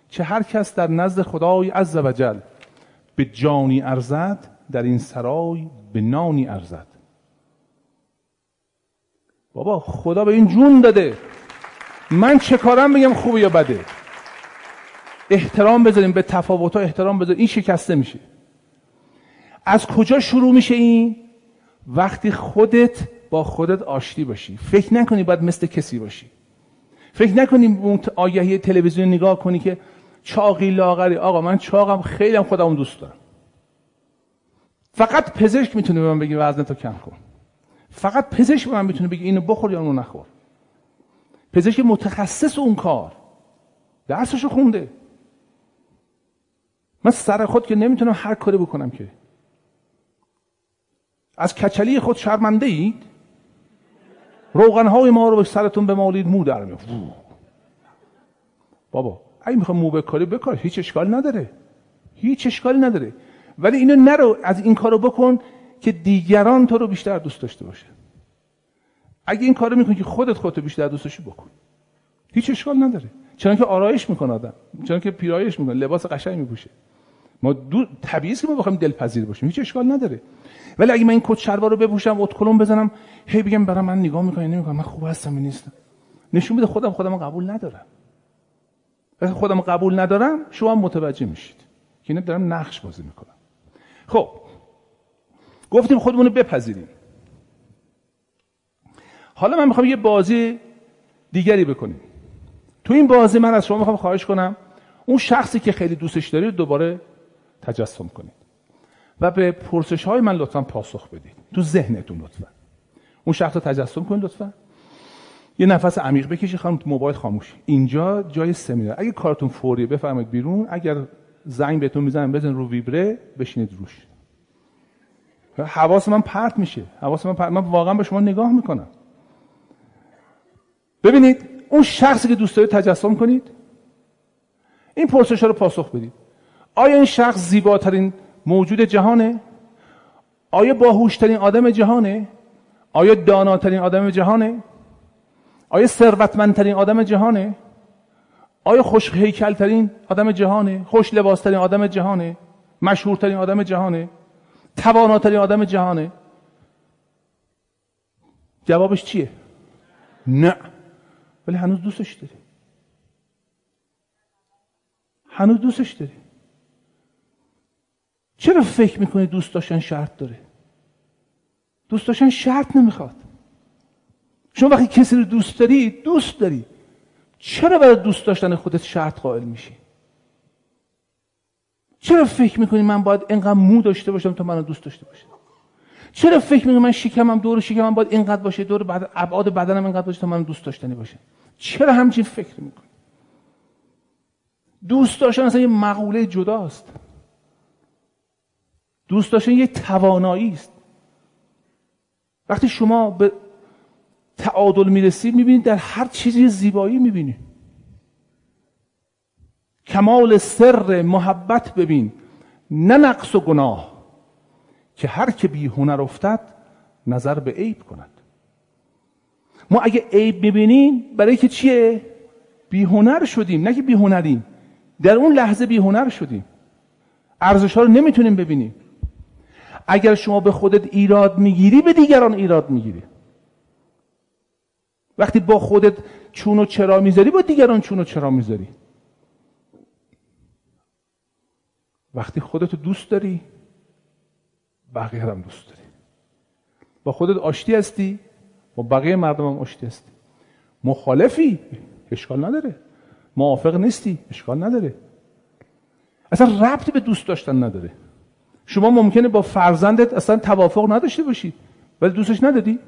چه هر کس در نزد خدای عز وجل به جانی ارزد در این سرای به نانی ارزد. بابا خدا به این جون داده. من چه کارم بگم خوبه یا بده؟ احترام بذاریم به تفاوت احترام بذاریم. این شکسته میشه. از کجا شروع میشه این؟ وقتی خودت با خودت آشتی باشی. فکر نکنی باید مثل کسی باشی. فکر نکنی اون آگهی تلویزیون نگاه کنی که چاقی لاغری. آقا من چاقم خیلی هم خودم دوست دارم. فقط پزشک می‌تونه به من بگه وزنتو کم کن. فقط پزشک به من می‌تونه بگه اینو بخور یا اونو نخور. پزشک متخصص اون کار. درسشو خونده. من سر خود که نمی‌تونم هر کاری بکنم که. از کچلی خود شرمنده اید روغنهای ما رو به سرتون بمالید مو در میفت بابا اگه می‌خوام مو بکاری بکار. هیچ اشکال نداره. هیچ اشکالی نداره. ولی اینو نرو از این کارو بکن که دیگران تو رو بیشتر دوست داشته باشه. اگه این کارو می‌کنی که خودت خودتو بیشتر دوست داشتی بکن. هیچ اشکال نداره. چون که آرایش می‌کنه آدم. چون که پیرایش می‌کنه. لباس قشنگ میپوشه. ما دو طبیعی که ما بخوایم دلپذیر باشیم. هیچ اشکال نداره. ولی اگه من این کت شلوار رو بپوشم اتکلون بزنم هی بگم برای من نگاه می‌کنه نمی‌کنه من خوب هستم نیستم. نشون بده خودم خودم قبول ندارم. وقتی خودم قبول ندارم شما متوجه میشید که اینا دارم نقش بازی می‌کنم. خب گفتیم خودمون رو بپذیریم. حالا من می‌خوام یه بازی دیگری بکنیم. تو این بازی من از شما می‌خوام خواهش کنم اون شخصی که خیلی دوستش دارید دوباره تجسم کنید و به پرسش های من لطفا پاسخ بدید. تو ذهنتون لطفا. اون شخص رو تجسم کنید لطفا. یه نفس عمیق بکشید خانم موبایل خاموش. اینجا جای سمینار. اگه کارتون فوریه بفرمایید بیرون. اگر زنگ بهتون می‌زنم بزن رو ویبره بشینید روش. حواس من پرت میشه. حواس من پرت. من واقعا به شما نگاه می‌کنم. ببینید اون شخصی که دوست دارید تجسم کنید. این پرسش رو پاسخ بدید. آیا این شخص زیباترین موجود جهانه؟ آیا باهوشترین آدم جهانه؟ آیا داناترین آدم جهانه؟ آیا ثروتمندترین آدم جهانه؟ آیا خوش هیکلترین آدم جهانه؟ خوش لباسترین آدم جهانه؟ مشهورترین آدم جهانه؟ تواناترین آدم جهانه؟ جوابش چیه؟ نه. ولی هنوز دوستش داری. هنوز دوستش داری. چرا فکر می‌کنی دوست داشتن شرط داره؟ دوست داشتن شرط نمی‌خواد. شما وقتی کسی رو دوست داری دوست داری. چرا برای دوست داشتن خودت شرط قائل میشی؟ چرا فکر می‌کنی من باید اینقدر مو داشته باشم تا منو دوست داشته باشه؟ چرا فکر می‌کنی من شکمم دور شکمم باید اینقدر باشه دور بعد ابعاد بدنم اینقدر باشه تا منو دوست داشتنی باشه؟ چرا همچین فکر می‌کنی؟ دوست داشتن اصلا یه مقوله جداست. دوست داشتن یه توانایی است وقتی شما به تعادل می‌رسید می‌بینید در هر چیزی زیبایی می‌بینید. کمال سر محبت ببین. نه نقص و گناه که هر که بی هنر افتد نظر به عیب کند. ما اگه عیب می‌بینیم برای که چیه؟ بی هنر شدیم. نه که بی هنریم. در اون لحظه بی هنر شدیم. ارزش ها رو نمی‌تونیم ببینیم. اگر شما به خودت ایراد می‌گیری به دیگران ایراد می‌گیری. وقتی با خودت چون و چرا می‌ذاری با دیگران چون و چرا می‌ذاری. وقتی خودتو دوست داری بقیه هم دوست داری. با خودت آشتی هستی با بقیه مردم هم آشتی هستی. مخالفی اشکال نداره. موافق نیستی اشکال نداره. اصلا ربطی به دوست داشتن نداره. شما ممکنه با فرزندت اصلا توافق نداشته باشید ولی دوستش ندادی؟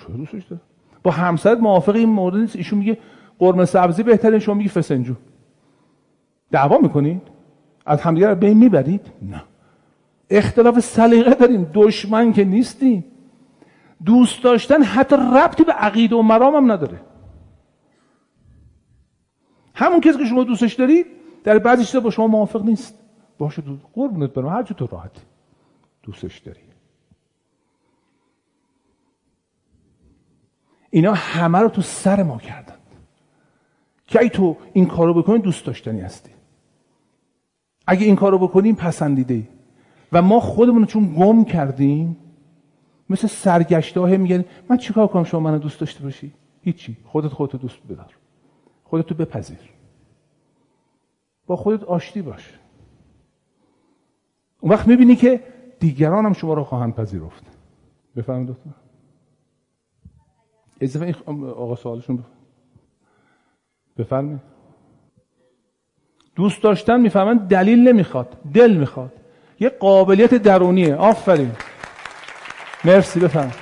چرا دوستش داری با همسرت موافق این مورد نیست. ایشون میگه قرمه سبزی بهتره شما میگی فسنجو. دعوا می‌کنید؟ از همدیگه رو بین می‌برید؟ نه. اختلاف سلیقه داریم. دشمن که نیستیم. دوست داشتن حتی ربطی به عقیده و مرام هم نداره. همون کسی که شما دوستش دارید در بعضی چیزا با شما موافق نیست. باشه قربونت برم هر تو راحتی. دوستش داری. اینا همه رو تو سر ما کردن. که ای تو این کارو بکنی دوست داشتنی هستی. اگه این کارو بکنیم پسندیده ای و ما خودمون چون گم کردیم مثل سرگشته های میگن من چیکار کنم شما منو دوست داشته باشی؟ هیچی. خودت خودتو دوست بدار. خودتو بپذیر. با خودت آشتی باش. اون وقت می‌بینی که دیگران هم شما رو خواهند پذیرفت. بفرمایید دکتر. اضافه آقا سوالشون بفرمایید. دوست داشتن می‌فهمن دلیل نمی‌خواد دل می‌خواد. یه قابلیت درونیه. آفرین. مرسی بفهم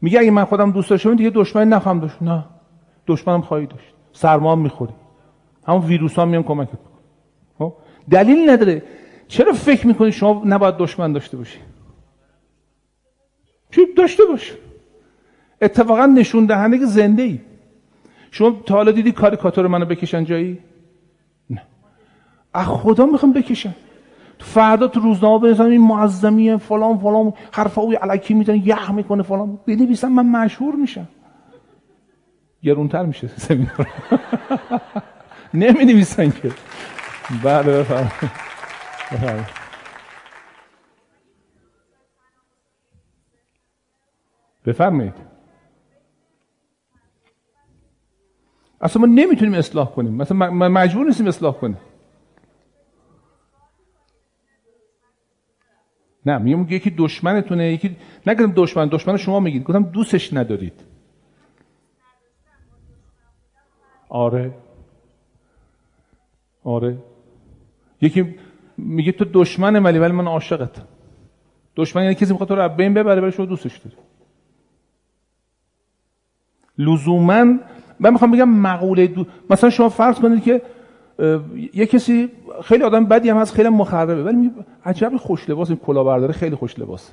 میگه اگه من خودم دوست داشتم دیگه دشمن نخواهم داشت. نه. دشمنم خواهی داشت. سرما می‌خوری. همون ویروس ها میان کمکت خب؟ دلیل نداره. چرا فکر می‌کنی شما نباید دشمن داشته باشی؟ چی؟ داشته باش. اتفاقا نشون دهنده که زنده ای شما تا حالا دیدی کاریکاتور منو بکشن جایی؟ نه. از خدا می‌خوام بکشن. فردا تو روزنامه بنویسن این معظمیه فلان فلان حرفای علکی می‌زنه یخ می‌کنه فلان. بنویسن من مشهور میشم. گرونتر میشه سمینار. نمی نویسن که. بله بفرمایید. بفرمایید. اصلا ما نمی‌تونیم اصلاح کنیم. مثلا مجبور نیستیم اصلاح کنیم. نه میگم یکی دشمنتونه یکی نگم دشمن دشمن شما میگید. گفتم دوستش ندارید. آره. آره. یکی میگه تو دشمنه ولی ولی من عاشقت. دشمن یعنی کسی می‌خواد تو رو بین ببره ولی شما دوستش داری. لزوما من می‌خوام بگم مقوله دو... مثلا شما فرض کنید که یه کسی خیلی آدم بدی هم هست خیلی مخربه ولی عجب خوش لباس این کلاهبرداره خیلی خوش لباس.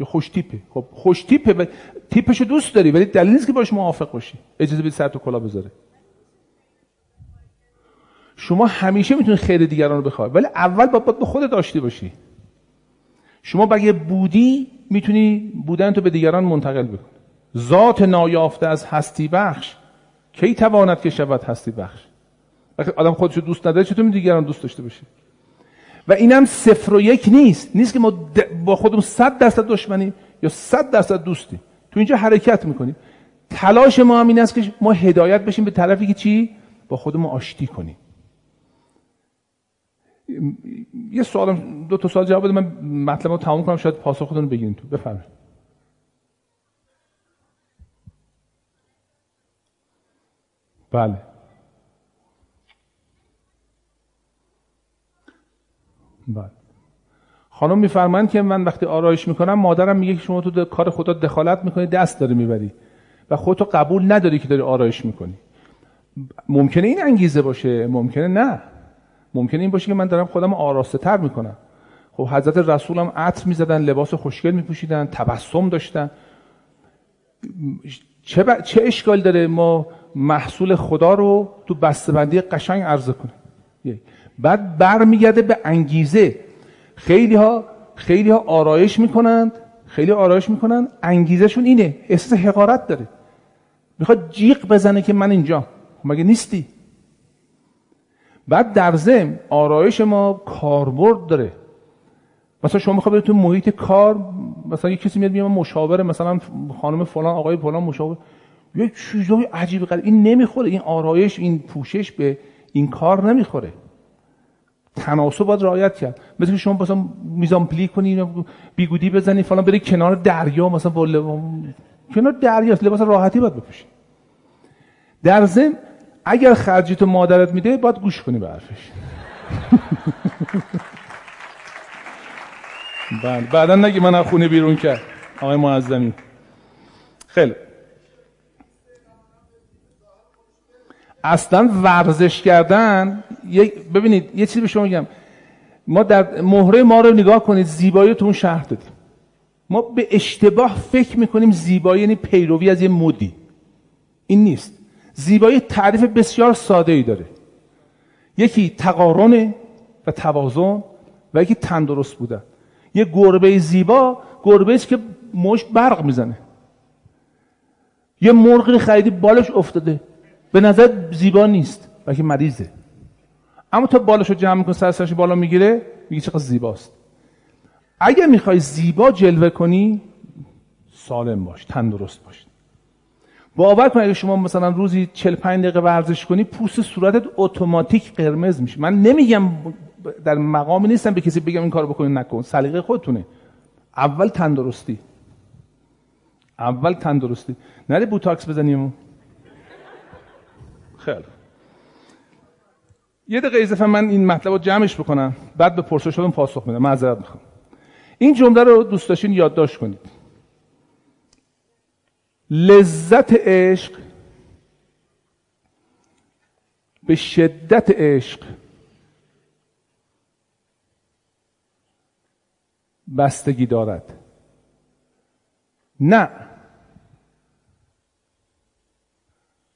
یه خوش تیپه. خب خوش تیپه و تیپشو دوست داری ولی دلیل نیست که باش موافق باشی. اجازه بدید سر تو کلا بذاره. شما همیشه می‌تونید خیر دیگران رو بخوای ولی اول باید به خودت داشتی باشی. شما اگه بودی می‌تونی بودن تو به دیگران منتقل بکن ذات نایافته از هستی بخش کی تواند که شود هستی بخش؟ وقتی آدم خودشو دوست نداره چطور دیگران دوست داشته باشه و اینم صفر و یک نیست. نیست که ما با خودمون صد درصد دشمنیم یا صد درصد دوستیم. تو اینجا حرکت می‌کنیم. تلاش ما هم این است که ما هدایت بشیم به طرفی که چی؟ با خودمون آشتی کنیم. یه سوالم دو تا سوال جواب بده. من مطلب رو تمام کنم شاید پاسخ خودتون بگیرین تو. بفرمایید. بله. بله. خانم میفرمایند که من وقتی آرایش می‌کنم مادرم میگه که شما تو کار خدا دخالت می‌کنی دست داری می‌بری و خودتو قبول نداری که داری آرایش می‌کنی. ممکنه این انگیزه باشه؟ ممکنه نه. ممکنه این باشه که من دارم خودم آراسته تر می‌کنم. خب حضرت رسول هم عطر می‌زدن لباس خوشگل میپوشیدن تبسم داشتن. چه, ب... چه اشکال داره ما محصول خدا رو تو بسته‌بندی قشنگ عرضه کنیم؟ بعد برمیگرده به انگیزه. خیلی ها خیلی ها آرایش می‌کنند خیلی آرایش می‌کنند. انگیزشون اینه احساس حقارت داره. می‌خواد جیغ بزنه که من اینجا خب مگه نیستی؟ بعد در ضمن آرایش ما کاربرد داره. مثلا شما می‌خواد تو محیط کار مثلا یه کسی میاد میگه مشاوره مثلا خانم فلان آقای فلان مشاور یه چیزای عجیب غریب. این نمی‌خوره. این آرایش این پوشش به این کار نمی‌خوره. تناسب باید رعایت کرد. مثل شما مثلا میزان پلی کنی بیگودی بزنی فلان بری کنار دریا مثلا با کنار دریا لباس راحتی باید بپوشی. در ضمن اگر خرجی تو مادرت میده باید گوش کنی به حرفش. بله بعدا نگی من از خونه بیرون کرد. آقای معظمی. خیلی. اصلا ورزش کردن ببینید یه چیزی به شما میگم. ما در مهره ما رو نگاه کنید زیبایی تو اون شهر دادیم ما به اشتباه فکر می‌کنیم زیبایی یعنی پیروی از یه مدی این نیست. زیبایی تعریف بسیار ساده ای داره. یکی تقارن و توازن و یکی تندرست بودن. یه گربه زیبا گربه است که مش برق می‌زنه. یه مرغی خریدی بالش افتاده. به نظر زیبا نیست بلکه مریضه. اما تا بالش رو جمع می‌کنه سر بالا می‌گیره میگه چقدر زیباست. اگر می‌خوای زیبا جلوه کنی سالم باش تندرست باش. باور کن اگه شما مثلا روزی 45 دقیقه ورزش کنی پوست صورتت اتوماتیک قرمز میشه. من نمیگم در مقامی نیستم به کسی بگم این کارو بکنی نکن. سلیقه خودتونه. اول تندرستی. اول تندرستی. نری بوتاکس بزنیم. خیلی. یه دقیقه اضافه من این مطلب رو جمعش بکنم. بعد به پرسشاتون پاسخ میدم. معذرت می‌خوام. این جمله رو دوست داشتین یادداشت کنید. لذت عشق به شدت عشق. بستگی دارد. نه.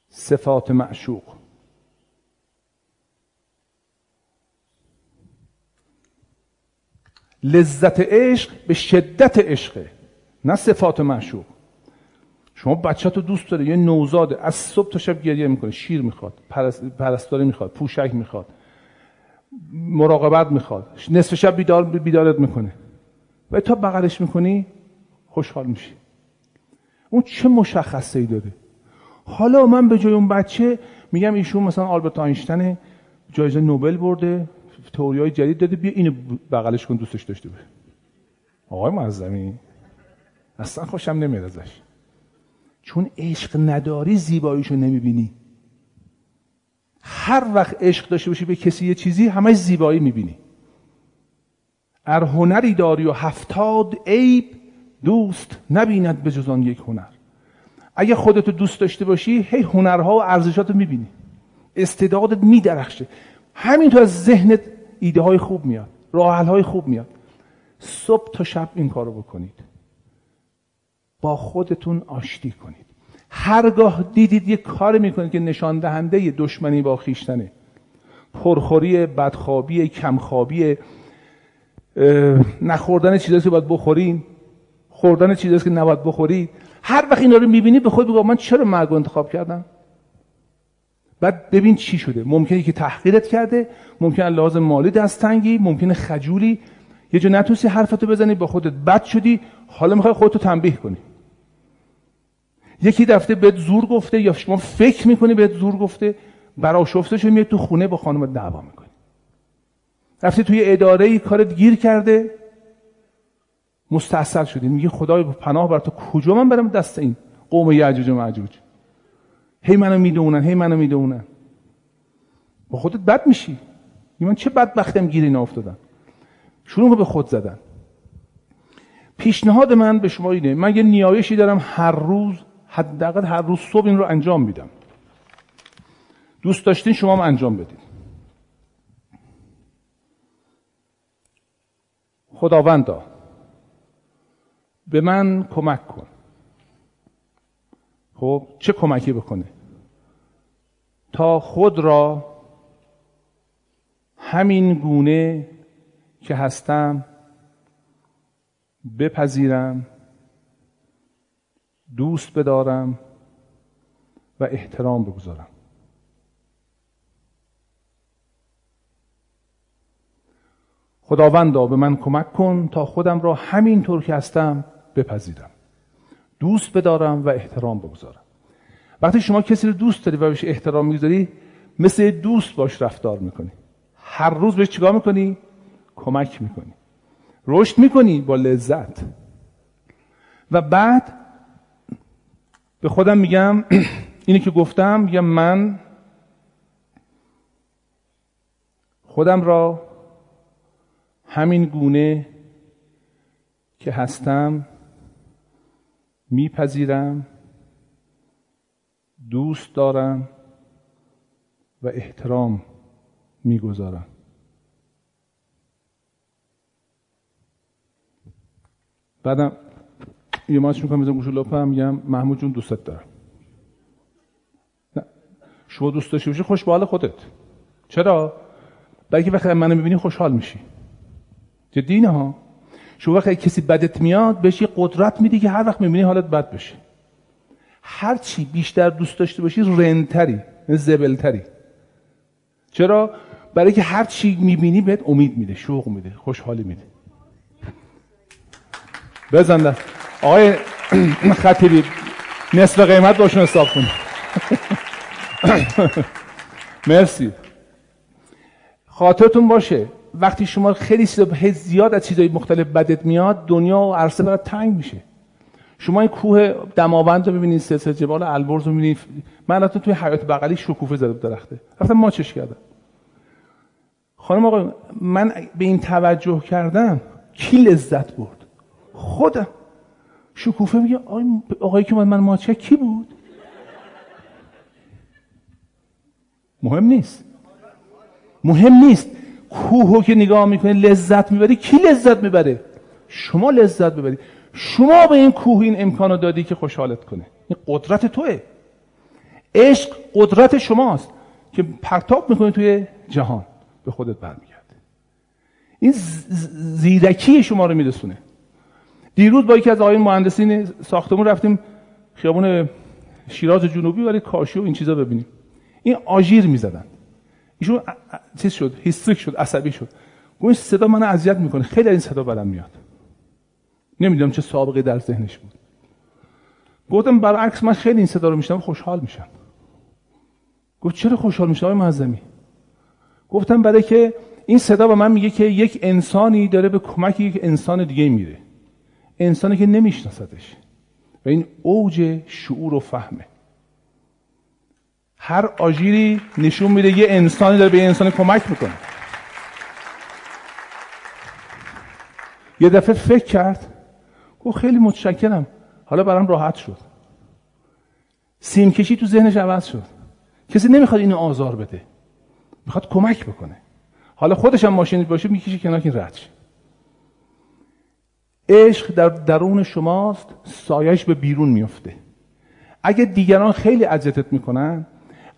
صفات معشوق. لذت عشق به شدت عشقه نه صفات معشوق. شما بچه تو دوست داره یه نوزاده از صبح تا شب گریه می‌کنه شیر می‌خواد پرستاری می‌خواد پوشک می‌خواد مراقبت می‌خواد نصف شب بیدار بیدارت می‌کنه. و تا بغلش می‌کنی خوشحال میشی. اون چه مشخصه ای داره؟ حالا من به جای اون بچه میگم ایشون مثلا آلبرت آینشتین جایزه نوبل برده تئوریای جدید داده بیا اینو بغلش کن دوستش داشته باشه. آقای معظمی اصلا خوشم نمیاد ازش. چون عشق نداری زیباییشو نمی‌بینی. هر وقت عشق داشته باشی به کسی یه چیزی همه زیبایی می‌بینی. ار هنری داری و هفتاد عیب دوست نبیند به جز یک هنر. اگه خودتو دوست داشته باشی هی هنرها و ارزشات رو می‌بینی. استعدادت میدرخشه. همینطور از ذهنت ایده های خوب میاد راحل های خوب میاد. صبح تا شب این کارو بکنید. با خودتون آشتی کنید. هرگاه دیدید یه کار می‌کنید که نشان دهنده دشمنی با خیشتنه. پرخوری بدخوابی کمخوابی نخوردن چیزایی که باید بخورین خوردن چیزایی که نباید بخورید. هر وقت اینا رو می‌بینی به خود بگو من چرا مرگ انتخاب کردم؟ بعد ببین چی شده. ممکنه که تحقیرت کرده ممکنه لازم مالی دستنگی ممکنه خجولی. یه جا نتونستی حرفتو بزنی با خودت بد شدی. حالا می‌خوای خودتو تنبیه کنی. یکی دفته بهت زور گفته یا شما فکر می‌کنی بهت زور گفته برا شو میاد تو خونه با خانم دعوا می‌کنی رفتی توی اداره ای کارت گیر کرده. مستحصل شدی. میگی خدای پناه بر تو کجا من برم دست این قوم یعجوج و معجوج؟ هی منو می‌دونن هی منو می‌دونن. با خودت بد میشی. من چه بدبختم گیر اینا افتادم شروع به خود زدن. پیشنهاد من به شما اینه. من یه نیایشی دارم هر روز حداقل هر روز صبح این رو انجام میدم. دوست داشتین شما هم انجام بدید خداوندا به من کمک کن. خب چه کمکی بکنه؟ تا خود را همین گونه که هستم بپذیرم دوست بدارم و احترام بگذارم. خداوندا به من کمک کن تا خودم را همینطور که هستم بپذیرم. دوست بدارم و احترام بگذارم. وقتی شما کسی رو دوست داری و بهش احترام می‌ذاری مثل دوست باش رفتار می‌کنی. هر روز بهش چیکار می‌کنی؟ کمک می‌کنی. رشد می‌کنی با لذت. و بعد به خودم میگم اینی که گفتم میگم من خودم را همین گونه که هستم میپذیرم دوست دارم و احترام می‌گذارم. بعدم یه ماچ می‌کنم میزم گوشو لپم میگم محمود جون دوستت دارم. نه. شما دوست داشته باشی خوش به خودت. چرا؟ برای که وقتی منو می‌بینی خوشحال میشی. جدی ها؟ شما وقتی کسی بدت میاد بهش یه قدرت میدی که هر وقت می‌بینی حالت بد بشه. هر چی بیشتر دوست داشته باشی رنتری زبلتری. چرا؟ برای که هر چی می‌بینی بهت امید میده شوق میده خوشحالی میده. بزن آقای خطیبی نصف قیمت باشون حساب کن. مرسی. خاطرتون باشه وقتی شما خیلی زیاد از چیزهای مختلف بدت میاد دنیا و عرصه برات تنگ میشه. شما این کوه دماوند رو ببینید سلسله جبال البرز رو ببینید من البته توی حیات بغلی شکوفه زده درخته. رفتم ماچش کردم. خانم آقا من به این توجه کردم کی لذت برد؟ خودم. شکوفه میگه آقایی که من ماچه کی بود؟ مهم نیست. مهم نیست. کوهو که نگاه می‌کنی لذت می‌بری. کی لذت می‌بره؟ شما لذت ببری شما به این کوه این امکانو دادی که خوشحالت کنه. این قدرت توه. عشق قدرت شماست که پرتاب می‌کنه توی جهان. به خودت برمیگرده این زیرکی شما رو میرسونه. دیروز با یکی از آقایون مهندسین ساختمون رفتیم خیابون شیراز جنوبی ولی کاشی و این چیزا ببینیم. این آژیر می‌زدن. ایشون چیز شد هیستریک شد عصبی شد. گوش صدا من اذیت می‌کنه. خیلی این صدا بدم میاد. نمی‌دونم چه سابقه در ذهنش بود. گفتم برعکس من خیلی این صدا رو میشنم خوشحال میشم. گفت چرا خوشحال میشم آقای معظمی؟ گفتم برای که این صدا به من میگه که یک انسانی داره به کمک یک انسان دیگه میره. انسانی که نمیشناستش و این اوج شعور و فهمه. هر آژیری نشون میده یه انسانی داره به یه انسان کمک می‌کنه. یه دفعه فکر کرد گفت خیلی متشکرم. حالا برام راحت شد. سیم کشی تو ذهنش عوض شد. کسی نمی‌خواد اینو آزار بده. می‌خواد کمک بکنه. حالا خودش هم ماشین باشه می‌کشه کنار که رد عشق در درون شماست سایش به بیرون میفته اگه دیگران خیلی اذیتت می‌کنن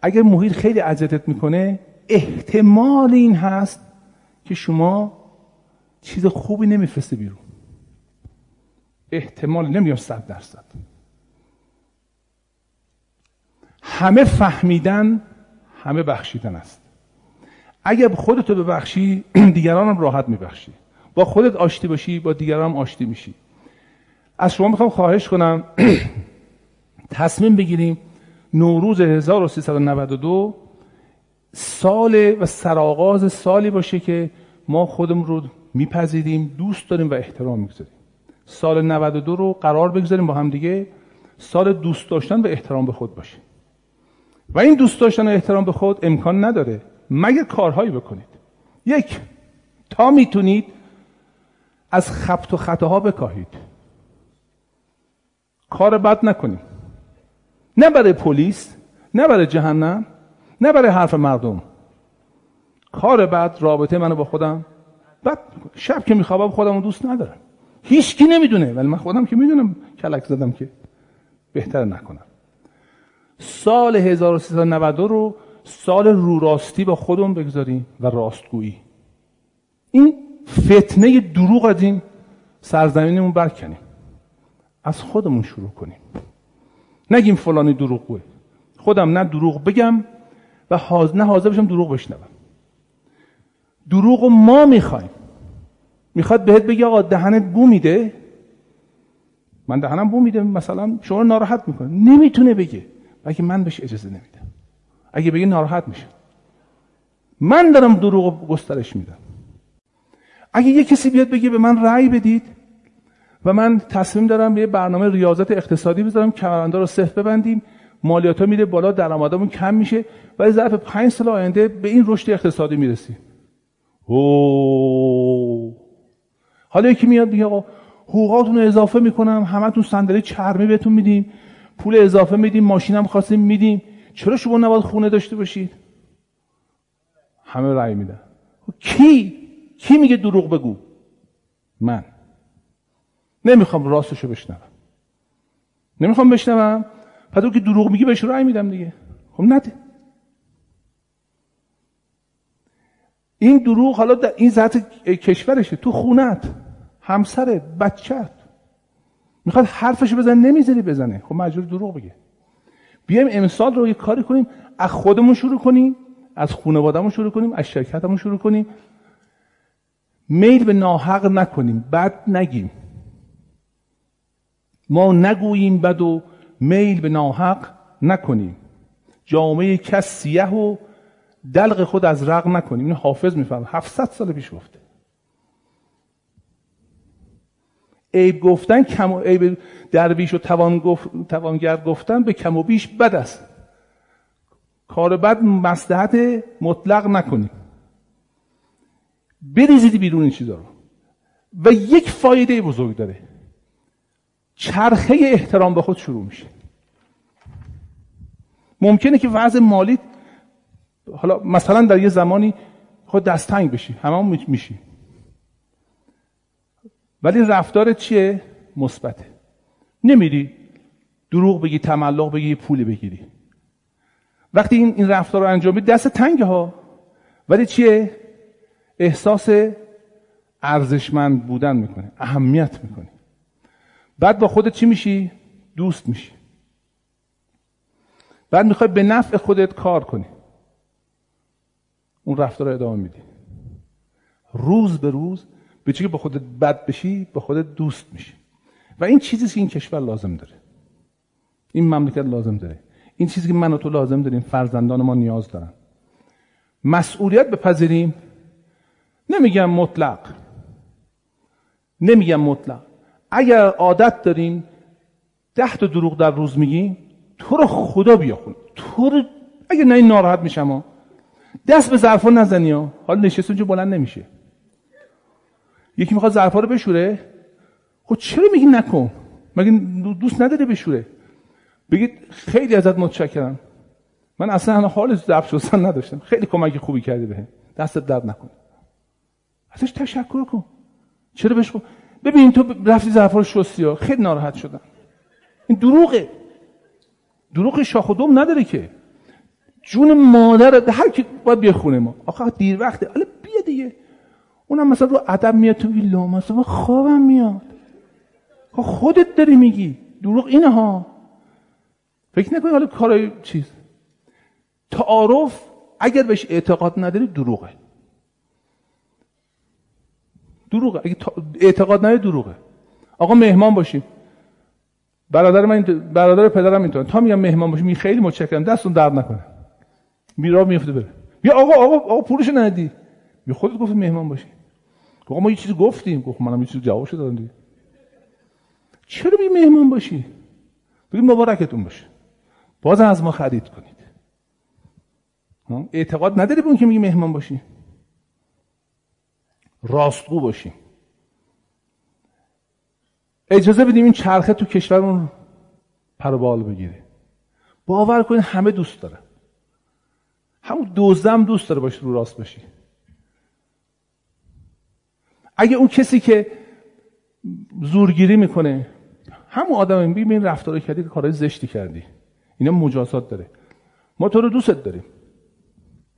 اگر محیط خیلی اذیتت می‌کنه احتمال این هست که شما چیز خوبی نمیفرسته بیرون. احتمال نمیگم صد درصد. همه فهمیدن همه بخشیدن است. اگر خودتو ببخشی دیگران هم راحت میبخشی. با خودت آشتی باشی با دیگران هم آشتی میشی. از شما می‌خوام خواهش کنم تصمیم بگیریم نوروز 1392 سال و سرآغاز سالی باشه که ما خودمون رو میپذیریم دوست داریم و احترام می‌گذاریم. سال 92 رو قرار بگذاریم با هم دیگه. سال دوست داشتن و احترام به خود باشه. و این دوست داشتن و احترام به خود امکان نداره. مگر کارهایی بکنید. یک تا می‌تونید از خبت و خطاها بکاهید. کار بد نکنید. نه برای پلیس نه برای جهنم نه برای حرف مردم. کار بعد رابطه منو با خودم. بعد شب که میخوابم خودم دوست ندارم. هیچ کی نمی‌دونه ولی من خودم که می‌دونم کلک زدم که بهتر نکنم. سال 1392 رو سال رو راستی با خودمون بگذاریم و راستگویی. این فتنه دروغ از این سرزمینمون برکنیم. از خودمون شروع کنیم. نگیم فلانی دروغگوه خودم نه دروغ بگم و حاضر نه حاضر بشم دروغ بشنوم. دروغ ما می‌خوایم. می‌خواد بهت بگه آقا دهنت بو میده. من دهنم بو میده. مثلا شما ناراحت می‌کنه. نمی‌تونه بگه. بلکه من بهش اجازه نمیدم. اگه بگه ناراحت میشه. من دارم دروغ گسترش میدم. اگه یه کسی بیاد بگه به من رأی بدید و من تصمیم دارم یه برنامه ریاضت اقتصادی بذارم کمرنده رو صفر ببندیم مالیات ها میره بالا درآمدمون کم میشه ولی ظرف پنج سال آینده به این رشد اقتصادی می‌رسیم. او حالا یکی میاد میگه آقا حقوقاتون رو اضافه می‌کنم همتون صندلی چرمی بهتون میدیم پول اضافه میدیم ماشینم خواستیم میدیم چرا شما نباید خونه داشته باشید؟ همه رأی میدن. کی؟ کی میگه دروغ بگو؟ من. نمی‌خوام راستشو بشنوم. نمی‌خوام بشنوم. پس که دروغ میگی بهش رأی میدم دیگه. خب نده. این دروغ حالا در این ذات کشورشه. تو خونت همسرت بچت می‌خواد حرفشو بزن نمی‌ذاری بزنه. خب مجبور دروغ بگه. بیایم امسال رو یه کاری کنیم از خودمون شروع کنیم از خانوادهمون شروع کنیم از شرکتمون شروع کنیم. میل به ناحق نکنیم بد نگیم. ما نگوییم بد و میل به ناحق نکنیم. جامعه کس سیه و دلق خود از رق نکنیم. این حافظ میفهم. 700 سال پیش گفته. عیب گفتن کم و عیب درویش و توان گفت، توانگر گفتن به کم و بیش بد است. کار بد مصلحت مطلق نکنیم. بریزید بیرون این چیزا رو. و یک فایده بزرگ داره. چرخه احترام به خود شروع میشه. ممکنه که وضع مالی حالا مثلا در یه زمانی خود دستنگ بشی همه میشی ولی رفتار چیه؟ مثبته. نمیری دروغ بگی تملق بگی پولی بگیری. وقتی این این رفتار رو انجام میدی دست تنگ ها. ولی چیه؟ احساس ارزشمند بودن می‌کنی اهمیت می‌کنی بعد با خودت چی میشی؟ دوست میشی. بعد می‌خوای به نفع خودت کار کنی. اون رفتار رو ادامه میدی. روز به روز به که با خودت بد بشی با خودت دوست میشی. و این چیزی که این کشور لازم داره. این مملکت لازم داره. این چیزی که من و تو لازم داریم فرزندان ما نیاز دارن. مسئولیت بپذیریم. نمیگم مطلق. نمیگم مطلق. اگر عادت داریم ده تا دروغ در روز میگیم تو رو خدا بیاخون. تو رو اگه نه ناراحت میشم دست به ظرفا نزنی ها. حالا نشست اونجا بلند نمیشه. یکی می‌خواد ظرفا رو بشوره. خب چرا میگی نکن؟ مگه دوست نداره بشوره؟ بگید خیلی ازت متشکرم. من اصلا حال ظرف شستن نداشتم. خیلی کمک خوبی کردی بهم. دستت درد نکن ازش تشکر کن. چرا بهش ببین تو رفتی ظرفا رو شستی خیلی ناراحت شدم. این دروغه. دروغ شاخ و دم نداره که. جون مادر هر کی باید بیا خونه ما. آخه دیر وقته. حالا بیا دیگه. اونم مثلا رو ادب میاد تو ویلا مثلا خوابم میاد. خودت داری میگی. دروغ اینه ها. فکر نکنی حالا کارای چیز. تعارف اگر بهش اعتقاد نداری دروغه. دروغه. اگه اعتقاد نداری دروغه. آقا مهمان باشیم. برادر من برادر پدرم اینطور. تا میگم مهمان باشیم می خیلی متشکرم. دستون درد نکنه. میرا میفته بره. یا آقا آقا آقا پولش ندی. بیا خودت گفت مهمان باشی. آقا ما یه چیزی گفتیم. گفت منم یه چیزی جوابش دادم دیگه. چرا بی مهمان باشی؟ بگید مبارکتون باشه. باز از ما خرید کنید. اعتقاد نداری به که میگی مهمان باشی؟ راستگو باشیم. اجازه بدیم این چرخه تو کشورمون پروبال بگیره. باور کنید همه دوست دارن همون دوزدم دوست داره باشه رو راست باشی اگه اون کسی که زورگیری می‌کنه همون آدم ببین رفتار کردی که کارهای زشتی کردی. اینا مجازات داره. ما تو رو دوستت داریم.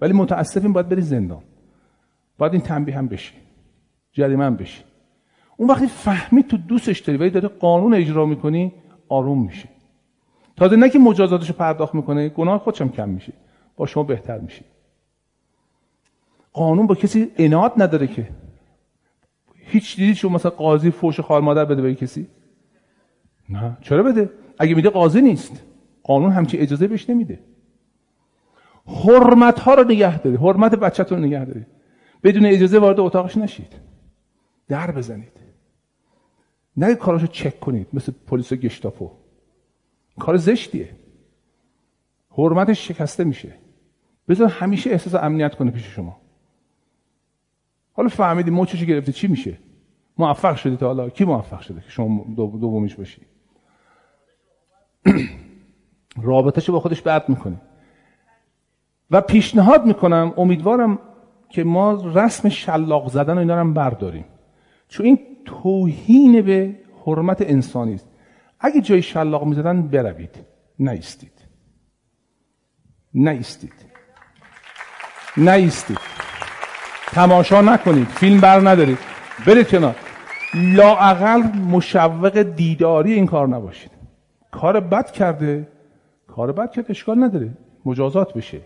ولی متاسفیم باید بری زندان. باید این تنبیه هم بشی. جریمه هم بشی اون وقتی فهمی تو دوستش داری ولی داری قانون اجرا می‌کنی آروم میشه تازه نه که مجازاتش رو پرداخت می‌کنه گناه خودشم کم میشه. با شما بهتر میشه. قانون با کسی اناد نداره که. هیچ دیدی شما مثلا قاضی فوش خال مادر بده به کسی؟ نه. چرا بده؟ اگه میده قاضی نیست. قانون همچی اجازه بهش نمیده. حرمت ها رو نگه دارید حرمت بچه‌تون نگه دارید بدون اجازه وارد اتاقش نشید. در بزنید. نه کاراشو چک کنید مثل پلیس و گشتاپو. کار زشتیه. حرمتش شکسته میشه. بذار همیشه احساس امنیت کنه پیش شما. حالا فهمیدی موچش گرفته چی میشه؟ موفق شدی تا حالا. کی موفق شده که شما دومیش باشی رابطهشو با خودش بد می‌کنه و پیشنهاد می‌کنم امیدوارم که ما رسم شلاق زدن و اینا رو برداریم. چون این توهین به حرمت انسانی است. اگه جای شلاق می‌زدن بروید. نیستید. نیستید. نیستید. تماشا نکنید. فیلم بر ندارید. برید کنار. لاعقل مشوق دیداری این کار نباشید. کار بد کرده. کار بد کرده اشکال نداره. مجازات بشه.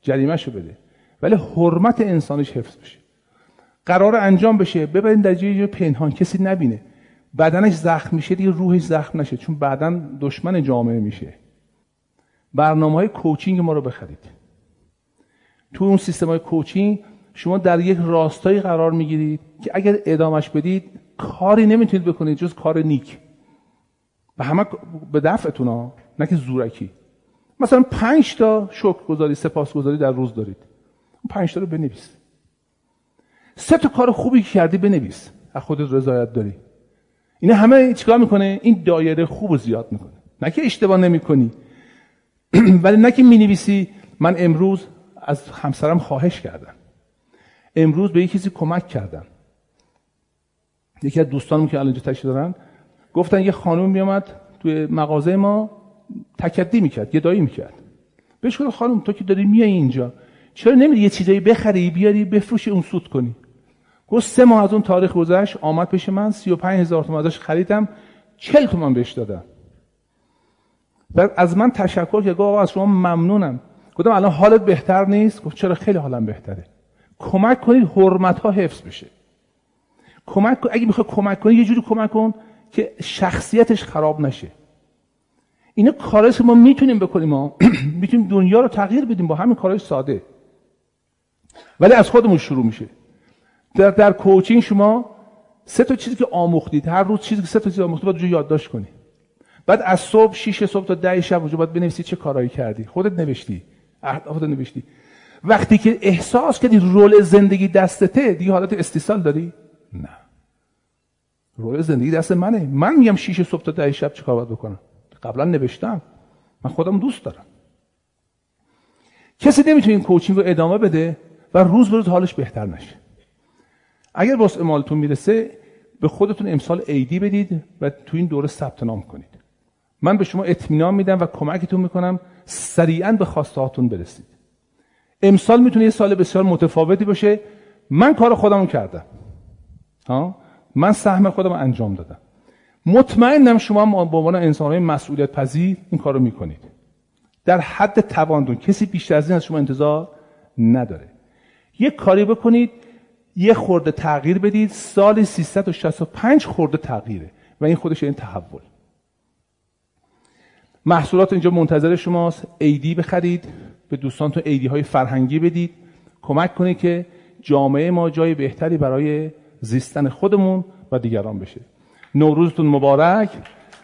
جریمهشو بده. ولی حرمت انسانش حفظ بشه. قرار انجام بشه. ببرین در جای پنهان. کسی نبینه. بدنش زخم میشه دیگه روحش زخم نشه. چون بعدا دشمن جامعه میشه. برنامه های کوچینگ ما رو بخرید. تو اون سیستم های کوچینگ شما در یک راستایی قرار می‌گیرید که اگر ادامش بدید کاری نمی‌تونید بکنید جز کار نیک. و همه به دفعتون ها نه که زورکی. مثلا پنج تا شکر گذاری سپاس گذاری در روز دارید. اون پنج تا رو بنویس. سه تا کار خوبی که کردی بنویس. از خودت رضایت داری. اینا همه چیکار می‌کنه؟ این دایره خوب و زیاد می‌کنه. نه که اشتباه نمی‌کنی. ولی نه که می‌نویسی. من امروز از همسرم خواهش کردم. امروز به کسی کمک کردم. یکی از دوستانم که الان اینجا تشریف دارن گفتن یه خانم میامد توی مغازه ما تکدی می‌کرد گدایی می‌کرد. بهش گفتم خانم تو که داری میای اینجا. چرا نمیری یه چیزایی بخری بیاری بفروشی اون سود کنی؟ گفت سه ماه از اون تاریخ گذشت آمد پیش من سی و پنج هزار تومن ازش خریدم چل تومن بهش دادم. و از من تشکر که گفت از شما ممنونم. گفتم الان حالت بهتر نیست؟ گفت چرا خیلی حالم بهتره. کمک کنید حرمت ها حفظ بشه. کمک اگه می‌خوای کمک کنی یه جوری کمک کن که شخصیتش خراب نشه. اینا کارهایی که ما می‌تونیم بکنیم. ما می‌تونیم دنیا رو تغییر بدیم. با همین کارهای ساده. ولی از خودمون شروع میشه. در در کوچینگ شما سه تا چیزی که آموختید هر روز چیزی که سه تا چیز آموختید باید یادداشت کنی. بعد از صبح 6 صبح تا 10 شب وجود باید بنویسی چه کارهایی کردی. خودت نوشتی. اهدافت نوشتی. وقتی که احساس کردی رول زندگی دستته دیگه حالت استیصال داری؟ نه. رول زندگی دست منه. من میگم 6 صبح تا 10 شب چیکار باید بکنم؟ قبلا نوشتم. من خودم دوست دارم. کسی نمی‌تونه این کوچینگ رو ادامه بده و روز به روز حالش بهتر نشه. اگر واسه مالتون می‌رسه به خودتون امسال ایدی بدید و تو این دوره ثبت نام کنید. من به شما اطمینان میدم و کمکتون می‌کنم سریعا به خواسته برسید. امسال می‌تونه یه سال بسیار متفاوتی باشه. من کار خودم کردم. ها؟ من سهم خودم انجام دادم. مطمئنم شما به عنوان انسانهای مسئولیت پذیر این کارو می‌کنید. در حد تواندون. کسی بیشتر از این از شما انتظار نداره. یک کاری بکنید یه خورده تغییر بدید سال 365 خورده تغییره و این خودش این تحول. محصولات اینجا منتظر شماست. ایدی بخرید به دوستانتون ایدی های فرهنگی بدید. کمک کنید که جامعه ما جای بهتری برای زیستن خودمون و دیگران بشه. نوروزتون مبارک.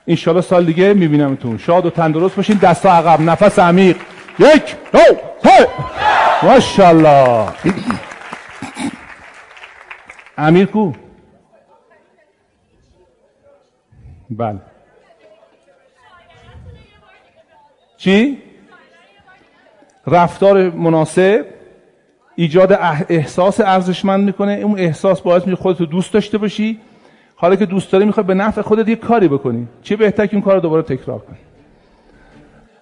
انشالله سال دیگه میبینمتون. شاد و تندرست باشین. دستا عقب. نفس عمیق. یک دو سه. ماشاءالله. امیر کو؟ بله. چی؟ رفتار مناسب ایجاد احساس ارزشمند می‌کنه. اون احساس باعث میشه خودت دوست داشته باشی. حالا که دوست داری می‌خوای به نفع خودت یه کاری بکنی. چه بهتر که این کار رو دوباره تکرار کنی.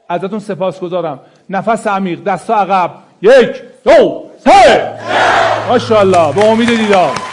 ازتون سپاس گذارم نفس عمیق دستا عقب. یک دو سه. ماشاءالله به امید دیدار.